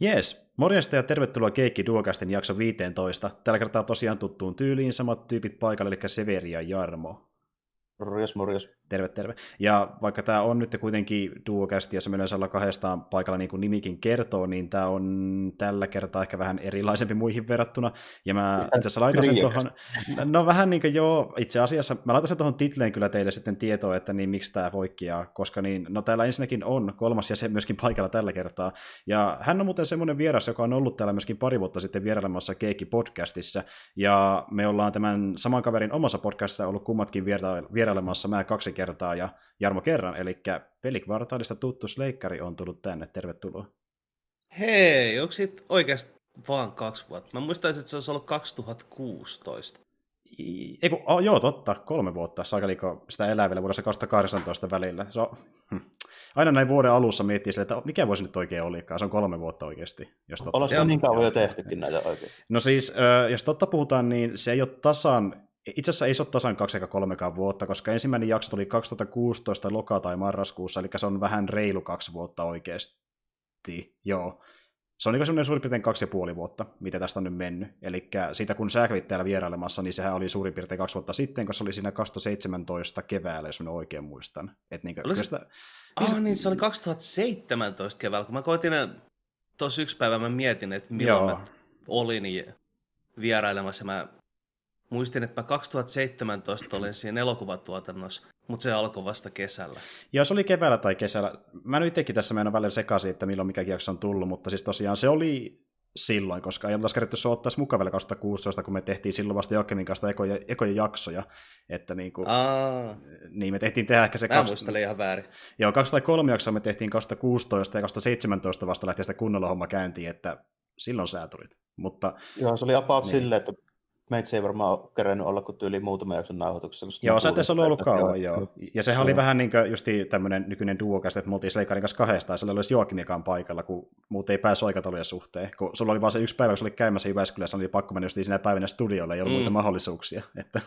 Jees, morjesta ja tervetuloa Keikki Duokastin jakso 15. Tällä kertaa tosiaan tuttuun tyyliin samat tyypit paikalle, eli Severi ja Jarmo. Morjes, morjes. Terve, terve. Ja vaikka tämä on nyt kuitenkin Duocast, ja se menee olla kahdestaan paikalla niin kuin nimikin kertoo, niin tämä on tällä kertaa ehkä vähän erilaisempi muihin verrattuna. Ja mä itse asiassa laitan sen tuohon, no vähän niin kuin joo, itse asiassa mä laitan sen tuohon titleen kyllä teille sitten tietoa, että niin miksi tämä poikkeaa, koska niin, no täällä ensinnäkin on kolmas jäsen myöskin paikalla tällä kertaa. Ja hän on muuten semmoinen vieras, joka on ollut täällä myöskin pari vuotta sitten vierailemassa Keikki podcastissa, ja me ollaan tämän saman kaverin omassa podcastissa ollut kummatkin vierailemassa, mä kaksi kertaa ja Jarmo kerran, eli Pelikvartaalista tuttu Sleikkari on tullut tänne, tervetuloa. Hei, onko siitä oikeasti vaan kaksi vuotta? Mä muistaisin, että se olisi ollut 2016. Ei kun, oh, joo, totta, kolme vuotta, sakaliko sitä elää vielä vuodessa 2018 välillä. Se on, hm. Aina näin vuoden alussa miettii sille, että mikä voisi nyt oikein olikaan, se on kolme vuotta oikeasti. Jos totta. Olisiko niin kauan jo tehtykin näitä oikeasti? No siis, jos totta puhutaan, niin se ei ole tasan itse asiassa ei se ole tasan kaksi eikä kolmekaan vuotta, koska ensimmäinen jakso tuli 2016 loka- tai marraskuussa, eli se on vähän reilu kaksi vuotta oikeasti. Joo. Se on niin semmoinen suurin piirtein kaksi ja puoli vuotta, mitä tästä on nyt mennyt. Eli siitä kun sä kävit täällä vierailemassa, niin sehän oli suurin piirtein kaksi vuotta sitten, koska se oli siinä 2017 keväällä, jos minä oikein muistan. Et niin, Oliko... sitä... Ah, niin se oli 2017 keväällä, kun mä koitin tuossa yksi päivä, mä mietin, että milloin Joo. mä olin vierailemassa, mä Muistin, että mä 2017 olin siinä elokuvatuotannossa, mutta se alkoi vasta kesällä. Joo, se oli keväällä tai kesällä. Mä nyt itsekin tässä meidän välillä sekaisin, että milloin mikä jakso on tullut, mutta siis tosiaan se oli silloin, koska ei oltaisi kerätty soittaa mukaan vielä 2016, kun me tehtiin silloin vasta Jokemin kanssa ekoja, ekoja jaksoja. Että niin, kuin, Aa. niin me tehtiin tehdä ehkä se... Mä 20... ihan väärin. Joo, 2003 jaksoa me tehtiin 2016 ja 2017 vasta lähti sitä kunnolla homma käyntiin, että silloin sä tulit. Mutta, Joo, se oli about niin. silleen, että meitä ei varmaan ole kerännyt olla kuin tyyli muutama jakson nauhoituksessa. Joo, sä et ollut ollut kauan, joo. joo. Ja sehän oli vähän niin kuin just tämmöinen nykyinen duokästä, että me oltiin Sleikarin kanssa kahdestaan, ja sillä olisi Joakimikaan paikalla, kun muut ei päässyt aikataulujen suhteen. Kun sulla oli vaan se yksi päivä, kun se oli käymässä Jyväskylässä, oli pakko mennä just siinä päivänä studiolle, ei ollut mm. muita mahdollisuuksia. Että...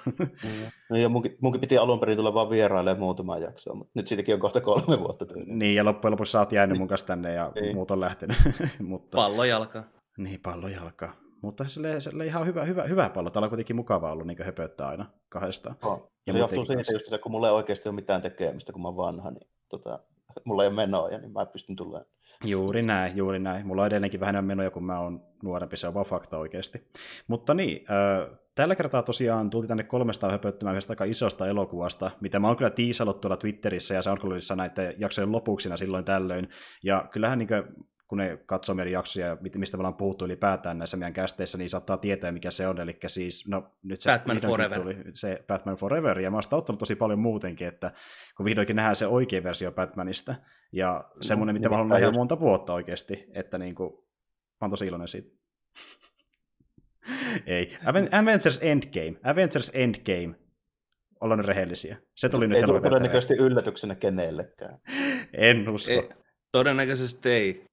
no, ja munkin, munkin, piti alun perin tulla vaan vierailemaan muutama jaksoa, mutta nyt siitäkin on kohta kolme vuotta. Tyyli. Niin, ja loppujen lopuksi sä oot jäänyt mun kanssa tänne, ja niin. muut on lähtenyt. mutta... Pallo jalka. Niin, pallo jalka. Mutta se oli ihan hyvä, hyvä, hyvä pallo. Täällä on kuitenkin mukava ollut niin höpöttää aina kahdestaan. No, ja se johtuu siitä just, kun mulla ei oikeasti ole mitään tekemistä, kun mä oon vanha, niin tota, mulla ei ole menoja, niin mä pystyn tulemaan. Juuri näin, juuri näin. Mulla on edelleenkin vähän menoja, kun mä oon nuorempi, se on vaan fakta oikeasti. Mutta niin, äh, tällä kertaa tosiaan tultiin tänne 300 höpöttämään yhdestä aika isosta elokuvasta, mitä mä oon kyllä tiisallut tuolla Twitterissä ja SoundCloudissa näiden jaksojen lopuksina silloin tällöin. Ja kyllähän niin kun ne katsoo meidän jaksoja ja mistä me ollaan puhuttu ylipäätään näissä meidän kästeissä, niin saattaa tietää, mikä se on. Eli siis, no nyt se Batman Forever. Tuli, se Batman Forever, ja mä oon sitä ottanut tosi paljon muutenkin, että kun vihdoinkin nähdään se oikea versio Batmanista, ja semmoinen, mitä mä haluan ihan monta vuotta oikeasti, että niin kuin, mä oon tosi iloinen siitä. Ei. Avengers Endgame. Avengers Endgame. Ollaan rehellisiä. Se tuli ei nyt Ei tule todennäköisesti yllätyksenä kenellekään. En usko. Ei, todennäköisesti ei.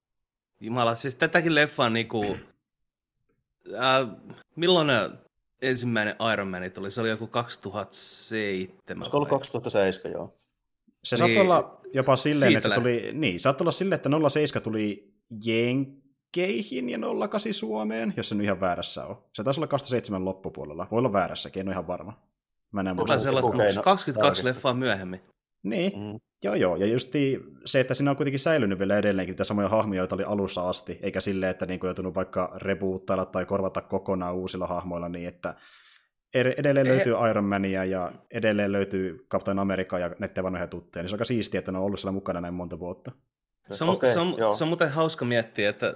Jumala, siis tätäkin leffaa niinku... Äh, milloin ensimmäinen Iron Man tuli? Se oli joku 2007. Se oli 2007, joo. Se niin, saattoi olla jopa silleen, että se tuli... Niin, saattoi olla silleen, että 07 tuli Jenkeihin ja 08 Suomeen, jos se nyt ihan väärässä on. Se taisi olla 2007 loppupuolella. Voi olla väärässäkin, en ole ihan varma. Mä en muista. Sellaista 22 leffaa myöhemmin. Niin, mm. joo joo. Ja just se, että siinä on kuitenkin säilynyt vielä edelleenkin niitä samoja hahmoja, joita oli alussa asti, eikä silleen, että niin kuin joutunut vaikka rebuuttailla tai korvata kokonaan uusilla hahmoilla niin, että edelleen löytyy Iron Mania ja edelleen löytyy Captain America ja näiden vanhoja tutteja, niin se on aika siistiä, että ne on ollut siellä mukana näin monta vuotta. Se on, okay, se on, se on muuten hauska miettiä, että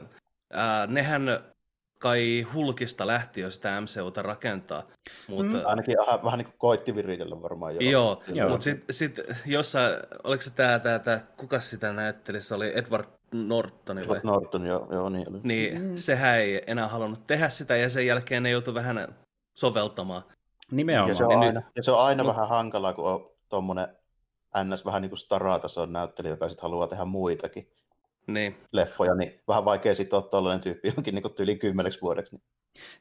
ää, nehän kai Hulkista lähti jo sitä MCUta rakentaa. Mutta... Mm. Ainakin vähän, vähän niin kuin koitti viritellä varmaan. Jo. Joo, joo. mutta sitten sit, jossain, oliko se tämä, tämä, tämä, kuka sitä näytteli, se oli Edward Norton. Edward Norton, joo, joo niin oli. Niin, mm. sehän ei enää halunnut tehdä sitä ja sen jälkeen ne joutui vähän soveltamaan. Nimenomaan. Ja se on niin aina, ja se on aina no. vähän hankalaa, kun on tuommoinen NS vähän niin kuin staratason näyttelijä, joka sitten haluaa tehdä muitakin niin. leffoja, niin vähän vaikea sitten ottaa tällainen tyyppi jonkin niin tyyli kymmeneksi vuodeksi. Niin.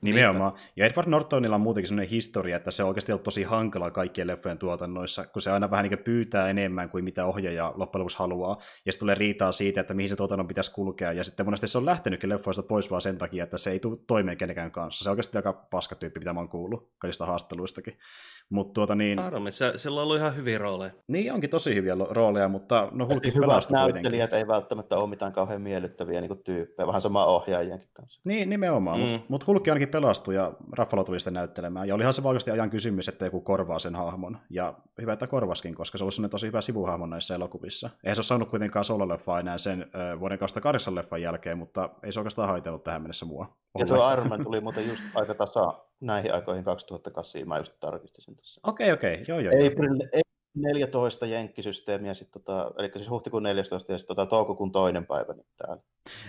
Nimenomaan. Niinpä. Ja Edward Nortonilla on muutenkin sellainen historia, että se on oikeasti ollut tosi hankala kaikkien leffojen tuotannoissa, kun se aina vähän niin pyytää enemmän kuin mitä ohjaaja loppujen lopuksi haluaa, ja sitten tulee riitaa siitä, että mihin se tuotannon pitäisi kulkea, ja sitten monesti se on lähtenytkin leffoista pois vaan sen takia, että se ei tule toimeen kenenkään kanssa. Se on oikeasti aika paska tyyppi, mitä mä oon kuullut kaikista haastatteluistakin. Mutta tuota niin... Harmi, se, sillä on ollut ihan hyviä rooleja. Niin, onkin tosi hyviä rooleja, mutta no Hulkin Hyvät näyttelijät ei välttämättä ole mitään kauhean miellyttäviä niin tyyppejä, vähän sama ohjaajienkin kanssa. Niin, nimenomaan, mm. mutta mut Hulkki ainakin pelastui ja Raffalo tuli sitten näyttelemään. Ja olihan se oikeasti ajan kysymys, että joku korvaa sen hahmon. Ja hyvä, että korvaskin, koska se olisi tosi hyvä sivuhahmo näissä elokuvissa. Eihän se ole saanut kuitenkaan sololeffaa enää sen äh, vuoden 2008 leffan jälkeen, mutta ei se oikeastaan haitellut tähän mennessä mua. Ja tuo Iron Man tuli muuten just aika tasa näihin aikoihin 2008, mä just tarkistin sen tässä. Okei, okay, okei, okay. joo joo. April, 14 jenkkisysteemiä, sit tota, eli siis huhtikuun 14 ja sitten tota, toukokuun toinen päivä niin täällä.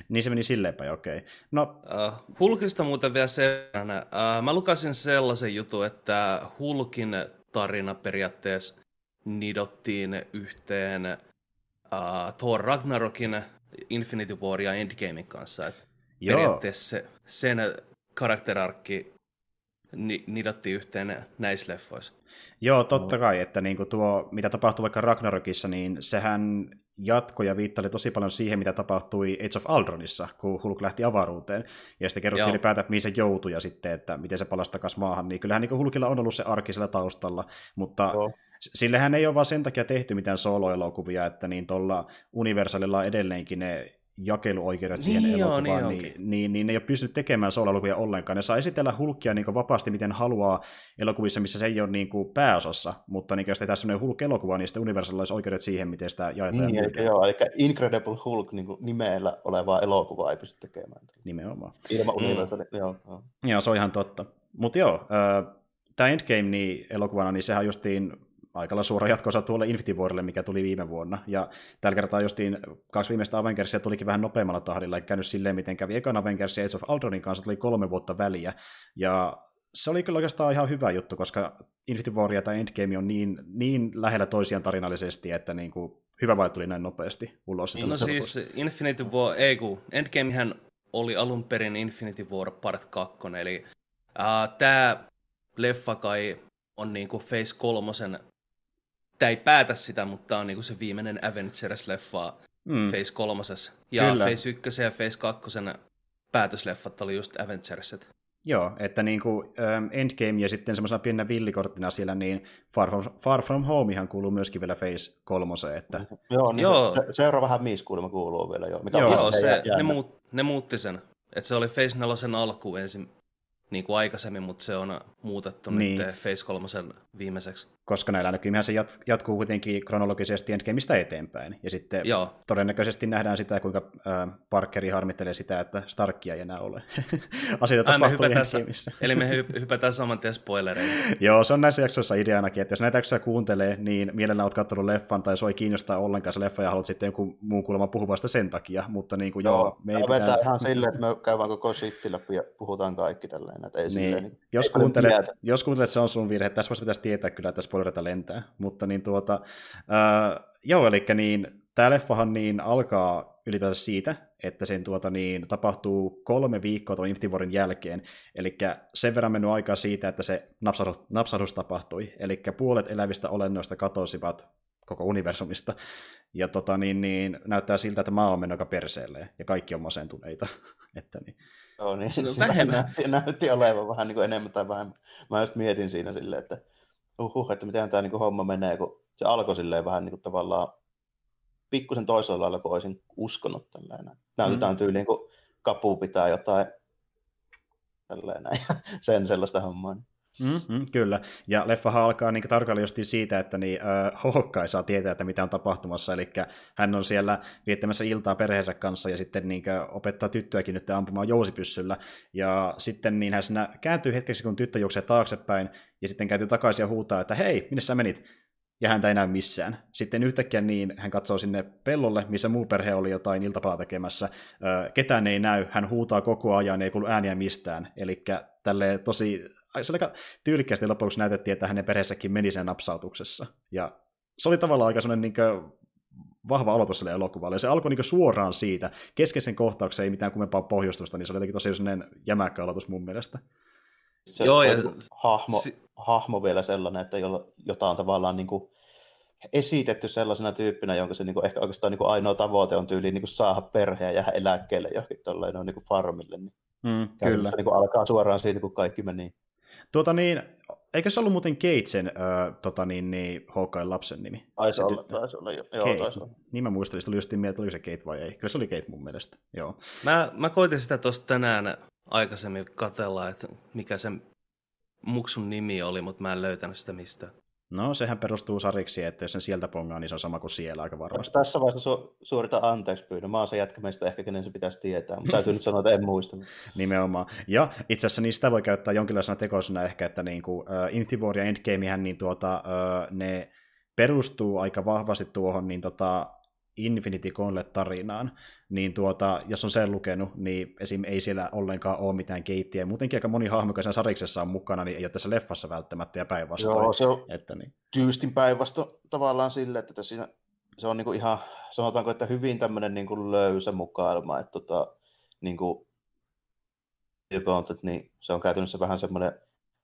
Niin se meni silleen päin, okei. Okay. No. Uh, Hulkista muuten vielä sen, uh, mä lukasin sellaisen jutun, että Hulkin tarina periaatteessa nidottiin yhteen uh, Thor Ragnarokin, Infinity War ja Endgamein kanssa. Et Joo. Periaatteessa se, sen karakterarkki nidottiin yhteen näissä leffoissa. Joo, totta kai, että niin kuin tuo, mitä tapahtui vaikka Ragnarokissa, niin sehän jatkoi ja viittali tosi paljon siihen, mitä tapahtui Age of Aldronissa, kun Hulk lähti avaruuteen. Ja sitten kerrottiin ylipäätään, että mihin se joutui ja sitten, että miten se palasi takaisin maahan. Niin kyllähän niin Hulkilla on ollut se arki siellä taustalla, mutta Joo. sillehän ei ole vaan sen takia tehty mitään solo-elokuvia, että niin tuolla Universalilla on edelleenkin ne jakeluoikeudet siihen niin elokuvaan, joo, niin, niin, niin, niin, ne ei ole pystynyt tekemään soololukujia ollenkaan. Ne saa esitellä Hulkia niin vapaasti miten haluaa elokuvissa, missä se ei ole niin kuin pääosassa, mutta niin, jos tehdään sellainen Hulk-elokuva, niin sitten Universalilla olisi oikeudet siihen, miten sitä jaetaan. Niin, eli, joo, eli Incredible Hulk niin nimellä olevaa elokuvaa ei pysty tekemään. Nimenomaan. Ilman mm. Universalia, joo, joo. Joo, se on ihan totta. Mutta joo, äh, tämä Endgame niin elokuvana, niin sehän justiin aika suora jatkosa tuolle Infinity Warille, mikä tuli viime vuonna. Ja tällä kertaa justiin kaksi viimeistä Avengersia tulikin vähän nopeammalla tahdilla, eikä käynyt silleen, miten kävi ekan Avengers ja Age of Aldronin kanssa, tuli kolme vuotta väliä. Ja se oli kyllä oikeastaan ihan hyvä juttu, koska Infinity War ja tämä Endgame on niin, niin lähellä toisiaan tarinallisesti, että niin kuin hyvä vai tuli näin nopeasti ulos. No siis Infinity War, ei kun Endgamehän oli alun perin Infinity War Part 2, eli uh, tämä leffa kai on niinku Phase 3 tämä ei päätä sitä, mutta tämä on niinku se viimeinen Avengers-leffa mm. Phase 3. Ja Kyllä. Phase 1 ja Phase 2 päätösleffat oli just Avengersit. Joo, että niin kuin ähm, Endgame ja sitten semmoisena pienenä villikorttina siellä, niin Far From, Far From Home ihan kuuluu myöskin vielä Phase 3. Että... Joo, niin joo. Se, seuraava vähän miis kuulemma kuuluu vielä jo. Mikä joo, se, ne, muut, ne muutti sen. Että se oli Phase 4 alku ensin, niin kuin aikaisemmin, mutta se on muutettu niin. nyt Phase 3 viimeiseksi koska näillä näkymihän se jat- jatkuu kuitenkin kronologisesti Endgameista eteenpäin. Ja sitten Joo. todennäköisesti nähdään sitä, kuinka äh, Parkeri harmittelee sitä, että Starkia ei enää ole. Asioita tapahtuu Endgameissa. Eli me hy- hypätään saman tien spoilereihin. Joo, se on näissä jaksoissa ideanakin, että jos näitä jaksoja kuuntelee, niin mielellään olet katsonut leffan tai sua ei kiinnostaa ollenkaan se leffa ja haluat sitten jonkun muun kuuleman puhua sitä sen takia, mutta niin kuin, joo, joo me ei pitää... ihan silleen, että me käydään koko sitti läpi ja puhutaan kaikki tälleen. Että ei niin. silleen, niin, jos, ei kuuntelet, jos kuuntelet, se on sun virhe. Tässä pitäisi tietää kyllä, että spoilerita lentää. Mutta niin tuota, ää, joo, eli niin, tämä leffahan niin alkaa ylipäätään siitä, että sen tuota, niin, tapahtuu kolme viikkoa tuon Infinity Warin jälkeen, eli sen verran mennyt aikaa siitä, että se napsahdus, napsahdus tapahtui, eli puolet elävistä olennoista katosivat koko universumista, ja tota, niin, niin, näyttää siltä, että maa on mennyt aika perseelle, ja kaikki on masentuneita. että, niin. Joo, niin no, vähemmän. Näytti, näytti olevan vähän niin kuin enemmän tai vähemmän. Mä just mietin siinä silleen, että uhuh, että miten tämä niin kuin homma menee, kun se alkoi silleen vähän niin kuin tavallaan pikkusen toisella lailla kuin olisin uskonut tälleen. Näytetään mm. tyyliin, kun kapu pitää jotain tälleen näin, sen sellaista hommaa. Mm-hmm, kyllä, ja leffahan alkaa niin tarkalleen siitä, että niin, äh, Hawkeye saa tietää, että mitä on tapahtumassa, eli hän on siellä viettämässä iltaa perheensä kanssa ja sitten niin opettaa tyttöäkin nyt ampumaan jousipyssyllä, ja sitten niin hän siinä kääntyy hetkeksi, kun tyttö juoksee taaksepäin, ja sitten kääntyy takaisin ja huutaa, että hei, minne sä menit? ja häntä ei näy missään. Sitten yhtäkkiä niin hän katsoo sinne pellolle, missä muu perhe oli jotain iltapalaa tekemässä. ketään ei näy, hän huutaa koko ajan, ei kuulu ääniä mistään. Eli tälle tosi se oli aika tyylikkäästi lopuksi näytettiin, että hänen perheessäkin meni sen napsautuksessa. Ja se oli tavallaan aika sellainen niin vahva aloitus sille elokuvalle. Ja se alkoi niin suoraan siitä. Keskeisen kohtauksen ei mitään kummempaa pohjustusta, niin se oli jotenkin tosi sellainen jämäkkä aloitus mun mielestä. Se Joo, ja... hahmo, si- hahmo vielä sellainen, että jota on tavallaan niin kuin esitetty sellaisena tyyppinä, jonka se niin kuin, ehkä oikeastaan niin kuin ainoa tavoite on tyyliin niin kuin saada perheen ja eläkkeelle johonkin tuollainen niin kuin farmille. Niin mm, kyllä. Niin kuin alkaa suoraan siitä, kun kaikki meni. Tuota niin, eikö se ollut muuten Gatesin äh, tota niin, niin, Hawkeye lapsen nimi? Taisi olla, taisi olla, jo. joo, taisi olla. Niin mä muistelin, tuli just mieltä, oliko se Kate vai ei. Kyllä se oli Kate mun mielestä, joo. Mä, mä koitin sitä tuosta tänään aikaisemmin katella, että mikä se muksun nimi oli, mutta mä en löytänyt sitä mistään. No, sehän perustuu sariksi, että jos sen sieltä pongaa, niin se on sama kuin siellä aika varmasti. Tässä vaiheessa su- suorita anteeksi pyynnön. Mä oon se jätkä meistä ehkä, kenen se pitäisi tietää, mutta täytyy nyt sanoa, että en muista. Nimenomaan. Ja itse asiassa niistä voi käyttää jonkinlaisena tekoisena ehkä, että niin kuin, uh, Infinity War ja Endgamehän, niin tuota, uh, ne perustuu aika vahvasti tuohon niin tota, Infinity Gauntlet-tarinaan, niin tuota, jos on sen lukenut, niin esim. ei siellä ollenkaan ole mitään keittiä. Muutenkin aika moni hahmo, joka sariksessa on mukana, niin ei ole tässä leffassa välttämättä ja päinvastoin. Joo, se on että niin. tyystin päinvastoin tavallaan sille, että tässä, se on niinku ihan, sanotaanko, että hyvin tämmöinen niinku löysä mukailma, että tota, niinku, niin se on käytännössä vähän semmoinen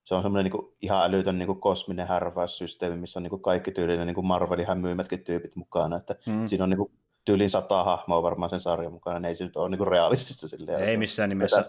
se on semmoinen niin ihan älytön niin kuin kosminen härväyssysteemi, missä on niin kuin kaikki tyylinen niin kuin Marvelin myymätkin tyypit mukana. Että mm. Siinä on niin kuin tyylin sata hahmoa varmaan sen sarjan mukana, niin ei se nyt ole niin kuin realistista silleen. Ei missään nimessä.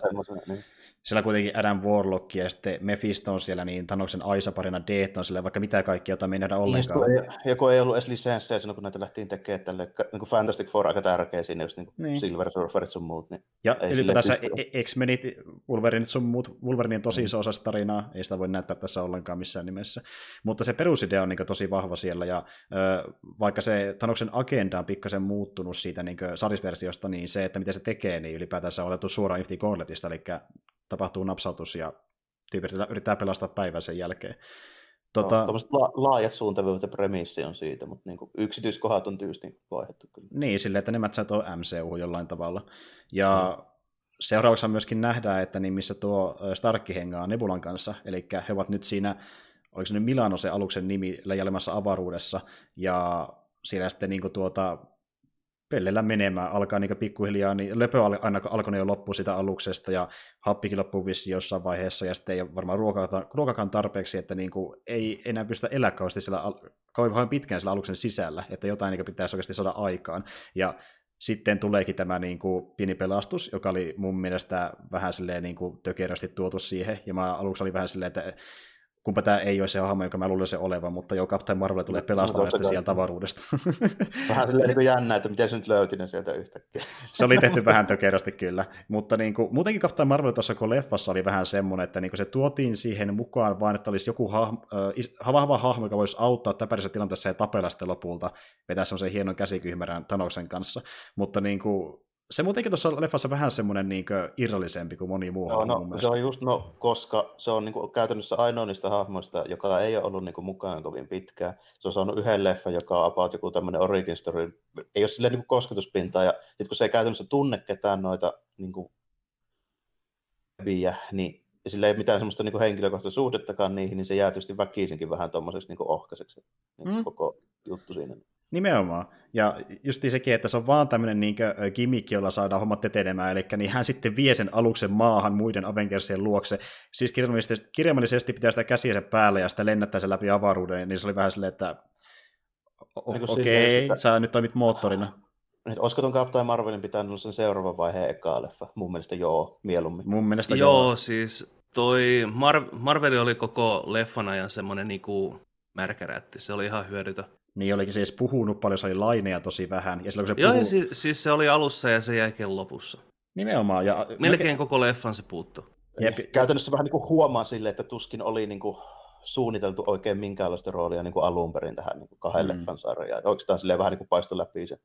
Niin. Siellä kuitenkin Adam Warlock ja sitten Mephisto on siellä, niin Thanoksen Aisa-parina Deet on siellä, vaikka mitä kaikkia, jota me ei nähdä niin, ollenkaan. Ei, joku ei ollut edes lisenssejä silloin, kun näitä lähtiin tekemään tälle, niin kuin Fantastic Four aika tärkeä siinä, just niin niin. Silver Surferit sun muut. Niin ja ylipäätänsä e- X-Menit, Wolverine sun muut, Wolverine on tosi iso osa tarinaa, ei sitä voi näyttää tässä ollenkaan missään nimessä. Mutta se perusidea on niin tosi vahva siellä, ja ö, vaikka se Thanoksen agenda on pikkasen muuttunut siitä niin sarisversiosta, niin se, että miten se tekee, niin ylipäätänsä on otettu suoraan Infinity Gauntletista, eli tapahtuu napsautus ja tyypit yrittää pelastaa päivän sen jälkeen. Tota... No, la- laajat suuntavyöt ja premissi on siitä, mutta niin kuin yksityiskohdat on tyystin vaihdettu kyllä. Niin, silleen, että ne mätsät on MCU jollain tavalla. Ja mm. seuraavaksi myöskin nähdään, että niin missä tuo Starkki hengaa Nebulan kanssa, eli he ovat nyt siinä, oliko se nyt Milano se aluksen nimi, läjälemässä avaruudessa, ja siellä sitten niin tuota, pellellä menemään, alkaa niin pikkuhiljaa, niin löpö aina alkoi jo loppu sitä aluksesta, ja happikin loppuu vissi jossain vaiheessa, ja sitten ei ole varmaan ruokakaan, ruokakaan tarpeeksi, että niin kuin ei enää pystytä elää kauheasti siellä, kauhean pitkään siellä aluksen sisällä, että jotain niin pitäisi oikeasti saada aikaan. Ja sitten tuleekin tämä niin kuin, pieni pelastus, joka oli mun mielestä vähän silleen niin kuin, tökerösti tuotu siihen, ja mä aluksi oli vähän silleen, että kumpa tämä ei ole se hahmo, joka mä luulen se olevan, mutta jo Captain Marvel tulee pelastamaan no, sieltä avaruudesta. Vähän silleen niin jännä, että miten se nyt löyti ne sieltä yhtäkkiä. se oli tehty vähän tökerösti kyllä, mutta niin kuin, muutenkin Captain Marvel tuossa kun leffassa oli vähän semmoinen, että niin kuin se tuotiin siihen mukaan vaan, että olisi joku hahmo, äh, vahva hahmo, joka voisi auttaa täpärisessä tilanteessa ja tapella sitten lopulta, vetää semmoisen hienon käsikyhmärän Thanoksen kanssa, mutta niin kuin, se muutenkin tuossa leffassa vähän semmoinen niin irrallisempi kuin moni muu no, no, se on just, no, koska se on niin kuin, käytännössä ainoa niistä hahmoista, joka ei ole ollut niin kuin, mukaan kovin pitkään. Se on saanut yhden leffan, joka on about joku tämmöinen origin story. Ei ole silleen niin kuin, kosketuspintaa, ja sitten kun se ei käytännössä tunne ketään noita niin kuin, biä, niin sillä ei ole mitään semmoista niin henkilökohtaista suhdettakaan niihin, niin se jää tietysti väkisinkin vähän tuommoiseksi niin ohkaiseksi niin mm. koko juttu siinä. Nimenomaan. Ja just sekin, että se on vaan tämmöinen niin gimmick, jolla saadaan hommat etenemään, eli niin hän sitten vie sen aluksen maahan muiden Avengersien luokse. Siis kirjaimellisesti, kirjaimellisesti pitää sitä käsiensä päälle ja sitä lennättää sen läpi avaruuden, niin se oli vähän silleen, että niin okei, okay, sä nyt toimit moottorina. Nyt, olisiko tuon Captain Marvelin pitänyt olla sen seuraavan vaiheen eka leffa? Mun mielestä joo, mieluummin. Mun mielestä joo. Joo, siis toi Mar- Marvel oli koko leffan ajan semmoinen niinku märkärätti. Se oli ihan hyödytön. Niin olikin se edes puhunut paljon, se oli laineja tosi vähän. Ja silloin, kun se Joo, puhuu... siis, siis se oli alussa ja se jälkeen lopussa. Nimenomaan. Ja... Melkein koko leffan se puuttu. Jep. Käytännössä vähän niin kuin huomaa sille, että tuskin oli niin kuin suunniteltu oikein minkäänlaista roolia niin kuin alun perin tähän niin kuin kahden mm. leffan sarjaan. Oikeastaan silleen vähän niin kuin paistoi läpi se.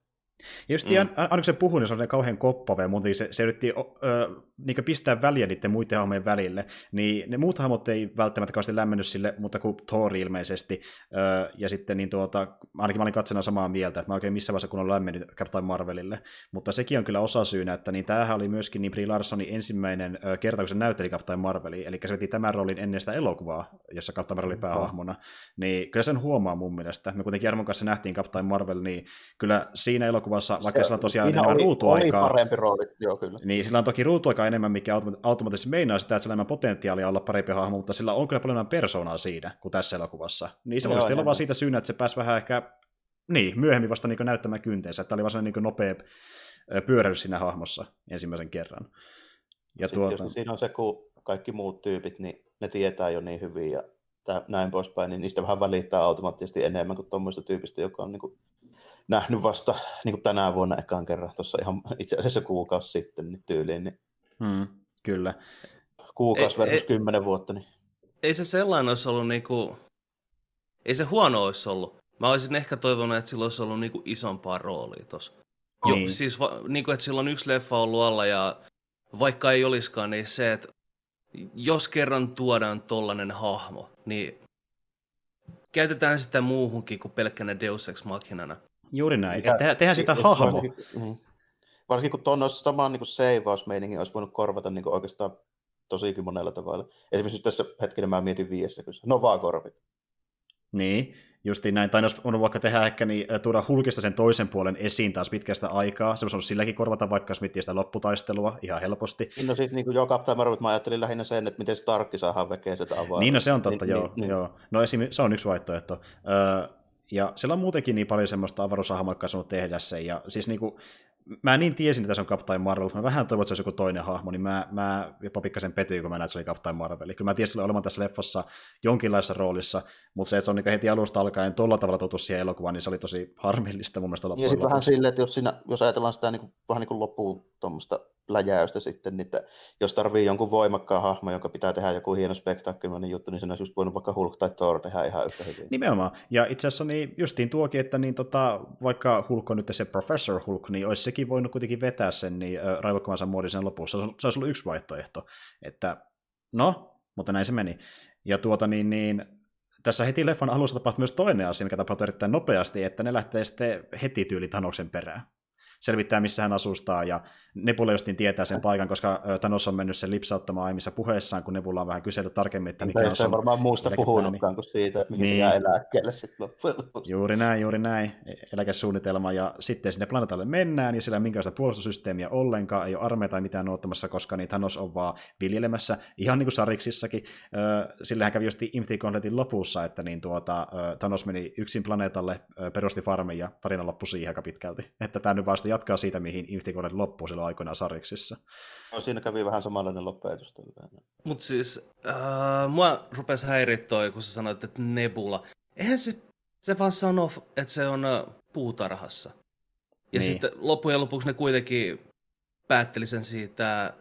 Ja just mm. aina se puhui, niin se oli kauhean koppave, mutta se, se yritti ö, niin pistää väliä niiden muiden hahmojen välille, niin ne muut hahmot ei välttämättä kauheasti lämmennyt sille, mutta kuin Thor ilmeisesti, ö, ja sitten niin tuota, ainakin mä olin katsena samaa mieltä, että mä oikein missä vaiheessa kun on lämmennyt Captain Marvelille, mutta sekin on kyllä osa syynä, että niin tämähän oli myöskin niin Brie Larsonin ensimmäinen ö, kerta, kun se näytteli Captain Marvelia, eli se veti tämän roolin ennen sitä elokuvaa, jossa Captain Marvel oli päähahmona, niin kyllä sen huomaa mun mielestä. Me kuitenkin Jarmon kanssa nähtiin Captain Marvel, niin kyllä siinä elokuvassa elokuvassa, vaikka se, sillä on tosiaan enemmän oli, ruutuaikaa. Oli parempi rooli, joo kyllä. Niin, sillä on toki ruutuaikaa enemmän, mikä automaattisesti meinaa sitä, että sillä on enemmän potentiaalia olla parempi hahmo, mutta sillä on kyllä paljon enemmän persoonaa siinä kuin tässä elokuvassa. Niin se voisi olla vaan siitä syynä, että se pääsi vähän ehkä niin, myöhemmin vasta niin näyttämään kynteensä, että oli vaan niin nopea pyöräys siinä hahmossa ensimmäisen kerran. Ja Sitten tuota... siinä on se, kun kaikki muut tyypit, niin ne tietää jo niin hyvin ja näin poispäin, niin niistä vähän välittää automaattisesti enemmän kuin tuommoista tyypistä, joka on niin kuin nähnyt vasta niin kuin tänä vuonna ekaan kerran, tuossa ihan itse asiassa kuukausi sitten niin tyyliin. Niin hmm, kyllä. Kuukausi versus kymmenen vuotta. Niin. Ei se sellainen olisi ollut, niin kuin, ei se huono olisi ollut. Mä olisin ehkä toivonut, että sillä olisi ollut niin kuin isompaa roolia tuossa. Niin. siis niin kuin, että sillä on yksi leffa ollut alla ja vaikka ei olisikaan, niin se, että jos kerran tuodaan tollanen hahmo, niin käytetään sitä muuhunkin kuin pelkkänä Deus Ex Machinana. Juuri näin. Mikä, Te, tehdään sitä hahmo. Varsinkin, mm. varsinkin kun tuon olisi samaan niin seivausmeiningin olisi voinut korvata niin kuin oikeastaan tosikin monella tavalla. Esimerkiksi nyt tässä hetkellä mä mietin viidessä, kun no vaan korvit. Niin, justiin näin. Tai olisi voinut vaikka tehdä ehkä niin, tuoda hulkista sen toisen puolen esiin taas pitkästä aikaa. Se olisi silläkin korvata vaikka, jos miettii sitä lopputaistelua ihan helposti. Niin, no siis niin kuin joka Captain Marvel, mä ajattelin lähinnä sen, että miten Starkki saadaan vekeä sitä avaa. Niin, no se on totta, niin, joo. Niin, joo. No esim, se on yksi vaihtoehto. Öö, ja siellä on muutenkin niin paljon semmoista on tehdä sen. Ja siis niinku, mä niin tiesin, että se on Captain Marvel, mutta mä vähän toivon, että se olisi joku toinen hahmo, niin mä, mä jopa pikkasen petyin, kun mä näin, että se oli Captain Marvel. Kyllä mä tiesin että olevan tässä leffassa jonkinlaisessa roolissa, mutta se, että se on niin heti alusta alkaen tuolla tavalla totus siihen elokuvaan, niin se oli tosi harmillista mun mielestä Ja sitten vähän silleen, että jos, siinä, jos ajatellaan sitä niin kuin, vähän niin kuin loppuun tuommoista läjäystä sitten, niin että jos tarvii jonkun voimakkaan hahmo, jonka pitää tehdä joku hieno spektaakkelinen juttu, niin siinä olisi just voinut vaikka Hulk tai Thor tehdä ihan yhtä hyvin. Nimenomaan. Ja itse asiassa niin justiin tuokin, että niin tota, vaikka Hulk on nyt se Professor Hulk, niin olisi sekin voinut kuitenkin vetää sen niin, äh, raivokkaansa muodisen lopussa. Se, olisi ollut yksi vaihtoehto. Että no, mutta näin se meni. Ja tuota niin, niin tässä heti leffan alussa tapahtui myös toinen asia, mikä tapahtui erittäin nopeasti, että ne lähtee sitten heti tyyli Thanoksen perään selvittää, missä hän asustaa, ja Nebula justiin tietää sen paikan, koska Thanos on mennyt sen lipsauttamaan aiemmissa puheissaan, kun Nebula on vähän kysellyt tarkemmin, että mikä on se varmaan muusta puhunutkaan kuin siitä, että mihin niin. se jää eläkkeelle sitten loppujen lopuksi. Juuri näin, juuri näin, e, eläkesuunnitelma, ja sitten sinne planeetalle mennään, ja ole minkäänlaista puolustussysteemiä ollenkaan, ei ole armeija tai mitään ottamassa, koska niin Thanos on vaan viljelemässä, ihan niin kuin Sariksissakin, hän kävi just Infinity Gauntletin lopussa, että niin tuota, Thanos meni yksin planeetalle, perusti farmin, ja tarina loppui siihen aika pitkälti, että tämä nyt vasta jatkaa siitä, mihin Infinity Gauntlet loppuu silloin aikoinaan Sariksissa. No, siinä kävi vähän samanlainen loppuajatus. Mutta siis äh, mua rupesi häirittää, kun sä sanoit, että Nebula. Eihän se, se vaan sano, että se on äh, puutarhassa. Ja niin. sitten loppujen lopuksi ne kuitenkin päätteli sen siitä,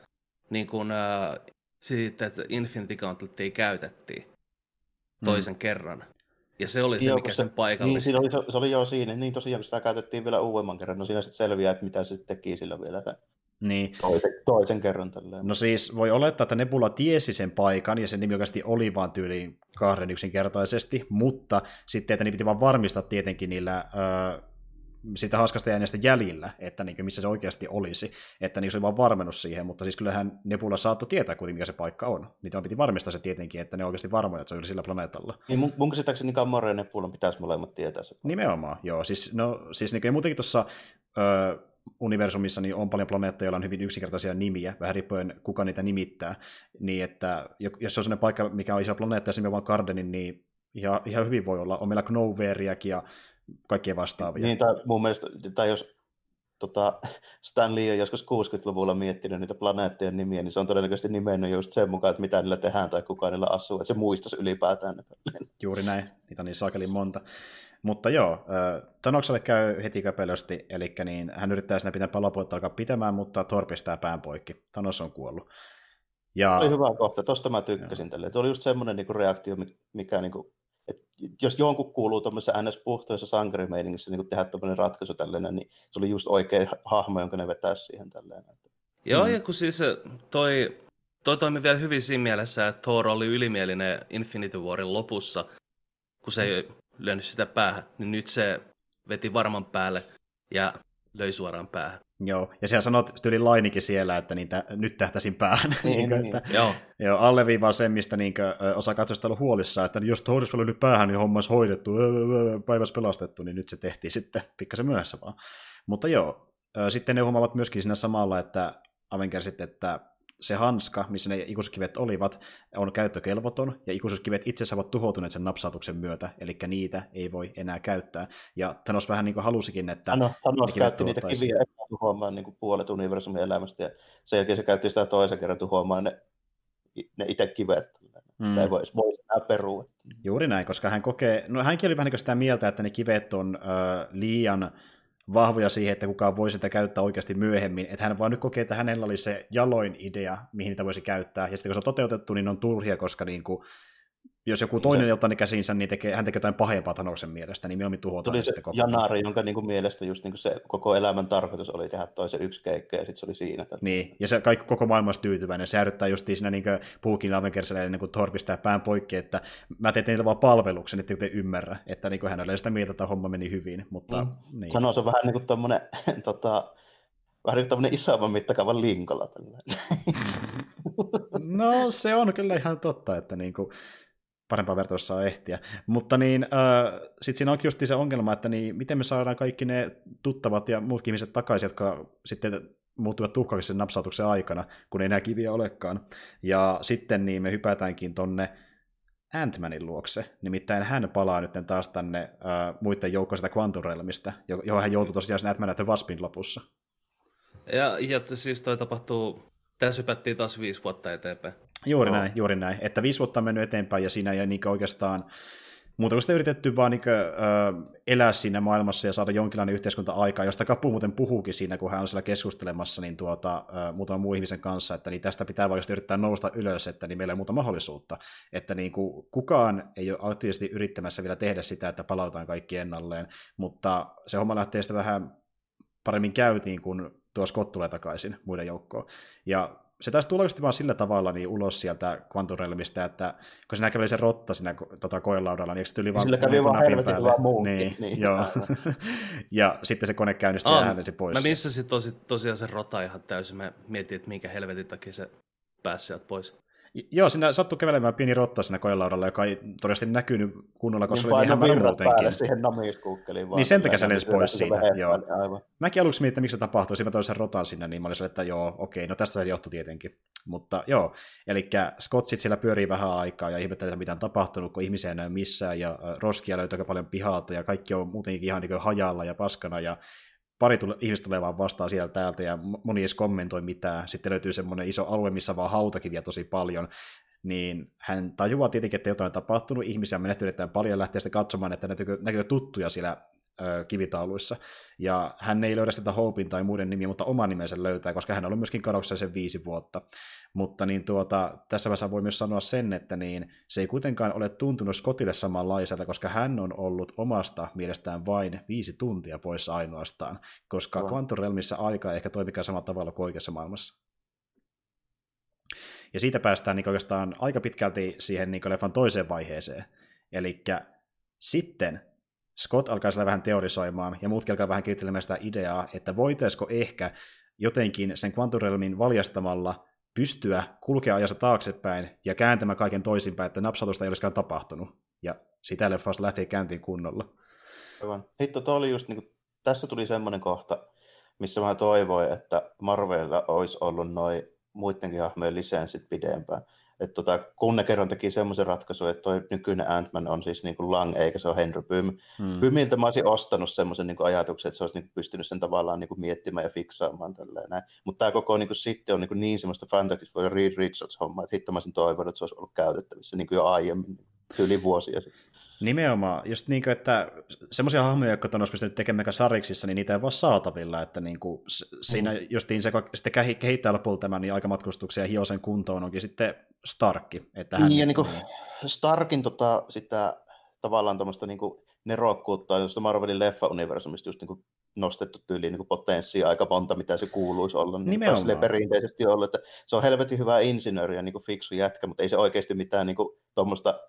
niin kun, äh, siitä että Infinity Gauntletia käytettiin toisen mm. kerran. Ja se oli se, joo, mikä se, sen paikallista. Niin, siinä oli, se, se oli jo siinä. Niin tosiaan, kun sitä käytettiin vielä uudemman kerran, no siinä sitten selviää, että mitä se sitten teki sillä vielä. Niin. Toisen, toisen kerran tälleen. No siis voi olettaa, että Nebula tiesi sen paikan, ja sen nimi oikeasti oli vaan tyyliin kahden yksinkertaisesti, mutta sitten, että niin piti vaan varmistaa tietenkin niillä öö, sitä haskasta jääneestä jäljillä, että niin missä se oikeasti olisi, että niin se oli vaan varmennus siihen, mutta siis kyllähän Nebula saattoi tietää kuitenkin, mikä se paikka on. Niitä piti varmistaa se tietenkin, että ne oikeasti varmoja, että se oli sillä planeetalla. Niin mun, mun käsittääkseni Gamora ja Nebula pitäisi molemmat tietää se. Nimenomaan, joo. Siis, no, siis niin muutenkin tuossa öö, universumissa niin on paljon planeettoja, joilla on hyvin yksinkertaisia nimiä, vähän riippuen kuka niitä nimittää, niin että jos se on sellainen paikka, mikä on iso planeetta ja se vaan Gardenin, niin ihan, ihan hyvin voi olla. On meillä Knowveriakin ja kaikkia vastaavia. Niin, tai mun mielestä, tai jos tota, Stan Lee on joskus 60-luvulla miettinyt niitä planeettien nimiä, niin se on todennäköisesti nimennyt just sen mukaan, että mitä niillä tehdään tai kuka niillä asuu, että se muistaisi ylipäätään. Juuri näin, niitä on niin saakeli monta. Mutta joo, Tanokselle käy heti käpelösti, eli niin hän yrittää sinne pitää palopuolta alkaa pitämään, mutta Thor pistää pään poikki. Thanos on kuollut. Ja... Oli hyvä kohta, tosta mä tykkäsin tälle. Tuo oli just semmoinen niinku reaktio, mikä niinku, jos jonkun kuuluu tuommoisessa NS-puhtoissa sankarimeiningissä niin tehdä tämmöinen ratkaisu tällainen, niin se oli just oikea hahmo, jonka ne vetää siihen tällainen. Joo, mm. ja kun siis toi, toi toimi vielä hyvin siinä mielessä, että Thor oli ylimielinen Infinity Warin lopussa, kun se ei lyönyt sitä päähän, niin nyt se veti varman päälle ja löi suoraan päähän. Joo, ja siellä sanot tyyli Lainikin siellä, että niitä, nyt tähtäisin päähän. Niin, niin, niin. Että, joo. joo. alleviivaa sen, mistä niin kuin, osa katsojista ollut huolissaan, että jos Thor olisi päähän, niin homma olisi hoidettu, päivässä pelastettu, niin nyt se tehtiin sitten pikkasen myöhässä vaan. Mutta joo, sitten ne huomaavat myöskin siinä samalla, että Avengersit, että se hanska, missä ne ikuisuuskivet olivat, on käyttökelvoton, ja ikuisuuskivet itsensä ovat tuhoutuneet sen napsautuksen myötä, eli niitä ei voi enää käyttää. Ja Thanos vähän niin kuin halusikin, että... No, Thanos käytti niitä kiviä tuhoamaan niin kuin puolet universumin elämästä, ja sen jälkeen se käytti sitä toisen kerran tuhoamaan ne, ne itse kivet. Mm. Sitä ei voisi voi enää perua. Juuri näin, koska hän kokee, no hänkin oli vähän niin sitä mieltä, että ne kivet on äh, liian vahvoja siihen, että kukaan voi sitä käyttää oikeasti myöhemmin. Että hän vaan nyt kokee, että hänellä oli se jaloin idea, mihin niitä voisi käyttää. Ja sitten kun se on toteutettu, niin on turhia, koska niin kuin, jos joku toinen se, ottaa ne käsinsä, niin tekee, hän tekee jotain pahempaa Thanoksen mielestä, niin mieluummin tuhotaan Tuli se sitten Janari, jonka niin kuin mielestä just niin kuin se koko elämän tarkoitus oli tehdä toisen yksi keikka, ja sitten se oli siinä. Niin, ja se kaikki koko maailma olisi tyytyväinen. Se ääryttää just siinä niin Puukin Avengersille ennen kuin Thor pistää pään poikki, että mä teen teille vaan palveluksen, että te ymmärrä, että niin kuin hän oli sitä mieltä, että homma meni hyvin. Mutta, mm. niin. Sanoo, se vähän niin kuin tommonen, tota, vähän niin kuin isomman mittakaavan linkolla. no se on kyllä ihan totta, että niin kuin, parempaa vertailussa saa ehtiä. Mutta niin, äh, sitten siinä onkin just se ongelma, että niin, miten me saadaan kaikki ne tuttavat ja muutkin ihmiset takaisin, jotka sitten muuttuvat tuhkaksi sen napsautuksen aikana, kun ei enää kiviä olekaan. Ja sitten niin me hypätäänkin tonne Ant-Manin luokse. Nimittäin hän palaa nyt taas tänne äh, muiden joukkoon sitä Quantum Realmista, johon hän joutui tosiaan sen Ant-Man lopussa. Ja, ja siis toi tapahtuu, tässä hypättiin taas viisi vuotta eteenpäin. Juuri no. näin, juuri näin. Että viisi vuotta on mennyt eteenpäin ja siinä ei niin oikeastaan muuta kuin sitä yritetty vaan niin kuin, ö, elää siinä maailmassa ja saada jonkinlainen yhteiskunta aikaa, josta Kapu muuten puhuukin siinä, kun hän on siellä keskustelemassa niin tuota, ö, muutaman muun ihmisen kanssa, että niin tästä pitää vaikka yrittää nousta ylös, että niin meillä ei muuta mahdollisuutta. Että niin kuin, kukaan ei ole aktiivisesti yrittämässä vielä tehdä sitä, että palautaan kaikki ennalleen, mutta se homma lähtee sitä vähän paremmin käytiin, kun tuo Scott tulee takaisin muiden joukkoon. Ja se taisi tulla vaan sillä tavalla niin ulos sieltä Quantum Realmista, että kun sinä käveli se rotta siinä tota, koelaudalla, niin se tuli vaan Sillä kävi vaan helvetin vaan muukin. Niin, niin, joo. ja sitten se kone käynnistyi ja hän pois. Mä missasin tosi, tosiaan se rota ihan täysin. Mä mietin, että minkä helvetin takia se pääsi sieltä pois. Joo, siinä sattui kävelemään pieni rotta siinä koelaudalla, joka ei todennäköisesti näkynyt kunnolla, koska niin oli ihan varmuutenkin. siihen vaan. Niin sen takia se lensi pois siitä, joo. Aivan. Mäkin aluksi mietin, että miksi se tapahtui, siinä mä toin sen rotan sinne, niin mä olin että joo, okei, no tästä se johtui tietenkin. Mutta joo, eli Scottsit siellä pyörii vähän aikaa ja ihmettelee, mitä on tapahtunut, kun ihmisiä ei näy missään ja roskia löytyy aika paljon pihalta ja kaikki on muutenkin ihan niin hajalla ja paskana ja pari tule, ihmistä tulee vaan vastaan sieltä täältä ja moni ei kommentoi mitään. Sitten löytyy semmoinen iso alue, missä vaan hautakiviä tosi paljon. Niin hän tajuaa tietenkin, että jotain on tapahtunut. Ihmisiä on paljon lähteä sitten katsomaan, että näkyy tuttuja siellä kivitauluissa. Ja hän ei löydä sitä Hopin tai muiden nimiä, mutta oman nimensä löytää, koska hän on ollut myöskin kadoksessa sen viisi vuotta. Mutta niin tuota, tässä vaiheessa voi myös sanoa sen, että niin, se ei kuitenkaan ole tuntunut Scottille samanlaiselta, koska hän on ollut omasta mielestään vain viisi tuntia poissa ainoastaan, koska no. Quantum Realmissa aika ei ehkä toimikaan samalla tavalla kuin oikeassa maailmassa. Ja siitä päästään niin oikeastaan aika pitkälti siihen niin leffan toiseen vaiheeseen. Eli sitten Scott alkaa siellä vähän teorisoimaan, ja muutkin alkaa vähän kehittelemään sitä ideaa, että voitaisiko ehkä jotenkin sen kvanturealmin valjastamalla pystyä kulkea ajassa taaksepäin ja kääntämään kaiken toisinpäin, että napsatusta ei olisikaan tapahtunut. Ja sitä leffasta lähtee käyntiin kunnolla. Hitto, toi oli just niin kuin, tässä tuli semmoinen kohta, missä mä toivoin, että Marvelilla olisi ollut noin muidenkin hahmojen lisenssit pidempään että tota, kun ne kerran teki semmoisen ratkaisun, että toi nykyinen Ant-Man on siis niin kuin Lang, eikä se ole Henry Pym. Hmm. Pymiltä mä olisin ostanut semmoisen niin ajatuksen, että se olisi niin pystynyt sen tavallaan niin kuin miettimään ja fiksaamaan tälleen Mutta tämä koko niin kuin, sitten on niin, kuin niin semmoista Fantasy Reed Richards-hommaa, että hitto mä olisin toivonut, että se olisi ollut käytettävissä niin kuin jo aiemmin, yli vuosia sitten. Nimenomaan, just niin kuin, että semmoisia hahmoja, jotka on pystynyt tekemään sariksissa, niin niitä ei voi saatavilla, että niin kuin, siinä mm. justiin se, sitten kehittää lopulta tämän niin aikamatkustuksia ja hio sen kuntoon onkin sitten Starkki. Että hän, niin, ja niin kuin Starkin tota, sitä tavallaan tuommoista niin nerokkuutta, josta Marvelin leffa-universumista just niin kuin nostettu tyyliin niin potenssia aika monta, mitä se kuuluisi olla. Niin Nimenomaan. perinteisesti ollut, että se on helvetin hyvä insinööri ja niin kuin fiksu jätkä, mutta ei se oikeasti mitään niin tuommoista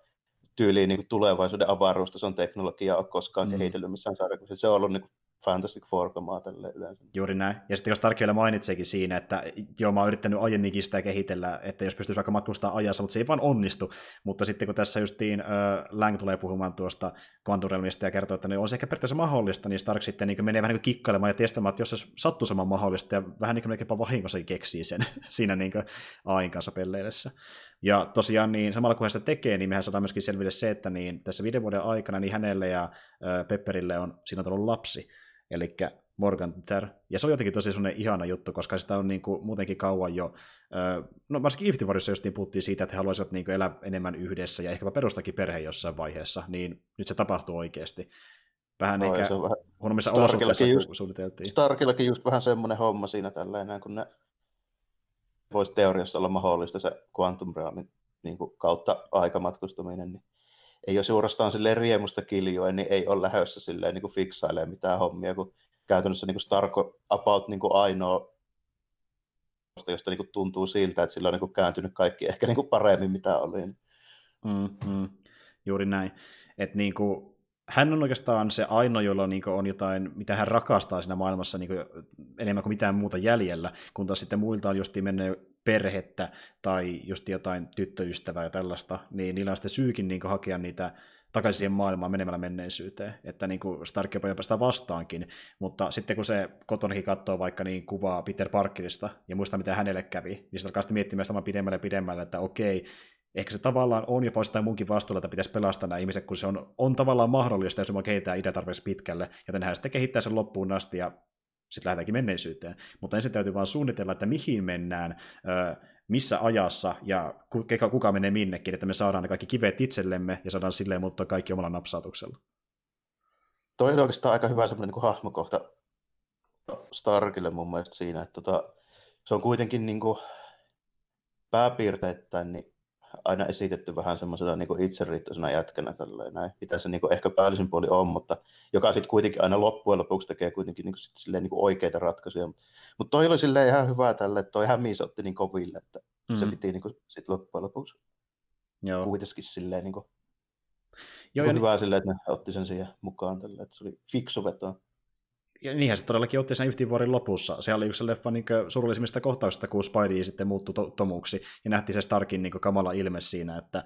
tyyliin niin tulevaisuuden avaruustason teknologiaa ole koskaan mm. kehitellyt missään sarjakuvassa. Se on ollut niin kuin Fantastic Four-kamaa tälle yleensä. Juuri näin. Ja sitten jos Stark vielä mainitseekin siinä, että joo, mä oon yrittänyt aiemminkin sitä kehitellä, että jos pystyisi vaikka matkustaa ajassa, mutta se ei vaan onnistu. Mutta sitten kun tässä justiin äh, Lang tulee puhumaan tuosta kvanturelmista ja kertoo, että ne on se ehkä periaatteessa mahdollista, niin Stark sitten niin menee vähän niin kikkailemaan ja testamaan, että jos se sattuu saman mahdollista ja vähän niin kuin vahingossa keksii sen siinä niin Ain kanssa. Ja tosiaan niin samalla kun hän sitä tekee, niin mehän saadaan myöskin selville se, että niin tässä viiden vuoden aikana niin hänelle ja äh, Pepperille on siinä on tullut lapsi eli Morgan tytär. Ja se on jotenkin tosi sellainen ihana juttu, koska sitä on niin kuin muutenkin kauan jo, no varsinkin Infinity Warissa just niin puhuttiin siitä, että he haluaisivat niin kuin elää enemmän yhdessä ja ehkä perustakin perhe jossain vaiheessa, niin nyt se tapahtuu oikeasti. Vähän no, ehkä vähän... huonommissa olosuhteissa just, suunniteltiin. Starkillakin just vähän semmoinen homma siinä tällainen, kun ne voisi teoriassa olla mahdollista se quantum realmin niin kuin kautta aikamatkustaminen, niin ei ole suorastaan silleen riemusta kiljoen, niin ei ole lähdössä silleen niin kuin fiksailemaan mitään hommia, kun käytännössä niin kuin Starko about niin kuin ainoa josta niin tuntuu siltä, että sillä on niin kääntynyt kaikki ehkä niin paremmin, mitä oli. Mm, mm, juuri näin. Et niin kuin, hän on oikeastaan se ainoa, jolla niin on jotain, mitä hän rakastaa siinä maailmassa niin kuin enemmän kuin mitään muuta jäljellä, kun taas sitten muilta on justiin mennyt perhettä tai just jotain tyttöystävää ja tällaista, niin niillä on sitten syykin niin hakea niitä takaisin siihen maailmaan menemällä menneisyyteen, että niin kuin Stark jopa päästä vastaankin, mutta sitten kun se kotonakin katsoo vaikka niin kuvaa Peter Parkerista ja muistaa mitä hänelle kävi, niin se alkaa sitten miettimään sitä pidemmälle ja pidemmälle, että okei, ehkä se tavallaan on jopa jostain munkin vastuulla, että pitäisi pelastaa nämä ihmiset, kun se on, on tavallaan mahdollista, jos me kehitetään idea tarpeeksi pitkälle, joten hän sitten kehittää sen loppuun asti ja sitten lähdetäänkin menneisyyteen. Mutta ensin täytyy vaan suunnitella, että mihin mennään, missä ajassa ja kuka, kuka menee minnekin, että me saadaan ne kaikki kivet itsellemme ja saadaan silleen muuttaa kaikki omalla napsautuksella. Toi on oikeastaan aika hyvä semmoinen niin hahmokohta Starkille mun mielestä siinä, että tota, se on kuitenkin niin kuin pääpiirteittäin niin aina esitetty vähän semmoisena niin itseriittoisena jätkänä tälleen, näin, mitä se niin kuin ehkä päällisin puoli on, mutta joka sitten kuitenkin aina loppujen lopuksi tekee kuitenkin niin kuin, sit silleen, niin kuin oikeita ratkaisuja. Mutta toi oli silleen ihan hyvä tälle, että toi hämis otti niin koville, että mm. se piti niin kuin, sit loppujen lopuksi Joo. kuitenkin silleen niin kuin, Joo, niin... hyvä niin... silleen, että ne otti sen siihen mukaan tälle, että se oli fiksu veto ja niinhän se todellakin otti sen Warin lopussa. Se oli yksi leffa niin surullisimmista kohtauksista, kun Spidey sitten muuttui to- tomuksi, ja nähtiin se Starkin niin kamala ilme siinä, että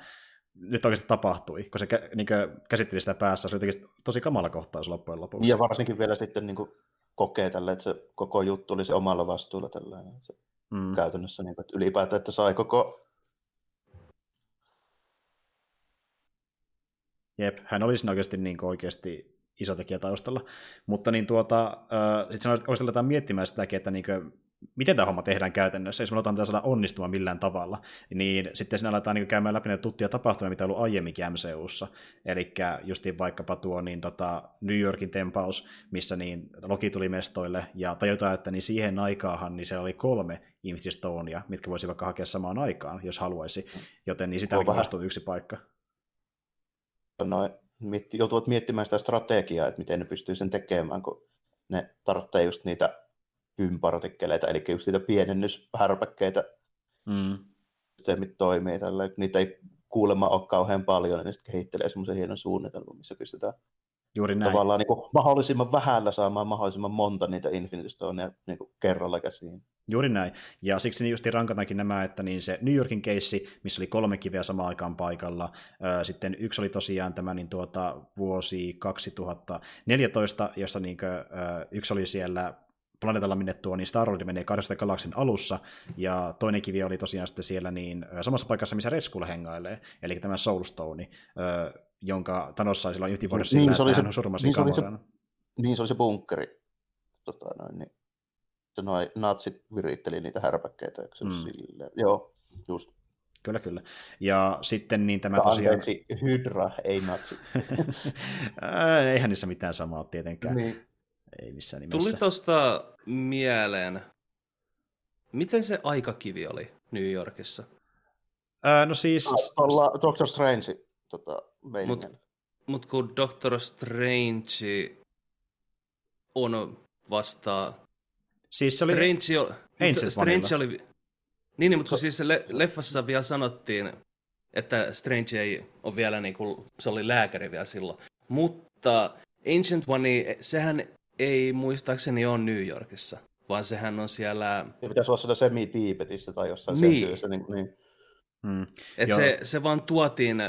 nyt oikeasti tapahtui, kun se kä- niin käsitteli sitä päässä, se oli jotenkin tosi kamala kohtaus loppujen lopuksi. Ja varsinkin vielä sitten niin kokee tälle, että se koko juttu oli se omalla vastuulla tällainen. Se mm. Käytännössä niin kuin, että ylipäätään, että sai koko Jep, hän olisi oikeasti, niin oikeasti iso tekijä taustalla. Mutta niin tuota, sitten se aletaan miettimään sitäkin, että niin kuin, miten tämä homma tehdään käytännössä, jos me aletaan saada onnistumaan millään tavalla, niin sitten siinä aletaan niin käymään läpi näitä tuttuja tapahtumia, mitä on ollut aiemminkin MCUssa. Eli justiin vaikkapa tuo niin, tota, New Yorkin tempaus, missä niin Loki tuli mestoille, ja tajutaan, että niin siihen aikaahan niin siellä oli kolme Infinity Stonea, mitkä voisi vaikka hakea samaan aikaan, jos haluaisi. Joten niin sitä on yksi paikka. Noin mietti, joutuvat miettimään sitä strategiaa, että miten ne pystyy sen tekemään, kun ne tarvitsee just niitä pympartikkeleita, eli just niitä pienennyshärpäkkeitä, mm. systeemit toimii tällä. Niitä ei kuulemma ole kauhean paljon, niin ne sitten kehittelee semmoisen hienon suunnitelman, missä pystytään Juuri näin. tavallaan niin kuin mahdollisimman vähällä saamaan mahdollisimman monta niitä Infinity Stoneja niin kuin kerralla käsiin. Juuri näin. Ja siksi niin justi rankataankin nämä, että niin se New Yorkin keissi, missä oli kolme kiveä samaan aikaan paikalla. Sitten yksi oli tosiaan tämä niin tuota, vuosi 2014, jossa niin kuin, yksi oli siellä planeetalla minne tuo, niin Star menee kahdesta galaksin alussa, ja toinen kivi oli tosiaan sitten siellä niin, samassa paikassa, missä Reskulla hengailee, eli tämä Soulstone, jonka Thanos sai silloin yhti vuodessa niin, sillä, että hän on surmasi niin, se, niin se oli se bunkkeri. Tota, noin, niin se noi natsit viritteli niitä härpäkkeitä, eikö mm. sille? Joo, just. Kyllä, kyllä. Ja sitten niin tämä tosiaan... Anteeksi, Hydra, ei natsi. Eihän niissä mitään samaa tietenkään. Niin. Ei missään nimessä. Tuli tuosta mieleen, miten se aikakivi oli New Yorkissa? Ää, no siis... Olla Doctor Strange tota, Mut, mut kun Doctor Strange on vasta... Siis se oli Strange, o... Strange oli... Niin, niin, mutta kun siis le- leffassa vielä sanottiin, että Strange ei ole vielä niin kuin, se oli lääkäri vielä silloin. Mutta Ancient One, sehän ei muistaakseni ole New Yorkissa, vaan sehän on siellä... Ja pitäisi olla siellä semi-Tiipetissä tai jossain niin. sen työssä. Niin, niin. Hmm. Et se, se vaan tuotiin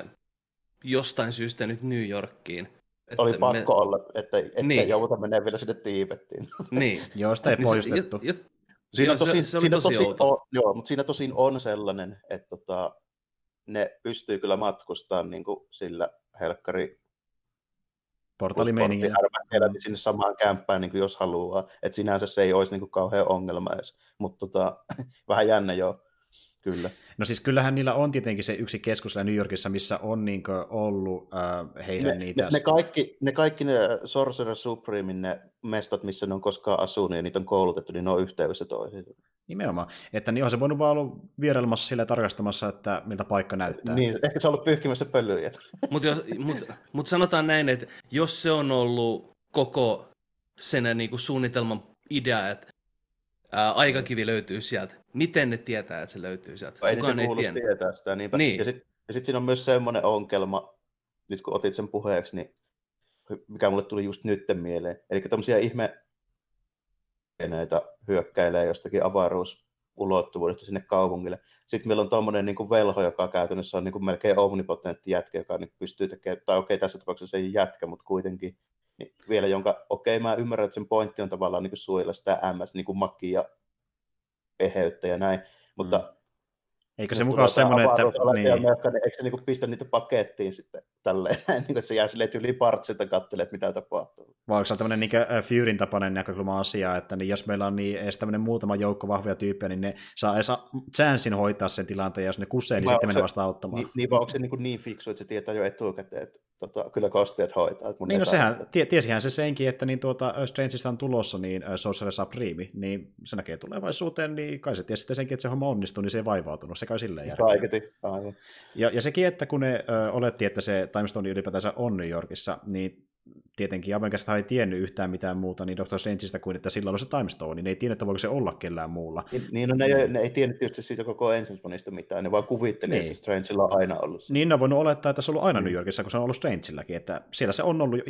jostain syystä nyt New Yorkiin. Että Oli pakko me... olla, että ettei niin. jouduta menemään vielä sinne Tiibettiin. Niin. joo, sitä ei niin poistettu. Se, siinä, on tosin, se, se siinä tosi, tosi on, joo, mutta siinä tosin on sellainen, että tota, ne pystyy kyllä matkustamaan niin kuin sillä helkkari portalimeiningillä. Mm. sinne samaan kämppään, niin kuin jos haluaa. Että sinänsä se ei olisi niin kuin kauhean ongelma edes. Mutta tota, vähän jännä joo, kyllä. No siis kyllähän niillä on tietenkin se yksi keskus New Yorkissa, missä on niin ollut äh, heidän ne, niitä... Ne, ne, kaikki, ne kaikki ne Sorcerer Supremein ne mestat, missä ne on koskaan asunut ja niitä on koulutettu, niin ne on yhteydessä toisiinsa. Nimenomaan. Että niin on se voinut vaan olla vierailemassa sille tarkastamassa, että miltä paikka näyttää. Niin, ehkä se on ollut pyyhkimässä pölyjä. Mutta mut, mut sanotaan näin, että jos se on ollut koko sen niinku suunnitelman idea, että ää, aikakivi löytyy sieltä, miten ne tietää, että se löytyy sieltä? Ei Kukaan ei tiedä. tietää sitä. Niinpä. Niin. Ja sitten sit siinä on myös semmoinen ongelma, nyt kun otit sen puheeksi, niin mikä mulle tuli just nytten mieleen. Eli tämmöisiä ihme näitä hyökkäilee jostakin avaruusulottuvuudesta sinne kaupungille. Sitten meillä on tuommoinen niin velho, joka käytännössä on niin kuin melkein omnipotentti jätkä, joka niin pystyy tekemään, tai okei, tässä tapauksessa ei jätkä, mutta kuitenkin niin vielä jonka, okei, mä ymmärrän, että sen pointti on tavallaan niin kuin suojella sitä MS, niin kuin makia, eheyttä ja näin, mutta mm. Eikö se mukaan ole semmoinen, että... Niin. Myöhkä, niin eikö se niin pistä niitä pakettiin sitten tälleen, niin kuin se jää silleen yli partsilta katselee, että mitä tapahtuu. Vai onko se tämmöinen niin Furyn tapainen näkökulma asia, että niin jos meillä on niin edes tämmöinen muutama joukko vahvia tyyppejä, niin ne saa edes chanssin hoitaa sen tilanteen, jos ne kusee, niin sitten menee vasta auttamaan. Niin, niin vai onko se niin, niin fiksu, että se tietää jo etukäteen, että tota, kyllä kosteet hoitaa. Mun niin no sehän, tie, tiesihän se senkin, että niin tuota, Strangeista on tulossa niin uh, Sorcerer Supreme, niin se näkee tulevaisuuteen, niin kai se tiesi sitten senkin, että se homma onnistuu, niin se ei vaivautunut, se kai silleen järkeä. Ja, ja sekin, että kun ne uh, oletti, että se Time Stone ylipäätänsä on New Yorkissa, niin tietenkin Avenkasta ei tiennyt yhtään mitään muuta niin Doctor Strangeista kuin, että sillä on se Time Stone, niin ne ei tiennyt, että voiko se olla kellään muulla. Niin, niin no, ne, ei, ne ei tiennyt tietysti siitä koko Ensinsmonista mitään, ne vaan kuvitteli, niin. että Strangella on aina ollut. Niin, ne on voinut olettaa, että se on ollut aina New Yorkissa, kun se on ollut Strangelläkin, että siellä se on ollut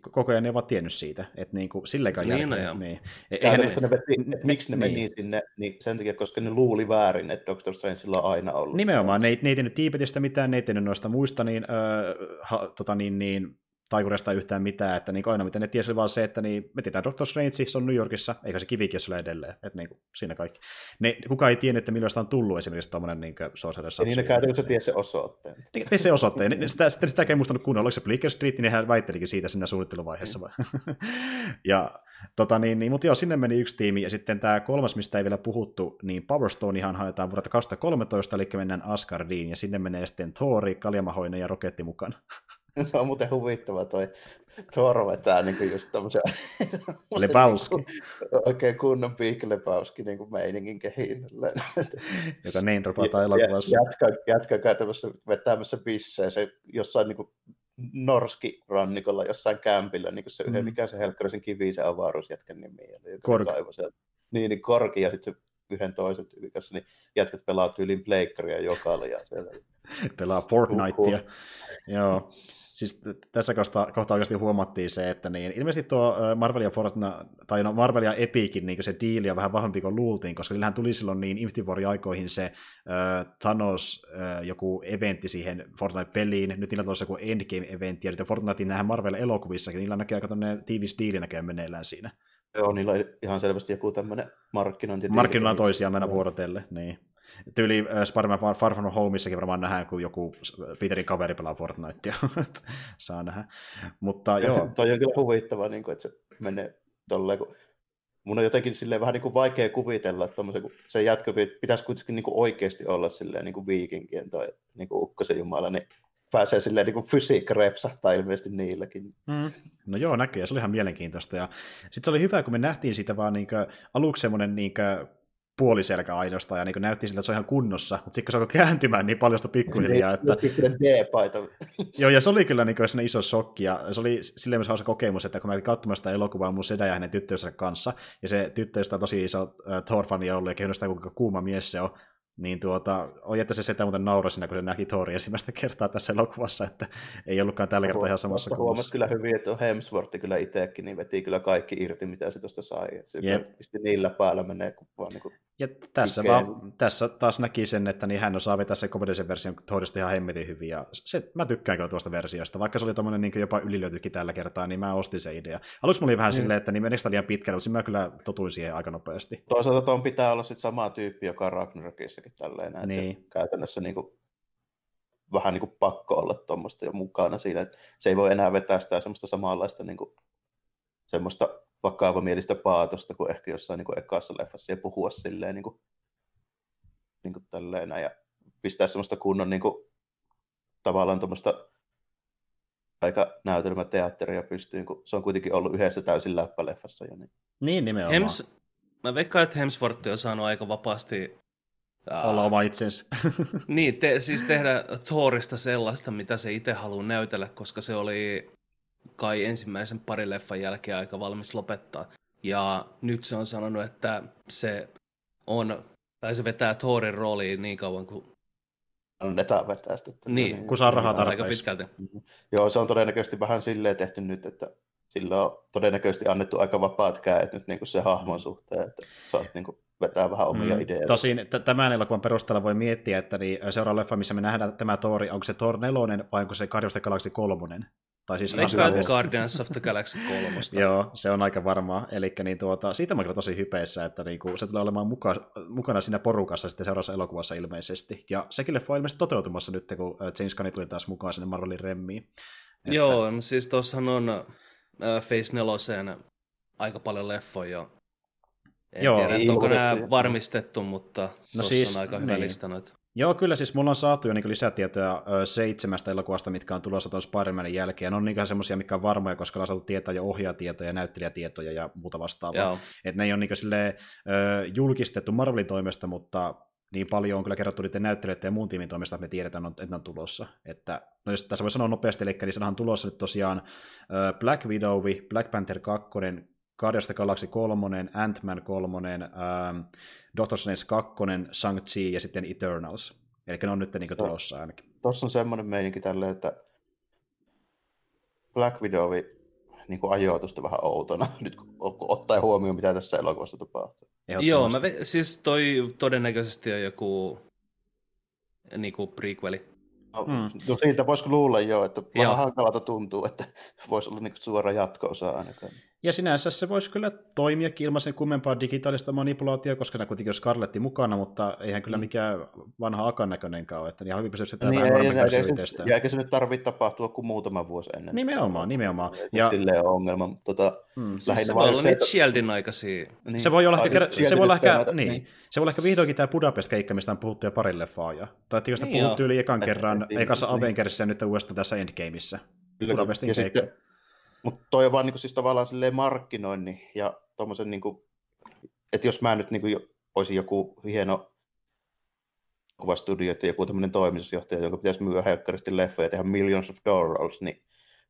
koko ajan, ne ovat tiennyt siitä, että niin kuin, sillekään niin, järkeä. No, niin. Eihän ne, ne veti, että miksi ne meni niin. sinne, niin sen takia, koska ne luuli väärin, että Doctor Strangella on aina ollut. Nimenomaan, ne ei, ne ei tiennyt Tiipetistä mitään, ne ei tiennyt noista muista niin, äh, ha, tota, niin, niin taikuresta yhtään mitään, että niin aina mitä ne tiesi vaan se, että niin, me tietää Doctor Strange, se on New Yorkissa, eikä se kivikin ole edelleen, että niin kuin, siinä kaikki. Ne, kukaan ei tiennyt, että milloin on tullut esimerkiksi tuommoinen niin Sorcerer Ja niin ne käytännössä tiesi se osoitteen. Niin, tiesi se osoitteen, niin sitä, sitten sitä ei muistanut kunnolla, oliko se Bleecker Street, niin hän väittelikin siitä siinä suunnitteluvaiheessa. Vai? ja Tota niin, niin, mutta joo, sinne meni yksi tiimi, ja sitten tämä kolmas, mistä ei vielä puhuttu, niin Power ihan haetaan vuodelta 2013, eli mennään Asgardiin, ja sinne menee sitten Thori, Kaljamahoinen ja Roketti mukaan. Se on muuten huvittava toi Thor vetää niin just tämmöisen... Lebowski. Niin oikein kunnon Lebowski niin kuin meiningin kehiin. Joka niin dropataan elokuvassa. Jätkä, jätkä käytävässä vetämässä bissejä se jossain niin kuin Norski-rannikolla jossain kämpillä, niin kuin se mm. mikä se helkkari sen kivi se avaruusjätkän nimi. Korki. Niin, niin Korki ja sitten se yhden toisen tyyli kanssa, niin jätkät pelaa tyyliin pleikkaria joka ja siellä. Pelaa Fortnitea. Joo. Siis tässä kohtaa, kohtaa oikeasti huomattiin se, että niin, ilmeisesti tuo Marvel ja Fortnite, tai no Marvel ja Epicin niin se diili on vähän vahvempi kuin luultiin, koska niillähän tuli silloin niin Infinity aikoihin se uh, Thanos uh, joku eventti siihen Fortnite-peliin, nyt niillä on tuossa joku Endgame-eventti, ja nyt Fortnitein nähdään Marvel-elokuvissakin, niillä näkee aika tiivis diili näkee meneillään siinä. Joo, niillä on ihan selvästi joku tämmöinen markkinointi. Markkinoilla toisiaan mennä vuorotelle, niin. Tyyli äh, Spider-Man Far, From Homeissakin varmaan nähdään, kun joku Peterin kaveri pelaa Fortnitea. Saa nähdä. Mutta joo. Toi on kyllä huvittavaa, niin kuin, että se menee tolleen, kun mun on jotenkin silleen vähän niin kuin vaikea kuvitella, että kun se jätkö pitäisi kuitenkin niin kuin oikeasti olla silleen niin kuin viikinkien toi niin kuin ukkosen jumala, niin pääsee silleen niin kuin fysiikka repsahtaa ilmeisesti niilläkin. Mm. No joo, näkyy, ja se oli ihan mielenkiintoista. Ja sitten se oli hyvä, kun me nähtiin sitä vaan niin aluksi semmoinen niin puoliselkä ainoastaan, ja niin näytti siltä, että se on ihan kunnossa, mutta sitten kun se alkoi kääntymään niin paljon sitä pikkuhiljaa, että... D-paita. Joo, ja se oli kyllä niin kuin, iso shokki, ja se oli silleen myös hauska kokemus, että kun mä katsomaan sitä elokuvaa mun sedä ja hänen tyttöystänsä kanssa, ja se tyttöystä on tosi iso äh, Thor-fani ollut, ja kehunut sitä, kuinka kuuma mies se on, niin tuota, oi, että se setä muuten nauroi siinä, kun se näki Thori ensimmäistä kertaa tässä elokuvassa, että ei ollutkaan tällä kertaa ihan samassa kunnossa. Huomasi kyllä hyvin, että Hemsworth kyllä itsekin niin veti kyllä kaikki irti, mitä se tuosta sai. Että se yep. pisti niillä päällä menee, kun vaan niin kuin ja tässä, vaan, tässä taas näki sen, että niin hän osaa vetää se komedisen version Thorista ihan hemmetin hyvin, ja se, mä tykkään kyllä tuosta versiosta, vaikka se oli tommonen niin jopa ylilöitykin tällä kertaa, niin mä ostin se idea. Aluksi mulla oli vähän mm. silleen, että niin menikö liian pitkälle, mutta mä kyllä totuin siihen aika nopeasti. Toisaalta tuon pitää olla sitten sama tyyppi, joka on Ragnarokissakin tälleen, näin, niin. käytännössä niin kuin, vähän niin kuin pakko olla tuommoista jo mukana siinä, että se ei voi enää vetää sitä semmoista samanlaista niin kuin, semmoista vakavamielistä paatosta kuin ehkä jossain niin kuin ekassa leffassa ja puhua silleen niin kuin, niin kuin tälleen ja pistää semmoista kunnon niin kuin, tavallaan tuommoista aika näytelmäteatteria pystyy, kun se on kuitenkin ollut yhdessä täysin läppäleffassa jo. Niin, niin nimenomaan. Hems, mä veikkaan, että Hemsworth on saanut aika vapaasti olla oma itsensä. niin, te, siis tehdä Thorista sellaista, mitä se itse haluaa näytellä, koska se oli kai ensimmäisen parin leffan jälkeen aika valmis lopettaa. Ja nyt se on sanonut, että se on, tai se vetää Thorin rooliin niin kauan kuin annetaan vetää sitä. Niin, niin kun saa rahaa tarpeeksi. Aika pitkälti. Mm-hmm. Joo, se on todennäköisesti vähän silleen tehty nyt, että sillä on todennäköisesti annettu aika vapaat käet nyt niin kuin se hahmon suhteen, että saat niin kuin vetää vähän omia mm. ideoita. Tosin t- tämän elokuvan perusteella voi miettiä, että niin seuraava leffa, missä me nähdään tämä Thor, onko se Thor 4 vai onko se Guardians of the Galaxy 3? Tai siis Guardians of the Galaxy 3. Joo, se on aika varmaa. Eli niin tuota, siitä mä kyllä tosi hypeissä, että niinku, se tulee olemaan muka, mukana siinä porukassa sitten seuraavassa elokuvassa ilmeisesti. Ja sekin leffa on ilmeisesti toteutumassa nyt, kun James Gunn tuli taas mukaan sinne Marvelin remmiin. Että... Joo, no siis tuossahan on äh, Face 4 aika paljon leffoja. En Joo, tiedä, onko nämä varmistettu, mutta no siis, on aika hyvä niin. lista noita. Joo, kyllä siis mulla on saatu jo niin lisätietoja ö, seitsemästä elokuvasta, mitkä on tulossa tuon Spider-Manin jälkeen. Ne on niin semmoisia, mitkä on varmoja, koska on saatu tietää jo ohjaatietoja, näyttelijätietoja ja muuta vastaavaa. Että ne ei ole niin silleen, ö, julkistettu Marvelin toimesta, mutta niin paljon on kyllä kerrottu niiden näyttelijöiden ja muun tiimin toimesta, että me tiedetään, että ne on tulossa. Että, no jos tässä voi sanoa nopeasti, eli niin on tulossa nyt tosiaan Black Widow, Black Panther 2, Guardians of the Galaxy 3, Ant-Man 3, ähm, Doctor Strange 2, Shang-Chi ja sitten Eternals. Eli ne on nyt niin tulossa ainakin. Tuossa on semmoinen meininki tälleen, että Black Widow niin kuin ajoitusta vähän outona, nyt kun ottaa huomioon, mitä tässä elokuvassa tapahtuu. Joo, mä ve- siis toi todennäköisesti on joku niin kuin prequeli. No, mm. no siitä voisiko luulla jo, että vähän hankalalta tuntuu, että voisi olla niin suora jatko-osa ainakaan. Ja sinänsä se voisi kyllä toimia ilmaisen kummempaa digitaalista manipulaatiota, koska ne kuitenkin on Scarletti mukana, mutta eihän kyllä mm. mikään vanha akan näköinenkään ole, että ihan hyvin pystyisi sitä niin, vähän ja, ja, ja eikä se nyt tarvitse tapahtua kuin muutama vuosi ennen. Nimenomaan, nimenomaan. Ja... Silleen on ongelma, mutta tota, mm, siis se voi olla niitä Shieldin aikaisia. Niin. Se voi olla ehkä, se voi olla ehkä, niin, niin. se voi olla ehkä vihdoinkin tämä Budapest-keikka, mistä on puhuttu jo pari leffaa jo. Tai että sitä niin puhuttu yli ekan kerran, ekassa niin. Avengersissa ja nyt uudestaan tässä Endgameissa. Budapestin keikka. Mutta toi on vaan niinku siis tavallaan silleen markkinoinnin ja tommosen niinku, että jos mä nyt niinku olisin joku hieno kuvastudio ja joku tämmöinen toimitusjohtaja, joka pitäisi myyä helkkaristi leffoja ja tehdä millions of dollars, niin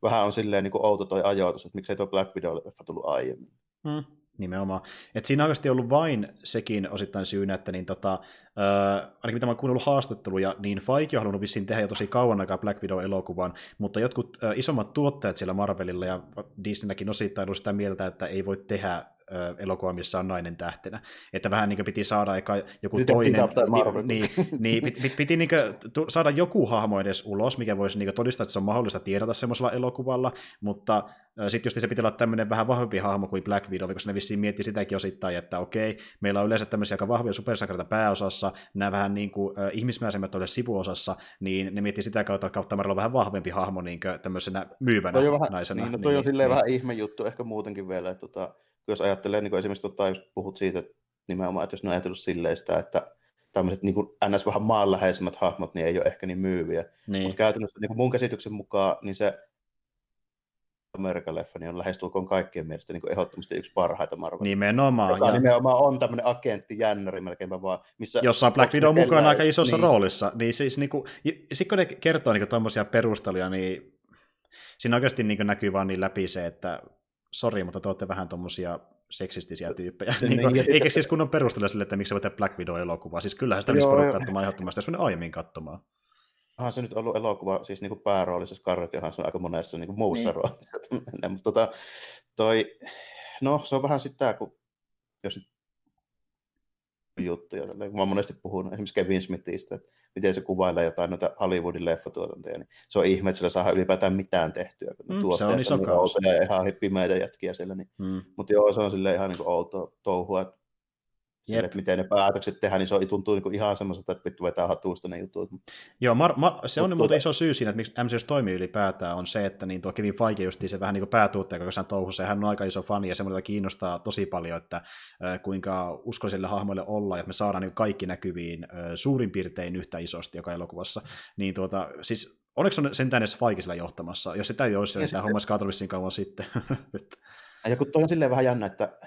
vähän on silleen niin outo toi ajoitus, että miksei tuo Black Widow-leffa tullut aiemmin. Hmm. Nimenomaan. Et siinä on oikeasti ollut vain sekin osittain syynä, että niin tota, äh, ainakin mitä mä oon kuunnellut haastatteluja, niin Feige on halunnut vissiin tehdä jo tosi kauan aikaa Black Widow-elokuvan, mutta jotkut äh, isommat tuottajat siellä Marvelilla ja Disneynäkin osittain ollut sitä mieltä, että ei voi tehdä elokuva, missä on nainen tähtenä. Että vähän niin piti saada eka joku Sitten toinen... Niin, niin, piti, piti niin saada joku hahmo edes ulos, mikä voisi niin todistaa, että se on mahdollista tiedota semmoisella elokuvalla, mutta sitten just se pitää olla tämmöinen vähän vahvempi hahmo kuin Black Widow, koska ne vissiin mietti sitäkin osittain, että okei, meillä on yleensä tämmöisiä aika vahvoja supersankareita pääosassa, nämä vähän niin kuin äh, ihmismäisemmät ole sivuosassa, niin ne miettii sitä kautta, että kautta on vähän vahvempi hahmo niin tämmöisenä myyvänä toi vähän, naisena. Niin, no toi niin, on silleen niin. vähän ihme juttu ehkä muutenkin vielä, että tota, jos ajattelee niin kuin esimerkiksi, tota, jos puhut siitä, että nimenomaan, että jos ne on ajatellut silleen sitä, että tämmöiset niin kuin ns. vähän maanläheisemmät hahmot, niin ei ole ehkä niin myyviä. Niin. Mutta käytännössä niin kuin mun käsityksen mukaan, niin se Amerikan leffa, niin on lähestulkoon kaikkien mielestä niin ehdottomasti yksi parhaita Marvel. Nimenomaan. Joka ja... nimenomaan on tämmöinen agenttijännäri melkeinpä vaan. Missä Jossa on Black Widow mukana aika isossa niin. roolissa. Niin siis niin kuin, sit kun ne kertoo niin tuommoisia perusteluja, niin siinä oikeasti niin näkyy vaan niin läpi se, että sori, mutta te olette vähän tuommoisia seksistisiä tyyppejä. niin, niin, eikä siis kunnon perustella sille, että miksi se voi tehdä Black Widow-elokuvaa. Siis kyllähän sitä olisi porukka katsomaan ehdottomasti, jos aiemmin katsomaan. Onhan se nyt ollut elokuva, siis niin pääroolissa Scarlett Johansson aika monessa niin muussa niin. roolissa. mutta tota, toi, no se on vähän sitä, kun jos nyt juttuja. Kun mä oon monesti puhunut esimerkiksi Kevin Smithistä, että miten se kuvailee jotain noita Hollywoodin leffatuotantoja, niin se on ihme, että sillä saa ylipäätään mitään tehtyä. Kun mm, se on iso on ja ihan pimeitä jätkiä siellä. Niin. Mm. Mutta joo, se on sille ihan niin outo touhua, että Sille, että miten ne päätökset tehdään, niin se on, tuntuu niin ihan semmoiselta, että vittu vetää hatuusta ne jutut. Joo, mar, mar, se on mutta tuota... iso syy siinä, että miksi MCS toimii ylipäätään, on se, että niin tuo Kevin Feige justiin se vähän niin kuin päätuuttaja koko ajan touhussa, ja hän on aika iso fani, ja semmoinen kiinnostaa tosi paljon, että äh, kuinka uskollisille hahmoille olla, ja me saadaan niin kaikki näkyviin äh, suurin piirtein yhtä isosti joka elokuvassa. Niin tuota, siis onneksi on sentään edes Feige johtamassa, jos sitä ei olisi, niin tämä homma olisi kauan sitten. ja kun toi on silleen vähän jännä, että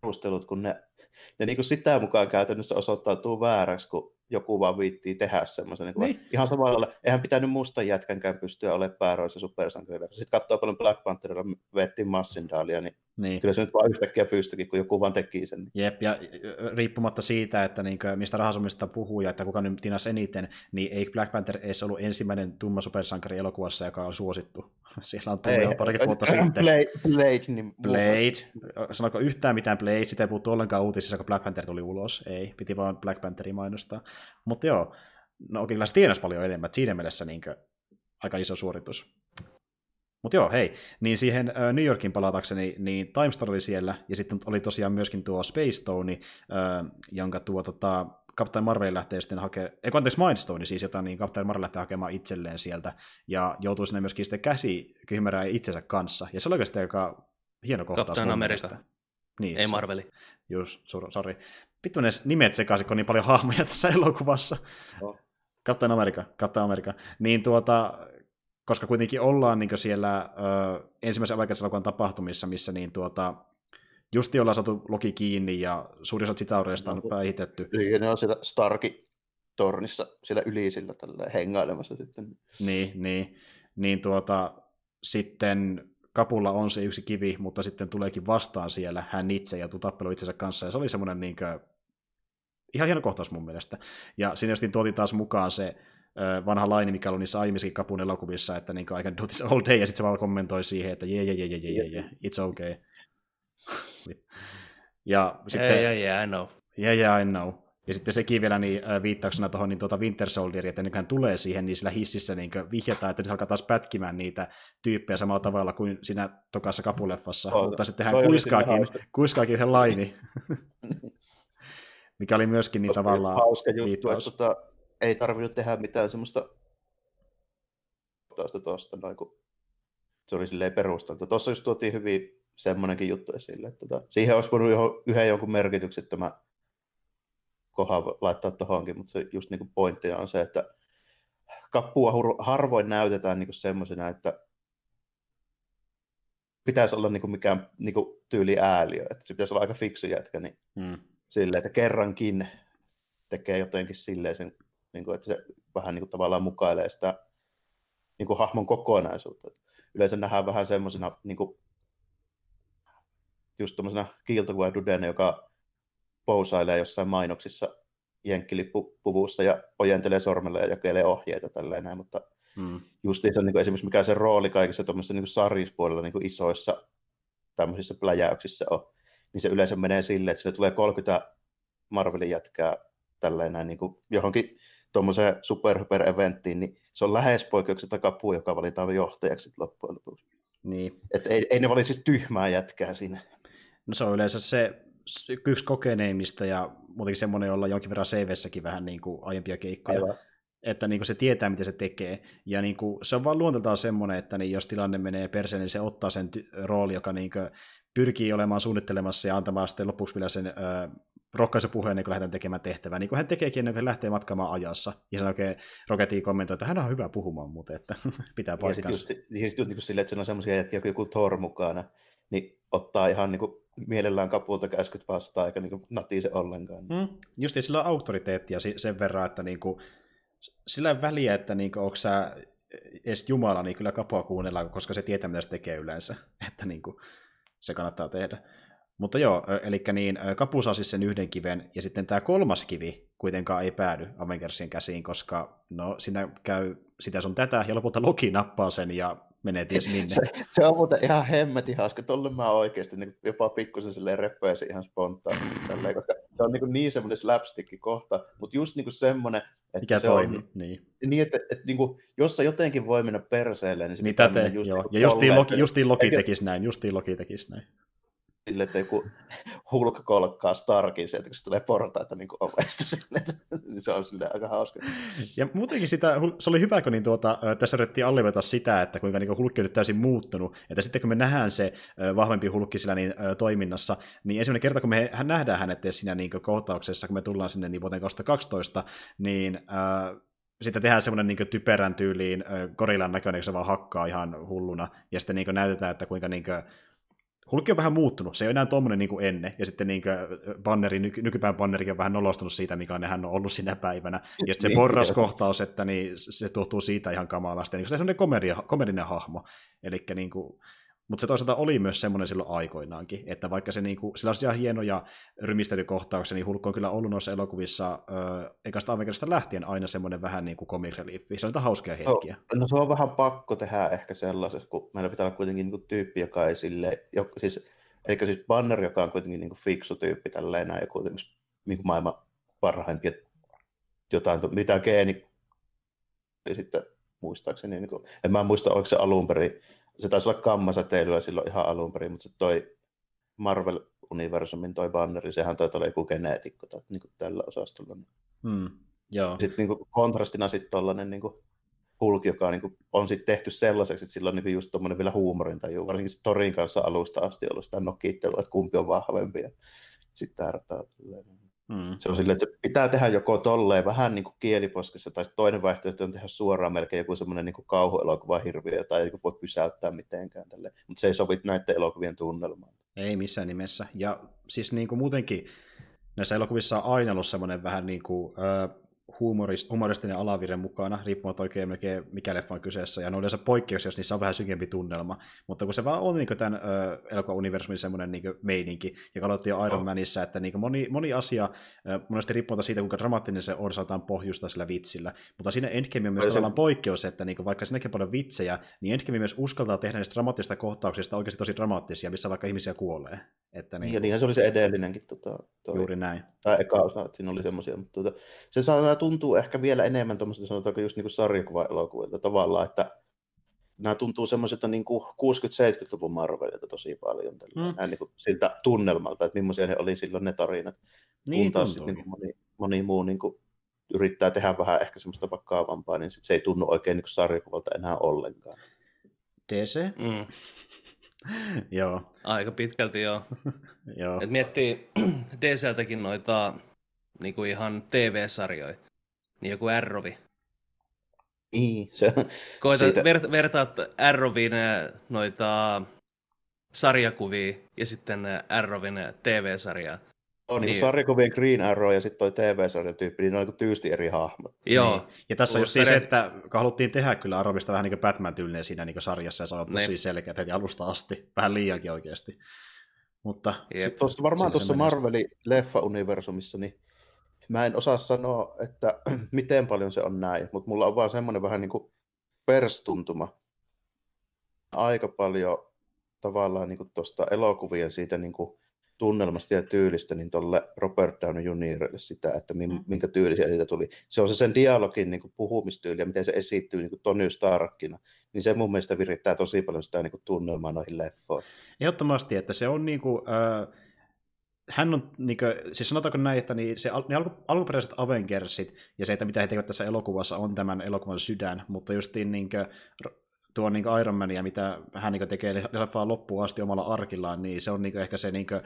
perustelut, kun ne ne niin kuin sitä mukaan käytännössä osoittautuu vääräksi, kun joku vaan viittii tehdä semmoisen. Niin niin. Ihan samalla eihän pitänyt mustan jätkänkään pystyä olemaan pääroissa supersankarilla. Sitten katsoo paljon Black Pantherilla vettiin Massindaalia, niin, niin, kyllä se nyt vaan yhtäkkiä pystyikin, kun joku vaan teki sen. Jep, ja riippumatta siitä, että niin kuin, mistä rahasummista puhuu ja että kuka nyt tinas eniten, niin ei Black Panther edes ollut ensimmäinen tumma supersankari elokuvassa, joka on suosittu. Siellä on tullut jo parikin vuotta sitten. Blade, Blade, niin Blade. Sanoiko yhtään mitään Blade, sitä ei puhuttu ollenkaan uutisissa, kun Black Panther tuli ulos. Ei, piti vaan Black Pantherin mainostaa. Mutta joo, no kyllä se tienasi paljon enemmän, että siinä mielessä niin kuin, aika iso suoritus. Mutta joo, hei, niin siihen New Yorkin palatakseni, niin Time Star oli siellä, ja sitten oli tosiaan myöskin tuo Space Stone, jonka tuo tota, Captain Marvel lähtee sitten hakemaan, ei anteeksi Mindstone siis, jota niin Captain Marvel lähtee hakemaan itselleen sieltä, ja joutuu sinne myöskin sitten käsi kyhmärää itsensä kanssa, ja se oli oikeastaan aika hieno kohtaus. Captain America. Niin, ei Marveli. Just, sori. Vittu ne nimet sekaisin, kun on niin paljon hahmoja tässä elokuvassa. Oh. Captain America, Captain America. Niin tuota, koska kuitenkin ollaan niin siellä ö, ensimmäisen elokuvan tapahtumissa, missä niin tuota, justi ollaan saatu Loki kiinni ja suurin osa Chitaureista on päihitetty. Niin, ne on siellä Starkin tornissa siellä ylisillä tällä hengailemassa sitten. Niin, niin, niin tuota, sitten kapulla on se yksi kivi, mutta sitten tuleekin vastaan siellä hän itse ja tappelu itsensä kanssa, ja se oli semmoinen niin kuin, ihan hieno kohtaus mun mielestä. Ja siinä sitten tuotiin taas mukaan se vanha laini, mikä oli niissä aiemmissakin kapun elokuvissa, että niin I can do this all day, ja sitten se vaan kommentoi siihen, että jee, jee, jee, jee, jee, it's okay. ja sitten... Yeah, yeah, yeah, I know. Yeah, yeah, I know. Ja sitten sekin vielä niin, viittauksena tuohon niin tuota Winter Soldier, että ennen hän tulee siihen, niin sillä hississä niin vihjataan, että se alkaa taas pätkimään niitä tyyppejä samalla tavalla kuin siinä tokassa kapuleffassa. Oh, Mutta sitten hän kuiskaakin, kuiskaakin yhden laini. Mikä oli myöskin niin tavallaan hauska juttu, että tota, ei tarvinnut tehdä mitään semmoista tuosta tuosta, noin, kun se oli silleen perusteltu. Tuossa just tuotiin hyvin semmoinenkin juttu esille, että tota, siihen olisi voinut yhden jonkun merkityksettömän kohan laittaa tuohonkin, mutta se just niin pointtina on se, että kappua harvoin näytetään niin semmoisena, että pitäisi olla niin kuin mikään niin kuin tyyli ääliö, että se pitäisi olla aika fiksu jätkä, niin hmm. silleen, että kerrankin tekee jotenkin silleen sen, niin kuin, että se vähän niin kuin tavallaan mukailee sitä niin kuin hahmon kokonaisuutta. Yleensä nähdään vähän semmoisena niin kuin, just tuommoisena kiiltokuva joka pousailee jossain mainoksissa jenkkilippupuvussa ja ojentelee sormella ja jakelee ohjeita tälleen näin, mutta mm. justiinsa niin esimerkiksi mikä se rooli kaikissa tuommoisissa niin sarjispuolella niin isoissa tämmöisissä pläjäyksissä on, niin se yleensä menee silleen, että sille tulee 30 Marvelin jätkää tälleen näin niin kuin johonkin tuommoiseen super eventtiin, niin se on lähes poikkeuksetta kapu, joka valitaan johtajaksi loppujen lopuksi. Niin. Et ei, ei ne valitse siis tyhmää jätkää siinä. No se on yleensä se yksi kokeneimmista ja muutenkin semmoinen, jolla jonkin verran cv vähän niin kuin aiempia keikkoja. Aivan. Että niin kuin se tietää, mitä se tekee. Ja niin kuin, se on vaan luonteeltaan semmoinen, että niin jos tilanne menee perseen, niin se ottaa sen ty- rooli, joka niin kuin pyrkii olemaan suunnittelemassa ja antamaan sitten lopuksi vielä sen ö, rohkaisupuheen, niin kun lähdetään tekemään tehtävää, niin kuin hän tekeekin kuin hän lähtee matkaamaan ajassa. Ja sen oikein Rocketiin kommentoi, että hän on hyvä puhumaan muuten, että pitää paikkansa. Ja sitten just, just niin silleen, että siinä on semmoisia jätkiä, joku Thor mukana, niin ottaa ihan niin kuin mielellään kapulta käskyt vastaan, eikä niin natise ollenkaan. Mm. Just sillä on auktoriteettia sen verran, että niin kuin, sillä väliä, että niin kuin, onko sä edes Jumala, niin kyllä kapua kuunnellaan, koska se tietää, mitä se tekee yleensä. Että niin kuin, se kannattaa tehdä. Mutta joo, eli niin, Kapu saa siis sen yhden kiven, ja sitten tämä kolmas kivi kuitenkaan ei päädy Avengersin käsiin, koska no, siinä käy sitä sun tätä, ja lopulta Loki nappaa sen, ja menee ties minne. Se, se on muuten ihan hemmetin hauska. Tolle mä oikeasti niin jopa pikkusen silleen reppeäsi ihan spontaanisti. Tälleen, koska se on niin, niin semmoinen slapstick-kohta, mutta just niin semmoinen, että Mikä se toimii, on, niin. niin että, että niin kuin, jos se jotenkin voi mennä perseelle, niin se Mitä pitää te, mennä just joo. niin Ja justiin Loki, että- justiin Loki tekisi näin, justiin Loki tekisi näin. Sille, että joku Hulk kolkkaa Starkin sieltä, kun se tulee portaita niin ovesta sinne. niin se on sille aika hauska. Ja muutenkin sitä, se oli hyvä, kun niin tuota, tässä yritettiin alliveta sitä, että kuinka niin hulkki on nyt täysin muuttunut, että sitten kun me nähdään se vahvempi hulkki sillä niin, toiminnassa, niin ensimmäinen kerta, kun me hän nähdään hänet siinä niin kohtauksessa, kun me tullaan sinne niin vuoteen 2012, niin äh, sitten tehdään semmoinen niin typerän tyyliin gorillan näköinen, kun se vaan hakkaa ihan hulluna, ja sitten niin näytetään, että kuinka niin Hulkki on vähän muuttunut, se ei ole enää tuommoinen niin kuin ennen, ja sitten niin kuin banneri, nyky, nykypäivän bannerikin on vähän nolostunut siitä, mikä hän on ollut sinä päivänä, ja sitten se Niin, porraskohtaus, että niin, se tuntuu siitä ihan kamalasti, niin se on semmoinen komedia, komedinen hahmo, eli niin kuin, mutta se toisaalta oli myös semmoinen silloin aikoinaankin, että vaikka se niin kuin, sillä on ihan hienoja rymistelykohtauksia, niin Hulk on kyllä ollut noissa elokuvissa ö, ekasta Avengersista lähtien aina semmoinen vähän niin kuin comic relief. Se on niitä hauskoja hetkiä. No se on vähän pakko tehdä ehkä sellaisessa, kun meillä pitää olla kuitenkin niin tyyppi, joka ei sille, joka, siis, eli siis Banner, joka on kuitenkin niin fiksu tyyppi tälleen ja kuitenkin niin kuin maailman parhaimpia jotain, mitä geeni, ja sitten muistaakseni, niin kuin, en mä muista, oliko se alun perin, se taisi olla kammasäteilyä silloin ihan alun perin, mutta se toi Marvel-universumin toi banneri, sehän toi oli joku geneetikko tai, niin kuin tällä osastolla. Hmm, joo. Sitten niin kuin kontrastina sitten tollainen niin kuin Hulk, joka niin kuin, on sitten tehty sellaiseksi, että sillä on niin kuin just tuommoinen vielä huumorin tai varsinkin se Torin kanssa alusta asti ollut sitä nokittelua, että kumpi on vahvempi ja sitten tärtää. Hmm. Se on silleen, että se pitää tehdä joko tolleen vähän niin kuin kieliposkessa, tai toinen vaihtoehto on tehdä suoraan melkein joku semmoinen niin kauhuelokuva hirviö, niin kuin voi pysäyttää mitenkään tälle. Mutta se ei sovi näiden elokuvien tunnelmaan. Ei missään nimessä. Ja siis niin kuin muutenkin näissä elokuvissa on aina ollut semmoinen vähän niin kuin, ö, humoristinen alavire mukana, riippumatta oikein melkein mikä leffa on kyseessä, ja ne on yleensä poikkeus, jos niissä on vähän synkempi tunnelma, mutta kun se vaan on niin tämän ö, elokuva-universumin semmoinen niin meininki, ja katsottiin jo Iron Oh. Manissa, että niin moni, moni asia, ö, monesti riippumatta siitä, kuinka dramaattinen se on, saadaan pohjusta sillä vitsillä, mutta siinä Endgame on myös Ai se- tavallaan poikkeus, että niin vaikka siinäkin on paljon vitsejä, niin Endgame myös uskaltaa tehdä niistä dramaattisista kohtauksista oikeasti tosi dramaattisia, missä vaikka ihmisiä kuolee. Että niin, Ja niinhän se oli se edellinenkin tota, toi. juuri näin. tai eka osa, että siinä oli semmoisia, mutta tuota, se saa tuntuu ehkä vielä enemmän tuommoista sanotaanko just niin kuin sarjakuva-elokuvilta tavallaan, että nämä tuntuu semmoisilta niin kuin 60-70-luvun Marvelilta tosi paljon tällä, Mm. näin niin kuin siltä tunnelmalta, että millaisia ne oli silloin ne tarinat, Niin kun taas sit tuntuukin. niin kuin moni, moni muu niin kuin yrittää tehdä vähän ehkä semmoista vakkaavampaa, niin sit se ei tunnu oikein niin kuin sarjakuvalta enää ollenkaan. DC? Mm, joo, aika pitkälti joo. joo. Et miettii DCltäkin noita niinku ihan TV-sarjoja, niin joku Arrowi. Niin, se, Koita Siitä- ver, vertaat Arrowin äh, noita sarjakuvia ja sitten Arrowin TV-sarjaa. on niin. Niin. sarjakuvien Green Arrow ja sitten toi TV-sarjatyyppi, niin ne on niin tyysti eri hahmot. Joo, Niin. Ja tässä on just se, sarja- että kun haluttiin tehdä kyllä Arvista vähän niin kuin Batman-tyylinen siinä niin kuin sarjassa, ja se on tosi Ne. selkeä heti alusta asti. Vähän liiankin oikeasti. Mutta Jep. Tuossa varmaan se tuossa Marvelin leffa-universumissa, niin mä en osaa sanoa, että miten paljon se on näin, mutta mulla on vaan semmoinen vähän niin kuin perstuntuma. Aika paljon tavallaan niin tuosta elokuvien siitä niin kuin tunnelmasta ja tyylistä, niin tuolle Robert Downey Jr. sitä, että Mm. minkä tyylisiä siitä tuli. Se on se sen dialogin niin kuin puhumistyyli ja miten se esittyy niin kuin Tony Starkina, niin se mun mielestä virittää tosi paljon sitä niin kuin tunnelmaa noihin leffoihin. ehdottomasti, että se on niin kuin, äh, hän on, niin kuin, siis sanotaanko näin, että niin se, ne alku, alkuperäiset Avengersit ja se, että mitä he tekevät tässä elokuvassa, on tämän elokuvan sydän, mutta justiin niin kuin, tuo niin kuin Iron Man ja mitä hän niin kuin tekee leffaan loppuun asti omalla arkillaan, niin se on niin kuin ehkä se niin kuin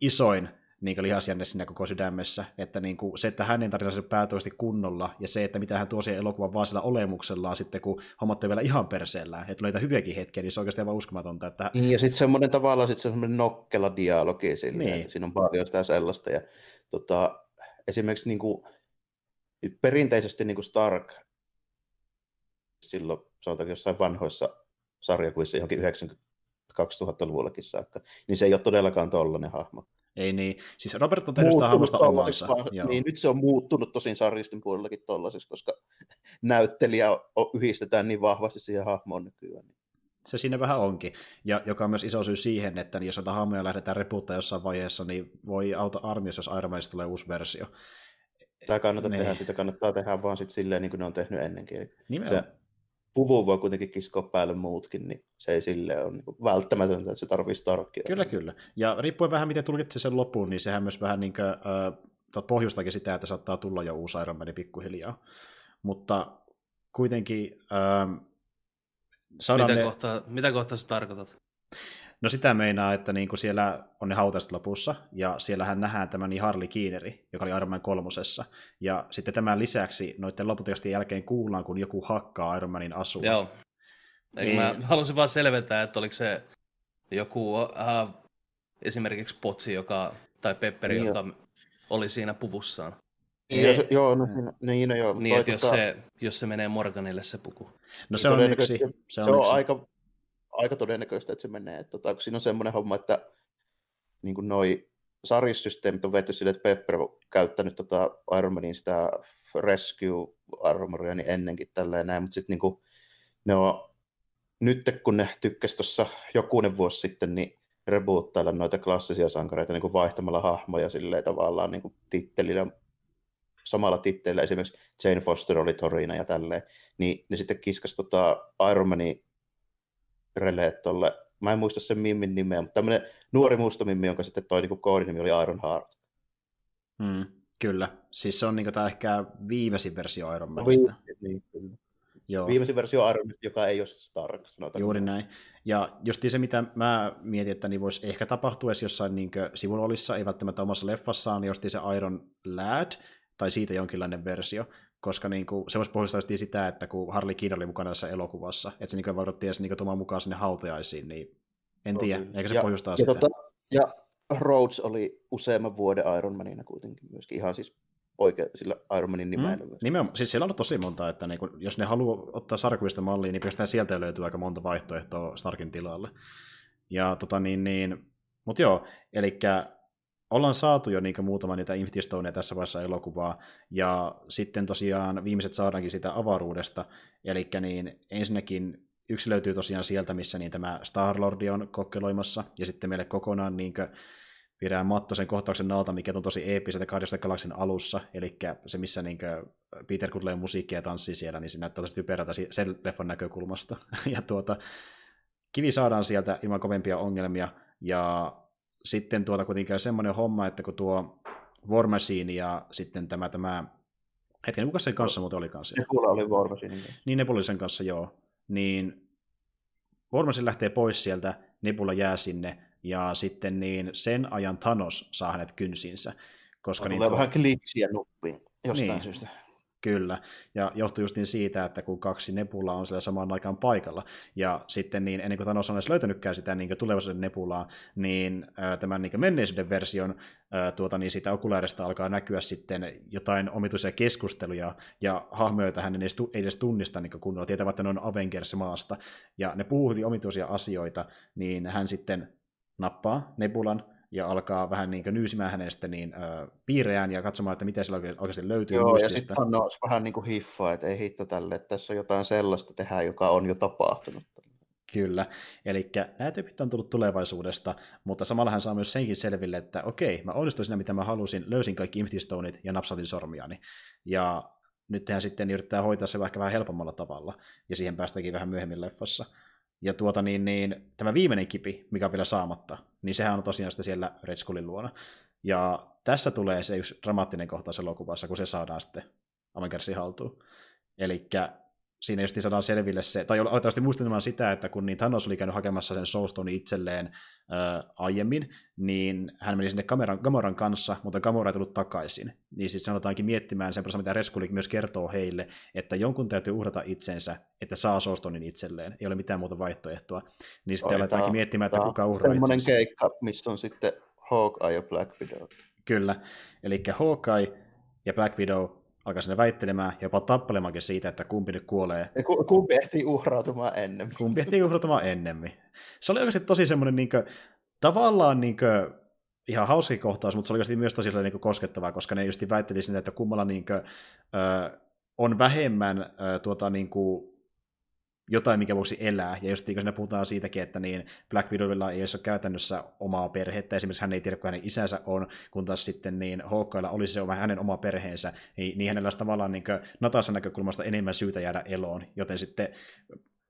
isoin niin lihasjänne siinä koko sydämessä, että niin kuin, se, että hänen tarinansa päätoisesti kunnolla, ja se, että mitä hän tuo siihen elokuvan vaan sillä olemuksellaan sitten, kun hommat on vielä ihan perseellään, että tulee niitä hyviäkin hetkiä, niin se on oikeasti aivan uskomatonta. Että... Niin, ja sitten semmoinen tavallaan sit semmoinen nokkela dialogi sille, niin. että siinä on paljon sitä sellaista, ja tota, esimerkiksi niin kuin, perinteisesti niin kuin Stark silloin, sanotaanko jossain vanhoissa sarjakuvissa johonkin 90 2000-luvullakin saakka, niin se ei ole todellakaan tollainen hahmo. Ei niin. Siis Robert on tehnyt sitä hahmosta omansa. Niin, nyt se on muuttunut tosin sarjistin puolellakin tollaisessa, koska näyttelijä yhdistetään niin vahvasti siihen hahmoon nykyään. Se siinä vähän onkin. Ja joka on myös iso syy siihen, että jos jotain hahmoja lähdetään repuuttaa jossain vaiheessa, niin voi auta armiassa, jos Iron Manista tulee uusi versio. Tämä kannattaa ne. tehdä, sitä kannattaa tehdä vaan sit silleen, niin kuin ne on tehnyt ennenkin. Nimenomaan. Se puvun voi kuitenkin kiskoa päälle muutkin, niin se ei sille ole niin välttämätöntä, että se tarvitsee Starkia. Kyllä, kyllä. Ja riippuen vähän, miten tulkitsee sen loppuun, niin sehän myös vähän niin kuin, äh, pohjustakin sitä, että saattaa tulla jo uusi Iron Man pikkuhiljaa. Mutta kuitenkin... Äh, mitä, ne... kohtaa, mitä kohtaa sä tarkoitat? No sitä meinaa, että niin kuin siellä on ne hautaiset lopussa, ja siellähän nähdään tämä niin Harley Keeneri, joka oli Iron Man kolmosessa. Ja sitten tämän lisäksi noiden loputekstien jälkeen kuullaan, kun joku hakkaa Iron Manin asua. Joo. niin... Mä halusin vaan selventää, että oliko se joku äh, esimerkiksi Potsi, joka, tai Pepperi, niin joka jo. oli siinä puvussaan. Niin, jos, joo, no, niin, niin, no, joo. Niin, että jos, tota... se, jos se menee Morganille se puku. No se on yksi. Se on, se on yksi. aika aika todennäköistä, että se menee. Että, tota, siinä on semmoinen homma, että niin kuin noi sarissysteemit on vetty sille, että Pepper on käyttänyt tota Iron Manin sitä Rescue Armoria niin ennenkin tälleen näin, mutta sitten niin ne on, nyt kun ne tykkäsi tuossa jokunen vuosi sitten, niin reboottailla noita klassisia sankareita niin kuin vaihtamalla hahmoja silleen tavallaan niin kuin tittelillä, samalla tittelillä esimerkiksi Jane Foster oli Torina ja tälleen, niin ne sitten kiskas tota Iron Manin releet tolle, mä en muista sen Mimmin nimeä, mutta tämmöinen nuori musta Mimmi, jonka sitten toi niin koodinimi oli Iron Heart. Hmm, kyllä. Siis se on niin tämä ehkä viimeisin versio Iron Manista. Niin, kyllä. Joo. Viimeisin versio Iron Man, joka ei ole Stark, sanotaan. Juuri näin. Ja just se, mitä mä mietin, että niin voisi ehkä tapahtua edes jossain niin sivulolissa, ei välttämättä omassa leffassaan, niin just se Iron Lad, tai siitä jonkinlainen versio, koska niin kuin, se voisi pohjustaa sitä, että kun Harley Quinn oli mukana tässä elokuvassa, että se niin vaadottiin edes niin tuomaan mukaan sinne hautajaisiin, niin en tiedä, okay. eikä se ja, pohjustaa ja sitä. Tota, ja Rhodes oli useamman vuoden Iron Manina kuitenkin myöskin, ihan siis oikein sillä Iron Manin nimellä. Mm, nimenomaan, siis siellä on tosi monta, että niin kun, jos ne haluaa ottaa sarkuvista malliin, niin pelkästään sieltä löytyy aika monta vaihtoehtoa Starkin tilalle. Ja tota niin, niin mutta joo, eli ollaan saatu jo niin muutama niitä Infinity Stoneja tässä vaiheessa elokuvaa, ja sitten tosiaan viimeiset saadaankin sitä avaruudesta, eli niin ensinnäkin yksi löytyy tosiaan sieltä, missä niin tämä Star-Lord on kokkeloimassa, ja sitten meille kokonaan niin viedään Matto sen kohtauksen alta, mikä on tosi eeppiseltä Guardians Galaksin alussa, eli se, missä niin Peter Kudley musiikkia ja tanssii siellä, niin se näyttää tosi typerältä sen leffan näkökulmasta. ja tuota, kivi saadaan sieltä ilman kovempia ongelmia, ja sitten tuota kuitenkin käy semmoinen homma, että kun tuo War Machine ja sitten tämä, tämä hetken, kuka sen kanssa muuten oli kanssa? Nebula oli War Machine. Niin Nebula sen kanssa, joo. Niin War Machine lähtee pois sieltä, Nebula jää sinne, ja sitten niin sen ajan Thanos saa hänet kynsinsä. Koska niin tuo... vähän glitchiä nuppiin jostain niin. syystä. Kyllä, ja johtuu just niin siitä, että kun kaksi Nebulaa on siellä samaan aikaan paikalla, ja sitten niin ennen kuin Thanos on edes löytänytkään sitä niin tulevaisuuden Nebulaa, niin tämän niin menneisyyden version tuota, niin siitä okulaarista alkaa näkyä sitten jotain omituisia keskusteluja, ja hahmoja, joita hän ei edes, ei edes tunnista niin kunnolla, tietävät, että ne on Avengers-maasta, ja ne puhuu omituisia asioita, niin hän sitten nappaa Nebulan, ja alkaa vähän niin nyysimään hänestä niin, ö, piireään ja katsomaan, että mitä sillä oikeasti löytyy Joo, muistista. ja sitten on vähän niin kuin hiffaa, että ei hitto tälle, että tässä on jotain sellaista tehdä, joka on jo tapahtunut. Kyllä, eli nämä tyypit on tullut tulevaisuudesta, mutta samalla hän saa myös senkin selville, että okei, mä onnistuin siinä, mitä mä halusin, löysin kaikki Infinity ja napsautin sormiani. Ja nyt hän sitten yrittää hoitaa se ehkä vähän helpommalla tavalla, ja siihen päästäänkin vähän myöhemmin leffassa. Ja tuota niin, niin, tämä viimeinen kipi, mikä on vielä saamatta, niin sehän on tosiaan sitä siellä Red Skullin luona. Ja tässä tulee se yksi dramaattinen kohtaus elokuvassa, kun se saadaan sitten Avengersin haltuun. Eli siinä just saadaan selville se, tai aletaan muistamaan sitä, että kun niin Thanos oli käynyt hakemassa sen Soulstone itselleen ää, aiemmin, niin hän meni sinne Gamoran, Gamoran kanssa, mutta Gamora ei tullut takaisin. Niin siis sanotaankin miettimään sen mitä Reskuli myös kertoo heille, että jonkun täytyy uhrata itsensä, että saa Soulstonein itselleen. Ei ole mitään muuta vaihtoehtoa. Niin sitten aletaankin miettimään, että kuka uhraa Semmoinen keikka, missä on sitten Hawkeye ja Black Widow. Kyllä, eli Hawkeye ja Black Widow alkaa sinne väittelemään ja jopa tappelemaankin siitä, että kumpi nyt kuolee. Ja kumpi ehtii uhrautumaan ennemmin. Kumpi ehtii uhrautumaan ennemmin. Se oli oikeasti tosi semmoinen niin kuin, tavallaan niin kuin, ihan hauska kohtaus, mutta se oli oikeasti myös tosi niin kuin, koskettavaa, koska ne just väitteli sinne, että kummalla niin kuin, ö, on vähemmän ö, tuota, niin kuin, jotain, mikä voisi elää. Ja just siinä puhutaan siitäkin, että niin Black Widowilla ei ole käytännössä omaa perhettä. Esimerkiksi hän ei tiedä, kun hänen isänsä on, kun taas sitten niin Hawkeilla olisi se hänen oma perheensä, niin, niin hänellä olisi tavallaan niin Natasan näkökulmasta enemmän syytä jäädä eloon. Joten sitten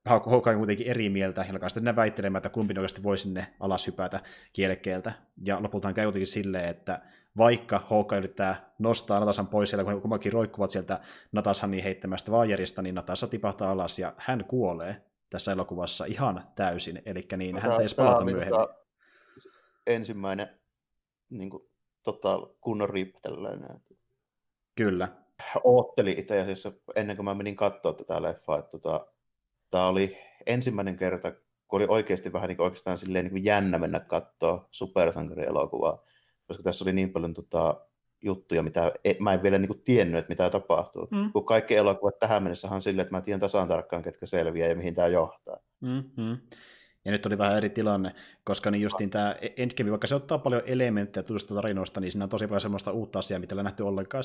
Hawkeye on kuitenkin eri mieltä, ja alkaa sitten väittelemään, että kumpi oikeasti voi sinne alas hypätä kielekkeeltä. Ja lopulta käy kuitenkin silleen, että vaikka Hawkeye yrittää nostaa Natasan pois siellä, kun kummankin roikkuvat sieltä Natashanin heittämästä vaajerista, niin Natasa tipahtaa alas ja hän kuolee tässä elokuvassa ihan täysin, eli niin, hän ei palata myöhemmin. Tota ensimmäinen niin kuin, tota, kunnon rip tällainen. Kyllä. Ootteli itse asiassa ennen kuin mä menin katsoa tätä leffaa, että tota, tämä oli ensimmäinen kerta, kun oli oikeasti vähän niin kuin, oikeastaan silleen, niin kuin jännä mennä katsoa supersankarielokuvaa koska tässä oli niin paljon tota, juttuja, mitä e, mä en vielä niin kuin, tiennyt, että mitä tapahtuu. Mm. Kun kaikki elokuvat tähän mennessä on silleen, että mä tiedän tasan tarkkaan, ketkä selviää ja mihin tämä johtaa. Mm-hmm. Ja nyt oli vähän eri tilanne, koska niin justiin tämä Endgame, vaikka se ottaa paljon elementtejä tuosta tarinoista, niin siinä on tosi paljon semmoista uutta asiaa, mitä ei nähty ollenkaan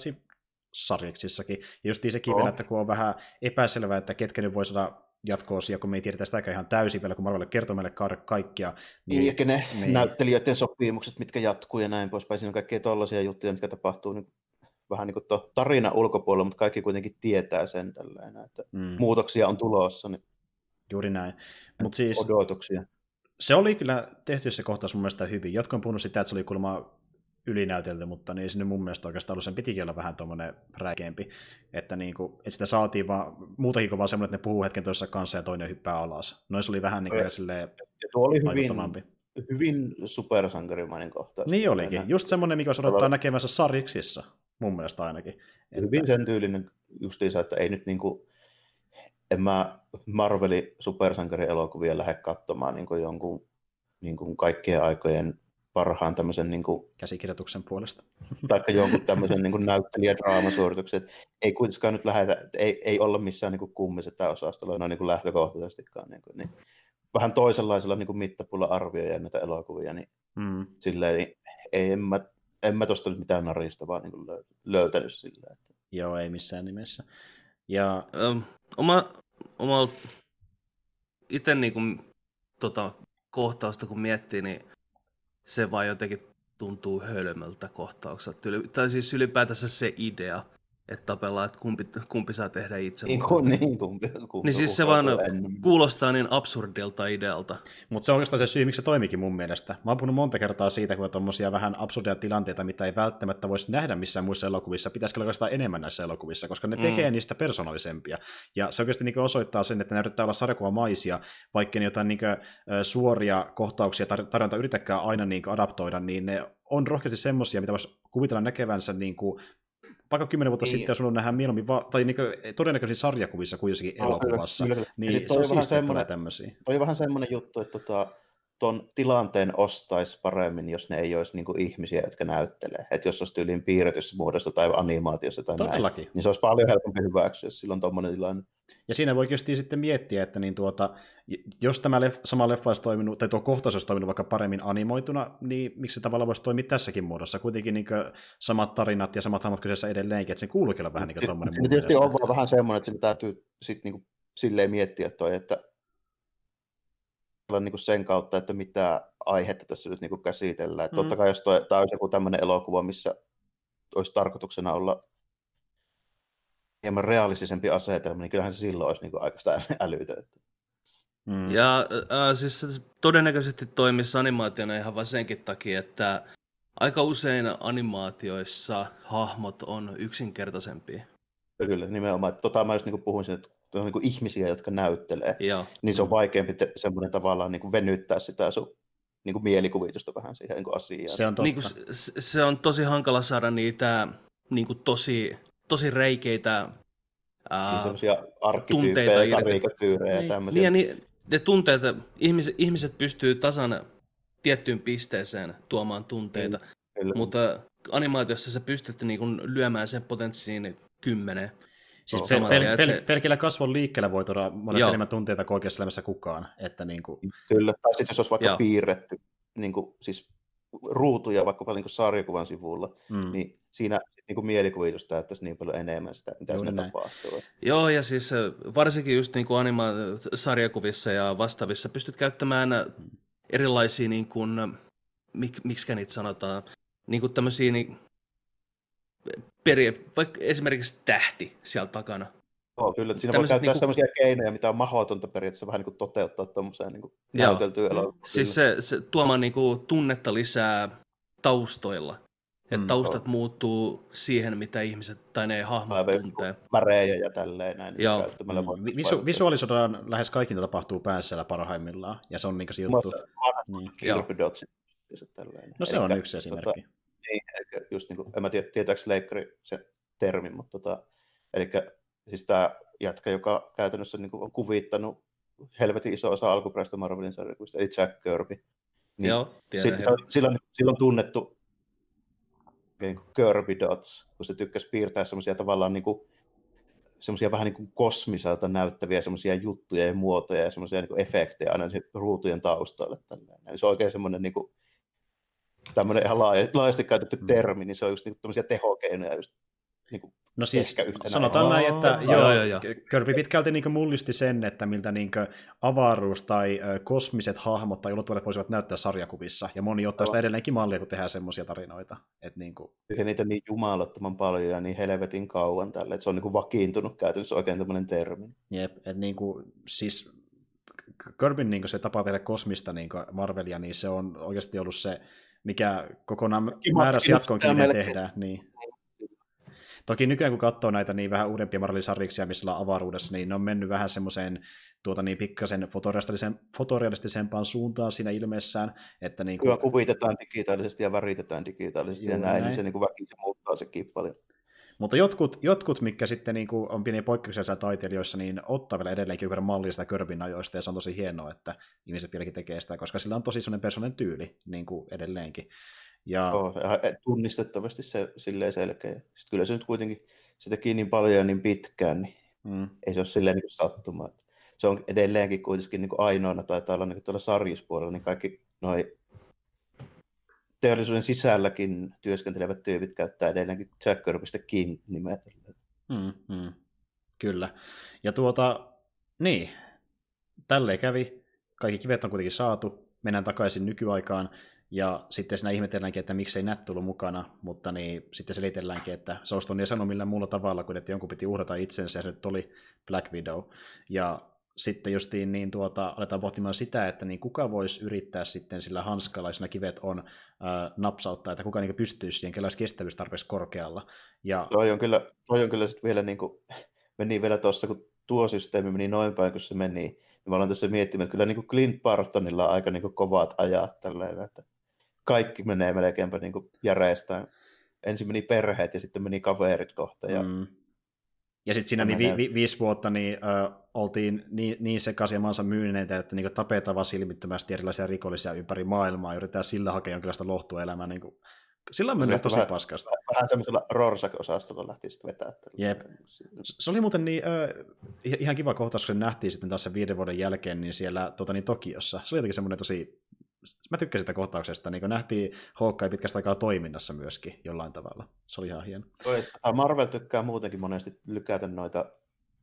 sarjaksissakin. Ja justiin sekin oh. vielä, että kun on vähän epäselvää, että ketkä nyt voi saada jatko-osia, kun me ei tiedetä sitäkään ihan täysin vielä, kun Marvel kertoo meille kaikkia. Niin, niin ne niin. näyttelijöiden sopimukset, mitkä jatkuu ja näin poispäin. Siinä on kaikkea tollaisia juttuja, mitkä tapahtuu niin vähän niin kuin tarina ulkopuolella, mutta kaikki kuitenkin tietää sen tällainen, että mm. muutoksia on tulossa. Niin Juuri näin. Mut siis, odotuksia. Se oli kyllä tehty se kohtaus mun mielestä hyvin. Jotkut on puhunut sitä, että se oli kuulemma ylinäytelty, mutta niin sinne mun mielestä oikeastaan ollut, sen pitikin olla vähän tuommoinen räikeämpi, että, niin kuin, että sitä saatiin vaan, muutakin kuin vaan semmoinen, että ne puhuu hetken toisessa kanssa ja toinen hyppää alas. Noissa oli vähän niin kuin silleen ja tuo oli hyvin, hyvin supersankarimainen kohtaus. Niin olikin, enää. just semmoinen, mikä olisi odottaa näkemässä sarjiksissa, mun mielestä ainakin. Että... Hyvin sen tyylinen justiinsa, että ei nyt niin kuin, en mä Marvelin supersankarielokuvia lähde katsomaan niin kuin jonkun niin kuin kaikkien aikojen parhaan tämmöisen... Niin kuin, Käsikirjoituksen puolesta. Taikka jonkun tämmöisen niin näyttelijädraamasuorituksen. Ei kuitenkaan nyt lähetä, ei, ei olla missään niin kummiset tämä osastolla noin niin lähtökohtaisestikaan. Niin kuin, niin, vähän toisenlaisella niin mittapulla arvioida näitä elokuvia, niin mm. silleen, niin ei, en mä, en mä tosta nyt mitään naristavaa niin löytänyt silleen. Että... Joo, ei missään nimessä. Ja... Um, oma, oma itse niin kuin, tota, kohtausta kun miettii, niin se vaan jotenkin tuntuu hölmöltä kohtaukselta. Tai siis ylipäätänsä se idea, että tapellaan, että kumpi, kumpi saa tehdä itse. Niin, kun, niin, kumpi, kumpi, niin siis se vaan kuulostaa niin absurdilta idealta. Mutta se on oikeastaan se syy, miksi se toimikin mun mielestä. Mä oon puhunut monta kertaa siitä, kun on tuommoisia vähän absurdeja tilanteita, mitä ei välttämättä voisi nähdä missään muissa elokuvissa. Pitäisikö oikeastaan enemmän näissä elokuvissa, koska ne tekee mm. niistä persoonallisempia. Ja se oikeasti niin osoittaa sen, että ne yrittää olla sarjakuvamaisia, vaikka ne jotain niin kuin, suoria kohtauksia tarjonta yritäkään aina niin adaptoida, niin ne on rohkeasti semmoisia, mitä voisi kuvitella näkevänsä niin kuin vaikka kymmenen vuotta niin. sitten, jos on nähdään mieluummin, va- tai niin todennäköisesti sarjakuvissa kuin jossakin no, elokuvassa, kyllä, kyllä. niin se on vähän semmoinen, tämmöisiä. Toi vähän semmoinen juttu, että tota, ton tilanteen ostaisi paremmin, jos ne ei olisi niin ihmisiä, jotka näyttelee. Että jos olisi tyyliin piirretyssä muodossa tai animaatiossa tai Todellakin. näin, niin se olisi paljon helpompi hyväksyä, silloin tuommoinen tilanne. Ja siinä voi sitten miettiä, että niin tuota, jos tämä leff, sama leffa olisi toiminut, tai tuo kohtaus olisi toiminut vaikka paremmin animoituna, niin miksi se tavallaan voisi toimia tässäkin muodossa? Kuitenkin niin samat tarinat ja samat hahmot kyseessä edelleenkin, että se kuuluukin olla vähän niin kuin tuommoinen. Se tietysti on vaan vähän semmoinen, että sinne täytyy sitten niin silleen miettiä toi, että niin kuin sen kautta, että mitä aihetta tässä nyt niin kuin käsitellään. Mm. Totta kai jos toi, tämä olisi joku tämmöinen elokuva, missä olisi tarkoituksena olla hieman realistisempi asetelma, niin kyllähän se silloin olisi niin kuin aika älytöntä. Mm. Ja äh, siis se todennäköisesti toimisi animaationa ihan vain senkin takia, että aika usein animaatioissa hahmot on yksinkertaisempia. Kyllä, nimenomaan. Tota mä just niin puhuin sen, että on niin ihmisiä, jotka näyttelee, Joo. niin se on vaikeampi te- semmoinen tavallaan niin venyttää sitä sun niin kuin mielikuvitusta vähän siihen niin kuin asiaan. Se on totta. Niin kuin, se, se on tosi hankala saada niitä niin kuin tosi, tosi reikeitä ää, niin tunteita ja Niin. tämmöisiä. Niin, ja niin, ne tunteet, ihmiset, ihmiset pystyy tasan tiettyyn pisteeseen tuomaan tunteita, Kyllä. mutta animaatiossa sä pystyt niin kuin lyömään sen potenssiin kymmeneen. Siis pel- pel- pel- se- pelkillä kasvon liikkeellä voi tuoda monesti Joo. enemmän tunteita kuin oikeassa elämässä kukaan. Että niin kuin, Kyllä, tai sitten jos olisi vaikka Joo. piirretty niin kuin, siis ruutuja vaikka niin sarjakuvan sivulla, mm. niin siinä niin kuin mielikuvitus täyttäisi niin paljon enemmän sitä, mitä Juuri siinä näin. tapahtuu. Joo, ja siis varsinkin just niin kuin anima-sarjakuvissa ja vastaavissa pystyt käyttämään erilaisia, niin kuin, mik, miksi niitä sanotaan, niin kuin tämmöisiä niin, peri, vaikka esimerkiksi tähti siellä takana. Joo, kyllä, että siinä voi Tämmöiset käyttää niinku- semmoisia keinoja, mitä on mahdotonta periaatteessa vähän niin kuin toteuttaa tuommoiseen niin näyteltyyn elokuvaan. Siis se, se tuomaan niin kuin tunnetta lisää taustoilla. Että Mm, taustat muuttuu siihen, mitä ihmiset tai ne hahmot Aivan. tuntee. värejä ja tälleen näin. niin Joo. Mm. Vi- visu- visualisoidaan lähes kaikki, mitä tapahtuu päässä parhaimmillaan. Ja se on niin se juttu. Niin. No se on yksi esimerkki. Tota, niin, eli just niin kuin, en mä tiedä, tietääkö leikkari se termi, mutta tota, eli siis tämä jätkä, joka käytännössä niin kuin on kuvittanut helvetin iso osa alkuperäistä Marvelin sarjakuvista, eli Jack Kirby. Niin Joo, tiedän. se on, silloin, silloin tunnettu niin kuin Kirby Dots, kun se tykkäsi piirtää semmoisia tavallaan niin kuin, semmoisia vähän niin kuin kosmiselta näyttäviä semmoisia juttuja ja muotoja ja semmoisia niin kuin efektejä aina ruutujen taustoille. Tällainen. Se on oikein semmoinen niin kuin, tämmöinen ihan laaja, laajasti käytetty Mm. termi, niin se on just niin tämmöisiä tehokeinoja just niin kuin No siis sanotaan näin, että Joo, joo, joo, joo. Kirby pitkälti niin mullisti sen, että miltä niin avaruus tai kosmiset hahmot tai ulottuvuudet voisivat näyttää sarjakuvissa, ja moni ottaa sitä edelleenkin mallia, kun tehdään semmoisia tarinoita. Et niin kuin, ja niitä niin jumalattoman paljon ja niin helvetin kauan tälle, että se on niin kuin vakiintunut käytännössä oikein tämmöinen termi. jep, et niin kuin, siis Kirbyn niin se tapa tehdä kosmista niin Marvelia, niin se on oikeasti ollut se, mikä kokonaan määräsi jatkoonkin, tehdään. Niin. Toki nykyään kun katsoo näitä niin vähän uudempia Marvelin-sarjiksia, missä ollaan avaruudessa, niin ne on mennyt vähän semmoiseen tuota niin pikkasen fotorealistisen- fotorealistisempaan suuntaan siinä ilmeessään, että niin Kyllä kuin, kuvitetaan digitaalisesti ja väritetään digitaalisesti ja Juuri näin, näin. niin se niin kuin väkisin muuttaa sekin paljon. mutta jotkut, jotkut, mitkä sitten niin kuin on pieniä poikkeuksia taiteilijoissa, niin ottaa vielä edelleenkin yhden mallia sitä Körbin ajoista, ja se on tosi hienoa, että ihmiset vieläkin tekee sitä, koska sillä on tosi sellainen persoonallinen tyyli niin kuin edelleenkin. Ja, Joo, ihan tunnistettavasti se silleen selkeä. Sitten kyllä se nyt kuitenkin, se teki niin paljon ja niin pitkään, niin mm, ei se ole silleen niin sattuma. Se on edelleenkin kuitenkin niin kuin ainoana, taitaa olla niin tuolla sarjispuolella, niin kaikki noi teollisuuden sisälläkin työskentelevät tyypit käyttää edelleenkin Jack Kirbystä King-nimeä. Mm, mm, kyllä. Ja tuota, niin, tälleen kävi. Kaikki kivet on kuitenkin saatu. Mennään takaisin nykyaikaan. Ja sitten siinä ihmetelläänkin, että miksei Nat tullut mukana, mutta niin, sitten selitelläänkin, että olisi ei sano millään muulla tavalla kuin, että jonkun piti uhrata itsensä, ja se nyt oli Black Widow. Ja sitten justiin niin tuota, aletaan pohtimaan sitä, että niin kuka voisi yrittää sitten sillä hanskalla, jos kivet on, ää, napsauttaa, että kuka niin pystyisi siihen, kellä olisi kestävyys tarpeeksi korkealla. Ja Toi on kyllä, toi on kyllä sit vielä niin kuin, meni vielä tuossa, kun tuo systeemi meni noin päin, kun se meni, niin mä olen tässä miettimään, että kyllä niin kuin Clint Bartonilla on aika niin kuin kovat ajat tällä että kaikki menee melkeinpä niin kuin järjestään. Ensin meni perheet ja sitten meni kaverit kohta. Ja Mm. Ja sitten siinä niin vi, vi, viisi vuotta niin, ö, oltiin niin, niin sekaisin maansa myyneitä, että niin tapetaan vaan silmittömästi erilaisia rikollisia ympäri maailmaa yritetään sillä hakea jonkinlaista lohtua elämään. Niin kuin, sillä on mennyt tosi vähän- paskasta. vähän semmoisella Rorschach-osastolla lähti sitten vetää. Jep. Se oli muuten niin, ö, ihan kiva kohtaus, kun se nähtiin sitten taas sen viiden vuoden jälkeen niin siellä tuota, niin Tokiossa. Se oli jotenkin semmoinen tosi, mä tykkäsin sitä kohtauksesta, niin kun nähtiin Hawkeye pitkästä aikaa toiminnassa myöskin jollain tavalla. Se oli ihan hieno. Marvel tykkää muutenkin monesti lykätä noita,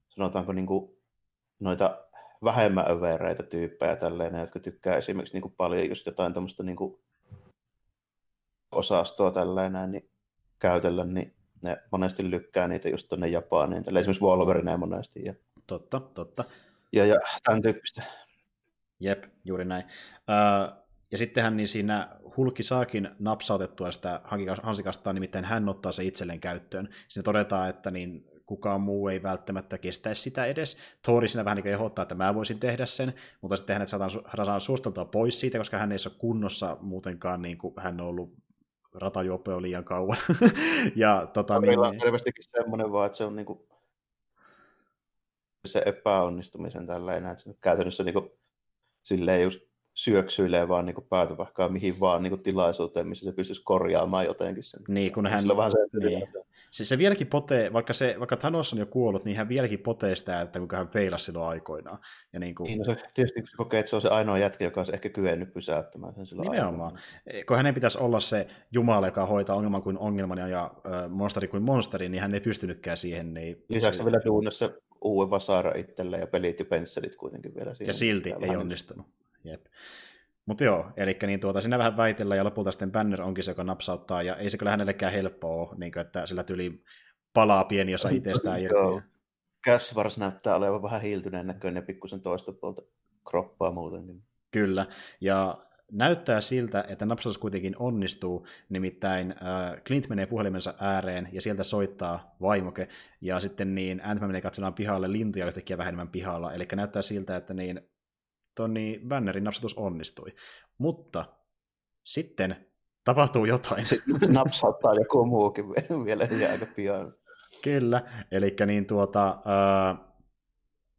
sanotaanko niinku, noita vähemmän övereitä tyyppejä tälleen, jotka tykkää esimerkiksi niinku paljon just jotain tämmöistä niinku osastoa tällainen, niin käytellä, niin ne monesti lykkää niitä just tuonne Japaniin, tällä esimerkiksi Wolverine monesti ja, Totta, totta. ja, ja tämän tyyppistä. Jep, juuri näin. Öö, ja sittenhän niin siinä Hulkki saakin napsautettua sitä hansikastaan, nimittäin hän ottaa se itselleen käyttöön. Siinä todetaan, että niin kukaan muu ei välttämättä kestäisi sitä edes. Thor siinä vähän niin ehdottaa, että mä voisin tehdä sen, mutta sitten hänet saadaan suosteltua pois siitä, koska hän ei ole kunnossa muutenkaan, niin kuin hän on ollut ratajuoppo liian kauan. ja, tota, niin, on selvästikin semmoinen vaan, että se on niin kuin se epäonnistumisen tällä enää, että se käytännössä niin kuin, silleen just syöksyilee vaan niin päätöpahkaa mihin vaan niin tilaisuuteen, missä se pystyisi korjaamaan jotenkin sen. Niin, kun hän... Vähän se, niin. Siis se vieläkin potee, vaikka, se, vaikka Thanos on jo kuollut, niin hän vieläkin potee sitä, että kuinka hän feilasi silloin aikoinaan. Ja niin, kuin... niin no se, tietysti se kokee, että se on se ainoa jätkä, joka olisi ehkä kyennyt pysäyttämään sen silloin Nimenomaan. Aikoinaan. Kun hänen pitäisi olla se Jumala, joka hoitaa ongelman kuin ongelman ja äh, monsteri kuin monsteri, niin hän ei pystynytkään siihen. Niin... Lisäksi vielä duunassa uuden vasara itselleen ja pelit ja pensselit kuitenkin vielä siihen. Ja silti ei onnistunut. Jep. Mutta joo, eli niin tuota, sinä vähän väitellä ja lopulta sitten Banner onkin se, joka napsauttaa, ja ei se kyllä hänellekään helppoa ole, niin kuin, että sillä tyli palaa pieni osa itsestään irti. Käsvars näyttää olevan vähän hiiltyneen näköinen pikkusen toista puolta kroppaa muutenkin. Kyllä, ja näyttää siltä, että napsaus kuitenkin onnistuu, nimittäin äh, Clint menee puhelimensa ääreen ja sieltä soittaa vaimoke, ja sitten niin ant menee katsomaan pihalle lintuja yhtäkkiä vähemmän pihalla, eli näyttää siltä, että niin Toni Bannerin napsatus onnistui. Mutta sitten tapahtuu jotain. Sitten napsauttaa joku muukin vielä aika pian. Kyllä, eli niin tuota, ää,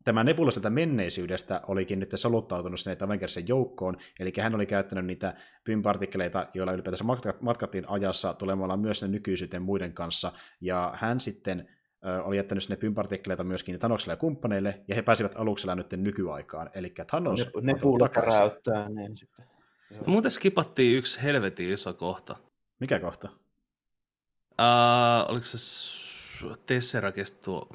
tämä Nebula sieltä menneisyydestä olikin nyt soluttautunut sinne Avengersin joukkoon, eli hän oli käyttänyt niitä pympartikkeleita, joilla ylipäätänsä matkattiin ajassa tulemalla myös ne nykyisyyteen muiden kanssa, ja hän sitten oli jättänyt sinne pympartikkeleita myöskin Thanokselle ja kumppaneille, ja he pääsivät aluksella nyt nykyaikaan. Eli Thanos ne, ne puulat räyttää, niin sitten. Joo. Muuten skipattiin yksi helvetin iso kohta. Mikä kohta? Uh, oliko se Tesseracist tuo,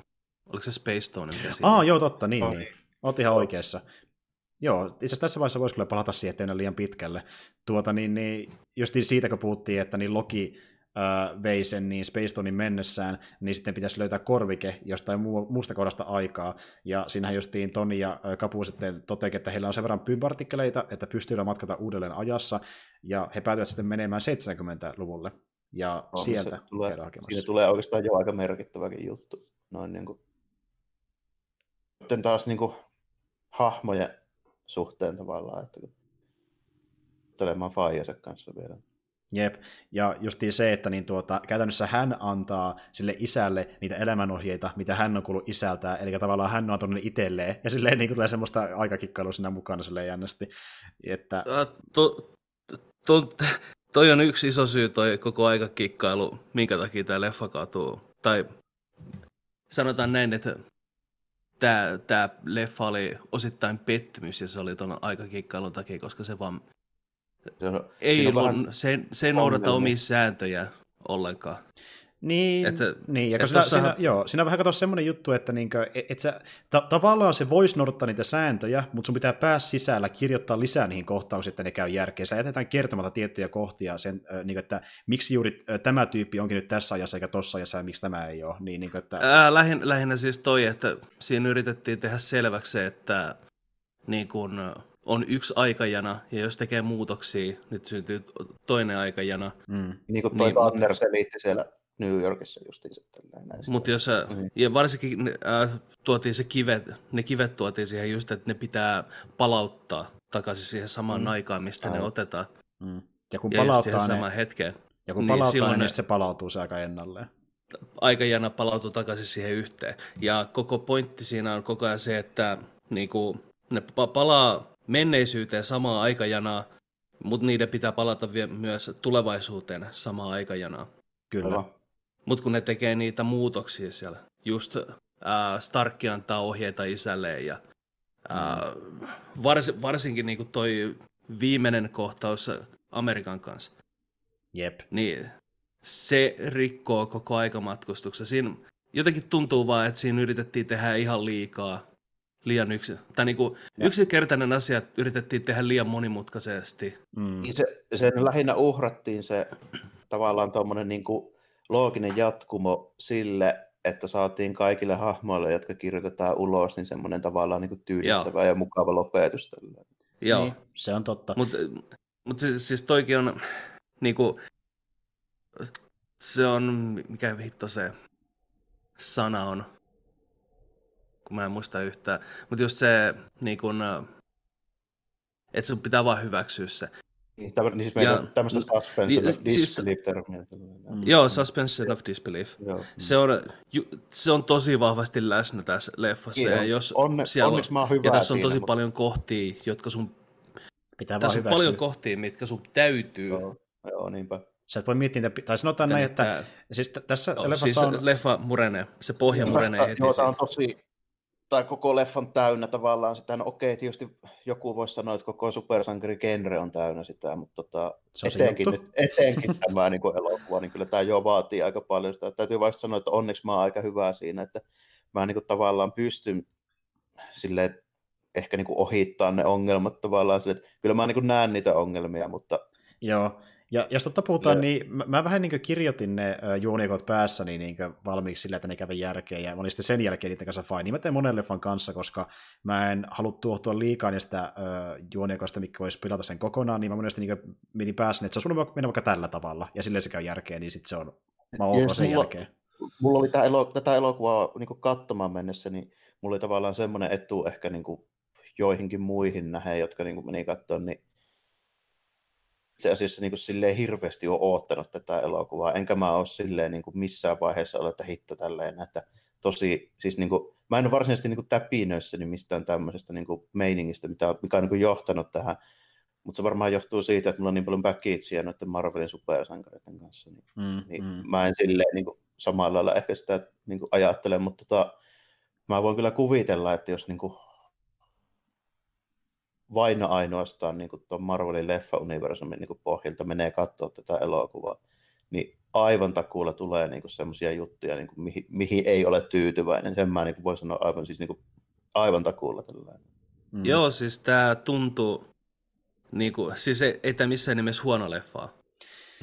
oliko se Space Stone? Ah, joo, totta, niin, niin. Olet ihan oikeassa. Joo, itse asiassa tässä vaiheessa voisi kyllä palata siihen, että liian pitkälle. Tuota, niin, niin, just siitä, kun puhuttiin, että niin Loki äh, vei sen niin Space Stonein mennessään, niin sitten pitäisi löytää korvike jostain muu, muusta kohdasta aikaa. Ja siinähän justiin Toni ja Kapu sitten toteavat, että heillä on sen verran pympartikkeleita, että pystyy matkata uudelleen ajassa, ja he päätyvät sitten menemään 70-luvulle. Ja on, sieltä se tulee, Siinä tulee oikeastaan jo aika merkittäväkin juttu. Noin niin kuin... Sitten taas niin kuin hahmojen suhteen tavallaan, että kun telemaan Faijansa kanssa vielä. Jep, ja justiin se, että niin tuota, käytännössä hän antaa sille isälle niitä elämänohjeita, mitä hän on kuullut isältään, eli tavallaan hän on antanut itselleen, ja silleen niin tulee semmoista aikakikkailua siinä mukana silleen jännästi. Että... To, to, toi on yksi iso syy toi koko aikakikkailu, minkä takia tämä leffa katuu. Tai sanotaan näin, että tämä leffa oli osittain pettymys, ja se oli tuon aikakikkailun takia, koska se vaan se, on, ei on vähän se, se ei noudata omia sääntöjä ollenkaan. Niin, että, niin ja koska tossahan... siinä, joo, siinä on vähän katsoa semmoinen juttu, että niinkö, et, et sä, ta, tavallaan se voisi noudattaa niitä sääntöjä, mutta sun pitää päässä sisällä kirjoittaa lisää niihin kohtauksiin, että ne käy järkeä. Sä jätetään kertomatta tiettyjä kohtia, sen, äh, niin, että miksi juuri äh, tämä tyyppi onkin nyt tässä ajassa eikä tossa ajassa ja miksi tämä ei ole. Niin, niin, että... Ää, lähin, lähinnä siis toi, että siinä yritettiin tehdä selväksi, että niin kun, on yksi aikajana, ja jos tekee muutoksia, niin syntyy toinen aikajana. Mm. Niin kuin toi niin, Banner selitti siellä New Yorkissa justiin sitten. Mutta jos, mm. ja varsinkin äh, tuotiin se kivet, ne kivet tuotiin siihen just, että ne pitää palauttaa takaisin siihen samaan mm. aikaan, mistä Aivan. ne otetaan. Mm. Ja kun ja palauttaa ne, samaan hetkeen. Ja kun niin palauttaa niin ne, se palautuu se aika ennalleen. Aikajana palautuu takaisin siihen yhteen. Ja koko pointti siinä on koko ajan se, että niin kuin, ne palaa menneisyyteen samaa aikajanaa, mutta niiden pitää palata myös tulevaisuuteen samaa aikajanaa. Kyllä. Mutta kun ne tekee niitä muutoksia siellä, just ää, Starkki antaa ohjeita isälleen ja ää, vars, varsinkin niinku toi viimeinen kohtaus Amerikan kanssa. Jep. Niin se rikkoo koko aikamatkustuksen. Siinä jotenkin tuntuu vaan, että siinä yritettiin tehdä ihan liikaa liian yksi, tai niin kuin yksinkertainen asia yritettiin tehdä liian monimutkaisesti. Mm. Niin se, se lähinnä uhrattiin se tavallaan tuommoinen niin looginen jatkumo sille, että saatiin kaikille hahmoille, jotka kirjoitetaan ulos, niin semmoinen tavallaan niin tyydyttävä Joo. ja mukava lopetus. Tällä. Joo. Niin, se on totta. Mutta mut siis, siis toikin on, niin kuin, se on, mikä hitto se, sana on, kun mä en muista yhtään. Mutta just se, niin kun, että sun pitää vaan hyväksyä se. Niin, tämä, niin siis meillä on tämmöistä suspension niin, of siis- disbelief termiä. Mm. Joo, suspension of disbelief. Joo. Se, on, ju, se on tosi vahvasti läsnä tässä leffassa. Ja jos onne, siellä, onneksi mä oon hyvä Ja tässä on tosi mutta... paljon kohtia, jotka sun... Pitää tässä on paljon kohtia, mitkä sun täytyy. Joo, joo niinpä. Sä et voi miettiä, tai sanotaan näin, että siis tässä no, leffassa siis on... leffa murenee, se pohja murenee heti. Joo, tämä on tosi, tai koko leffan täynnä tavallaan sitä, no okei, tietysti joku voisi sanoa, että koko supersankari-genre on täynnä sitä, mutta tota, etenkin, nyt, etenkin tämä niin kuin elokuva, niin kyllä tämä jo vaatii aika paljon sitä. Täytyy vaikka sanoa, että onneksi mä oon aika hyvä siinä, että mä niin kuin tavallaan pystyn silleen, ehkä niin kuin ohittaa ne ongelmat tavallaan sille, että kyllä mä niin kuin näen niitä ongelmia, mutta Joo, ja jos totta puhutaan, ja. niin mä, mä vähän niin kirjoitin ne juonikot päässäni niin valmiiksi sillä, että ne kävi järkeen, ja mä olin sitten sen jälkeen niiden kanssa fine. Niin mä teen monen leffan kanssa, koska mä en halua tuohtua liikaa niistä äh, juonikoista, mikä voisi pilata sen kokonaan, niin mä monesti niin mietin päässä, että se olisi mennä vaikka tällä tavalla, ja silleen se käy järkeen, niin sitten se on, mä oon sen mulla, jälkeen. Mulla oli tämä elo, tätä elokuvaa niin katsomaan mennessä, niin mulla oli tavallaan semmoinen etu ehkä niin joihinkin muihin nähden, jotka niin meni katsomaan, niin itse asiassa niin kuin silleen hirveästi ole oottanut tätä elokuvaa, enkä mä ole silleen niin kuin missään vaiheessa ollut, että hitto tälleen, että tosi, siis niin kuin, mä en ole varsinaisesti niin täpinöissä niin mistään tämmöisestä niin kuin meiningistä, mitä, mikä on niin kuin johtanut tähän, mutta se varmaan johtuu siitä, että mulla on niin paljon backitsiä noiden Marvelin supersankareiden kanssa, niin, mm, niin mm. mä en silleen niin kuin, samalla lailla ehkä sitä niin kuin ajattele, mutta tota, mä voin kyllä kuvitella, että jos niin kuin, vain ainoastaan niin tuon Marvelin leffa-universumin niin pohjalta menee katsoa tätä elokuvaa, niin aivan takuulla tulee niin semmoisia juttuja, niin kuin, mihin, mihin, ei ole tyytyväinen. Sen mä niin voin sanoa aivan, siis, niin kuin, aivan takuulla tällainen. Mm. Joo, siis tämä tuntuu, niin kuin, siis ei, ei tämä missään nimessä huono leffaa.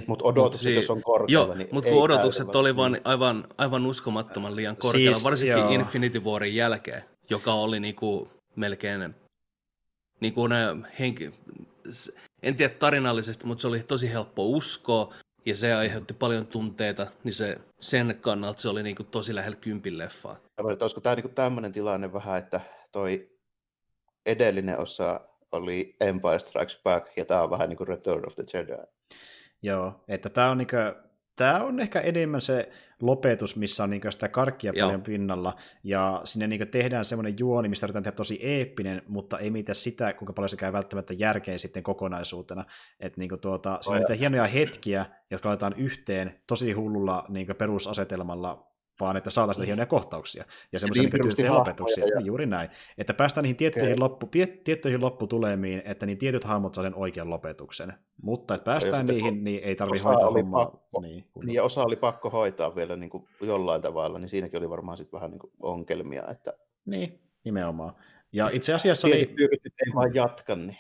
Mutta odotukset, Mut si- jos on korkealla, joo, niin mutta kun odotukset oli vaan aivan, aivan uskomattoman liian korkealla, siis, varsinkin joo. Infinity Warin jälkeen, joka oli niin kuin melkein niin kuin henki, en tiedä tarinallisesti, mutta se oli tosi helppo uskoa, ja se aiheutti paljon tunteita, niin se, sen kannalta se oli niin kuin tosi lähellä kympin leffaa. Olisiko tämä niin tämmöinen tilanne vähän, että toi edellinen osa oli Empire Strikes Back, ja tämä on vähän niin kuin Return of the Jedi. Joo, että tämä on, niin kuin, tämä on ehkä enemmän se lopetus, missä on niin sitä karkkia Joo. paljon pinnalla, ja sinne niin tehdään semmoinen juoni, mistä yritetään tehdä tosi eeppinen, mutta ei mitä sitä, kuinka paljon se käy välttämättä järkeen sitten kokonaisuutena. Että niin tuota, siinä on niitä hienoja hetkiä, jotka laitetaan yhteen tosi hullulla niin perusasetelmalla vaan että saadaan sitä hienoja kohtauksia ja semmoisia niin tyylisiä lopetuksia. Ja... Juuri näin. Että päästään niihin tiettyihin, okay. loppu, tiettyihin lopputulemiin, että niin tietyt hahmot saa sen oikean lopetuksen. Mutta että päästään ja niihin, niin ei tarvitse hoitaa hommaa. Pakko, niin, niin, ja osa oli pakko hoitaa vielä niin kuin jollain tavalla, niin siinäkin oli varmaan sitten vähän niin kuin ongelmia. Että... Niin, nimenomaan. Ja itse asiassa... Tietyt niin... ei vaan jatka, niin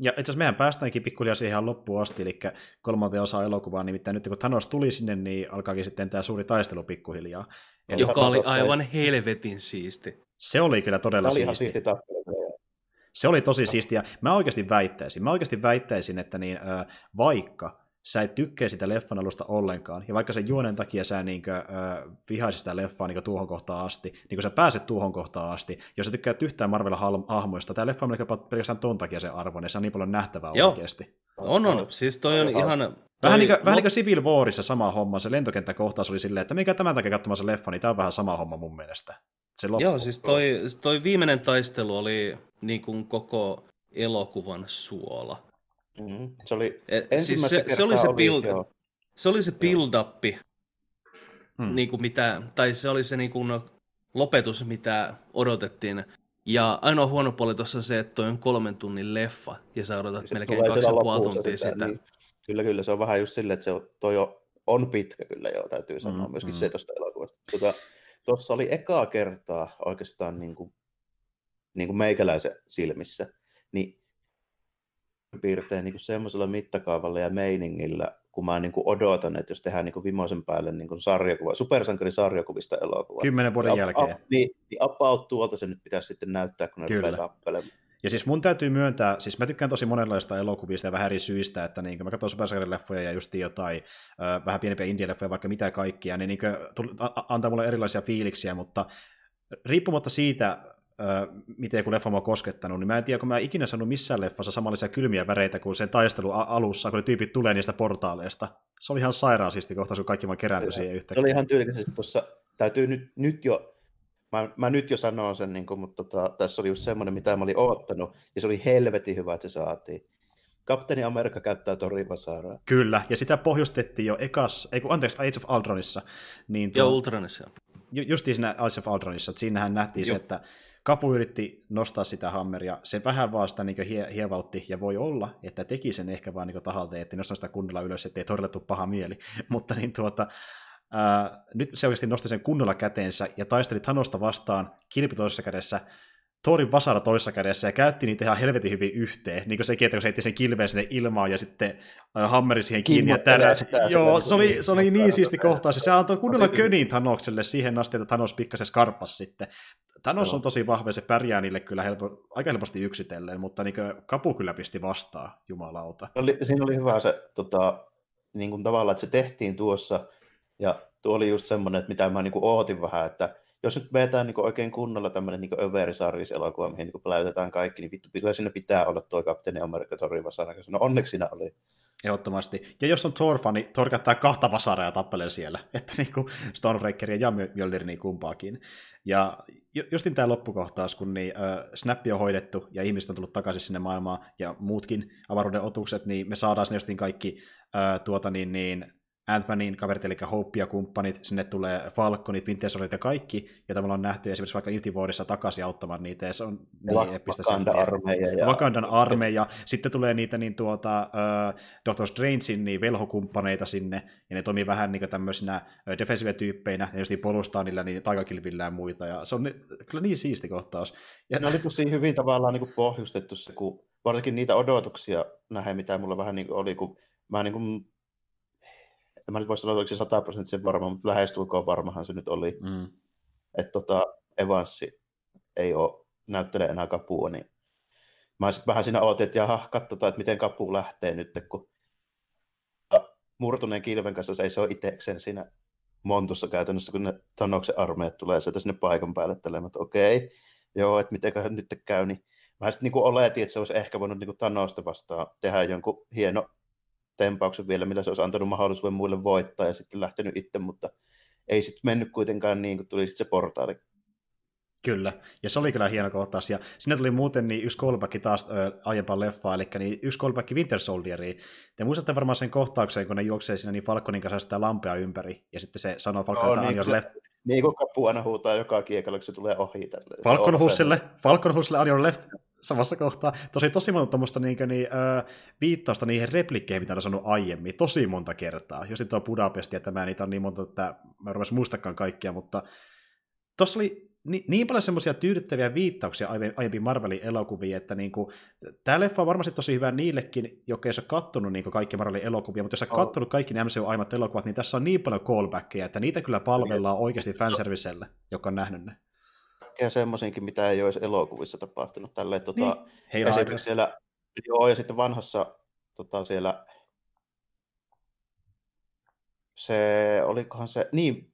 ja itse asiassa mehän päästäänkin pikkuhiljaa siihen ihan loppuun asti, eli kolmanteen osa elokuvaa, nimittäin nyt kun Thanos tuli sinne, niin alkaakin sitten tämä suuri taistelu pikkuhiljaa. Eli Joka oli aivan helvetin siisti. Se oli kyllä todella oli siisti. siisti se oli tosi siistiä. Mä oikeasti väittäisin, mä oikeasti väittäisin, että niin, äh, vaikka sä et tykkää sitä leffan alusta ollenkaan, ja vaikka sen juonen takia sä niin kuin, äh, vihaisit sitä leffaa niin tuohon kohtaan asti, niin kun sä pääset tuohon kohtaan asti, jos sä tykkäät yhtään Marvel-hahmoista, tämä leffa on pelkästään ton takia se arvo, niin se on niin paljon nähtävää Joo. oikeasti. On, on. Siis toi on ihan... Vähän niin kuin, no... vähän niin kuin Civil Warissa sama homma, se lentokenttäkohtaus oli silleen, että mikä tämän takia katsomaan se leffa, niin tämä on vähän sama homma mun mielestä. Se Joo, siis toi, toi viimeinen taistelu oli niin kuin koko elokuvan suola. Mm-hmm. Se oli Et, siis se, se, oli se, build, oli, se oli se build-up, hmm. niin kuin mitä, tai se oli se niin kuin lopetus, mitä odotettiin. Ja ainoa huono puoli tuossa on se, että toi on kolmen tunnin leffa, ja sä odotat se melkein kaksi ja puoli tuntia sitä. Niin, kyllä, kyllä, se on vähän just silleen, että se on, toi on, on pitkä kyllä jo, täytyy sanoa mm, myöskin mm. se tuosta elokuvasta. Tuota, tuossa oli ekaa kertaa oikeastaan niin kuin, niin kuin meikäläisen silmissä, niin piirtein niin semmoisella mittakaavalla ja meiningillä, kun mä niin kuin odotan, että jos tehdään niin kuin vimoisen päälle niin kuin sarjakuva, supersankarisarjakuvista elokuva. Kymmenen vuoden niin, jälkeen. A, niin, niin about tuolta se nyt pitäisi sitten näyttää, kun ne Kyllä. rupeaa tappelemaan. Ja siis mun täytyy myöntää, siis mä tykkään tosi monenlaista elokuvista ja vähän eri syistä, että niin mä katson supersarjaleffoja ja just jotain vähän pienempiä indie-leffoja, vaikka mitä kaikkia, niin, niin kuin, antaa mulle erilaisia fiiliksiä, mutta riippumatta siitä, miten joku leffa mua koskettanut, niin mä en tiedä, kun mä en ikinä sanonut missään leffassa samanlaisia kylmiä väreitä kuin sen taistelu alussa, kun ne tyypit tulee niistä portaaleista. Se oli ihan sairaan siisti kohtaus, kun kaikki vaan kerääntyi siihen yhtäkkiä. Se oli ihan tyylikästi tuossa, täytyy nyt, nyt jo, mä, mä, nyt jo sanon sen, niin kuin, mutta tota, tässä oli just semmoinen, mitä mä olin oottanut, ja se oli helvetin hyvä, että se saatiin. Kapteeni Amerikka käyttää Torivasaraa. Kyllä, ja sitä pohjustettiin jo ekas, ei kun, anteeksi, Age of Aldronissa. Niin tuo, Joo, Ultronissa. Ju, justiin siinä Age of Aldronissa, että siinähän nähtiin Joo. se, että Kapu yritti nostaa sitä hammeria, se vähän vaan sitä niin hie- hievautti, ja voi olla, että teki sen ehkä vaan niin tahalta, että nostaa sitä kunnolla ylös, ettei todella paha mieli. Mutta niin tuota, ää, nyt se oikeasti nosti sen kunnolla käteensä ja taisteli Thanosta vastaan kilpi toisessa kädessä, Thorin vasara toisessa kädessä ja käytti niitä ihan helvetin hyvin yhteen. Niin kuin sekin, että kun se heitti sen kilveen sinne ilmaan ja sitten hammeri siihen kiinni ja tärä. Joo, se oli, se oli niin siisti kohtaus. Se antoi kunnolla könin Thanokselle siihen asti, että Thanos pikkasen skarpas sitten. Thanos on tosi vahva se pärjää niille kyllä helpo, aika helposti yksitellen, mutta niin Kapu kyllä pisti vastaan, jumalauta. Oli, siinä oli hyvä se tota, niin kuin tavallaan, että se tehtiin tuossa, ja tuo oli just semmoinen, että mitä mä niin kuin ootin vähän, että jos nyt vetään niin oikein kunnolla tämmöinen niin Överisarvis-elokuva, mihin niin pläytetään kaikki, niin vittu, kyllä siinä pitää olla tuo Kapteeni Amerikka Tori Vasara. No onneksi siinä oli. Ehdottomasti. Ja jos on Thor-fani, Thor käyttää kahta vasaraa ja tappelee siellä. Että niin kuin Stormbreakeria ja Mjölnir niin kumpaakin. Ja justin tämä loppukohtaus, kun niin, äh, Snappi on hoidettu ja ihmiset on tullut takaisin sinne maailmaan ja muutkin avaruuden otukset, niin me saadaan sinne justin kaikki äh, tuota, niin, niin, Ant-Manin kaverit, eli Hope ja kumppanit, sinne tulee Falconit, Winter Soldier ja kaikki, joita me ollaan nähty esimerkiksi vaikka Infinity Warissa takaisin auttamaan niitä, ja se on niin epistä. Wakandan armeija. Ja... Wakandan armeija. Sitten tulee niitä niin tuota, uh, Doctor Strangein niin velhokumppaneita sinne, ja ne toimii vähän niin tämmöisinä defensive-tyyppeinä, ja just niin polustaa niillä niin taikakilvillä ja muita, ja se on ni, kyllä niin siisti kohtaus. Ja... Ne oli tosi hyvin tavallaan niin pohjustettu se, kun varsinkin niitä odotuksia nähdä, mitä mulla vähän niin oli, kun mä niin kuin en mä nyt voi sanoa, oliko se sataprosenttisen varma, mutta lähestulkoon varmahan se nyt oli. Mm. Että tota, Evansi ei ole näyttele enää kapua, niin mä sitten vähän siinä ootin, että jaha, katsotaan, että miten kapu lähtee nyt, kun murtuneen kilven kanssa seisoo itsekseen siinä montussa käytännössä, kun ne Tanoksen armeijat tulee sieltä sinne paikan päälle tällä, että okei, joo, että mitenköhän nyt käy, niin mä sitten niin oletin, että se olisi ehkä voinut niin Thanosta vastaan tehdä jonkun hieno tempauksen vielä, millä se olisi antanut mahdollisuuden muille voittaa ja sitten lähtenyt itse, mutta ei sitten mennyt kuitenkaan niin, kun tuli sitten se portaali. Kyllä, ja se oli kyllä hieno kohtaus. Ja sinne tuli muuten niin yksi callback taas ö, aiempaan leffaan, eli niin yksi callback Winter Soldieriin. Te muistatte varmaan sen kohtauksen, kun ne juoksee siinä niin Falconin kanssa sitä lampea ympäri, ja sitten se sanoo Falconille, oh, niin, left. Niin kuin kapu aina huutaa joka kiekalla, kun se tulee ohi. Tälle. Falcon Hussille, Falcon Hussille on your left samassa kohtaa. Tosi tosi monta tuommoista niin, niin, äh, viittausta niihin replikkeihin, mitä on sanonut aiemmin, tosi monta kertaa. Jos tuo Budapesti ja tämä, niitä on niin monta, että mä en muistakaan kaikkia, mutta tuossa oli niin, niin paljon semmoisia tyydyttäviä viittauksia aiempiin Marvelin elokuviin, että niin kuin, tämä leffa on varmasti tosi hyvä niillekin, jotka ei ole kattonut niin kaikki Marvelin elokuvia, mutta jos olet oh. kattonut kaikki ne MCU aiemmat elokuvat, niin tässä on niin paljon callbackia, että niitä kyllä palvellaan oikeasti fanservicelle, joka on nähnyt ne kaikkea semmoisinkin, mitä ei olisi elokuvissa tapahtunut. Tälleen, tota, niin. esimerkiksi siellä, joo, ja sitten vanhassa tota, siellä, se, olikohan se, niin,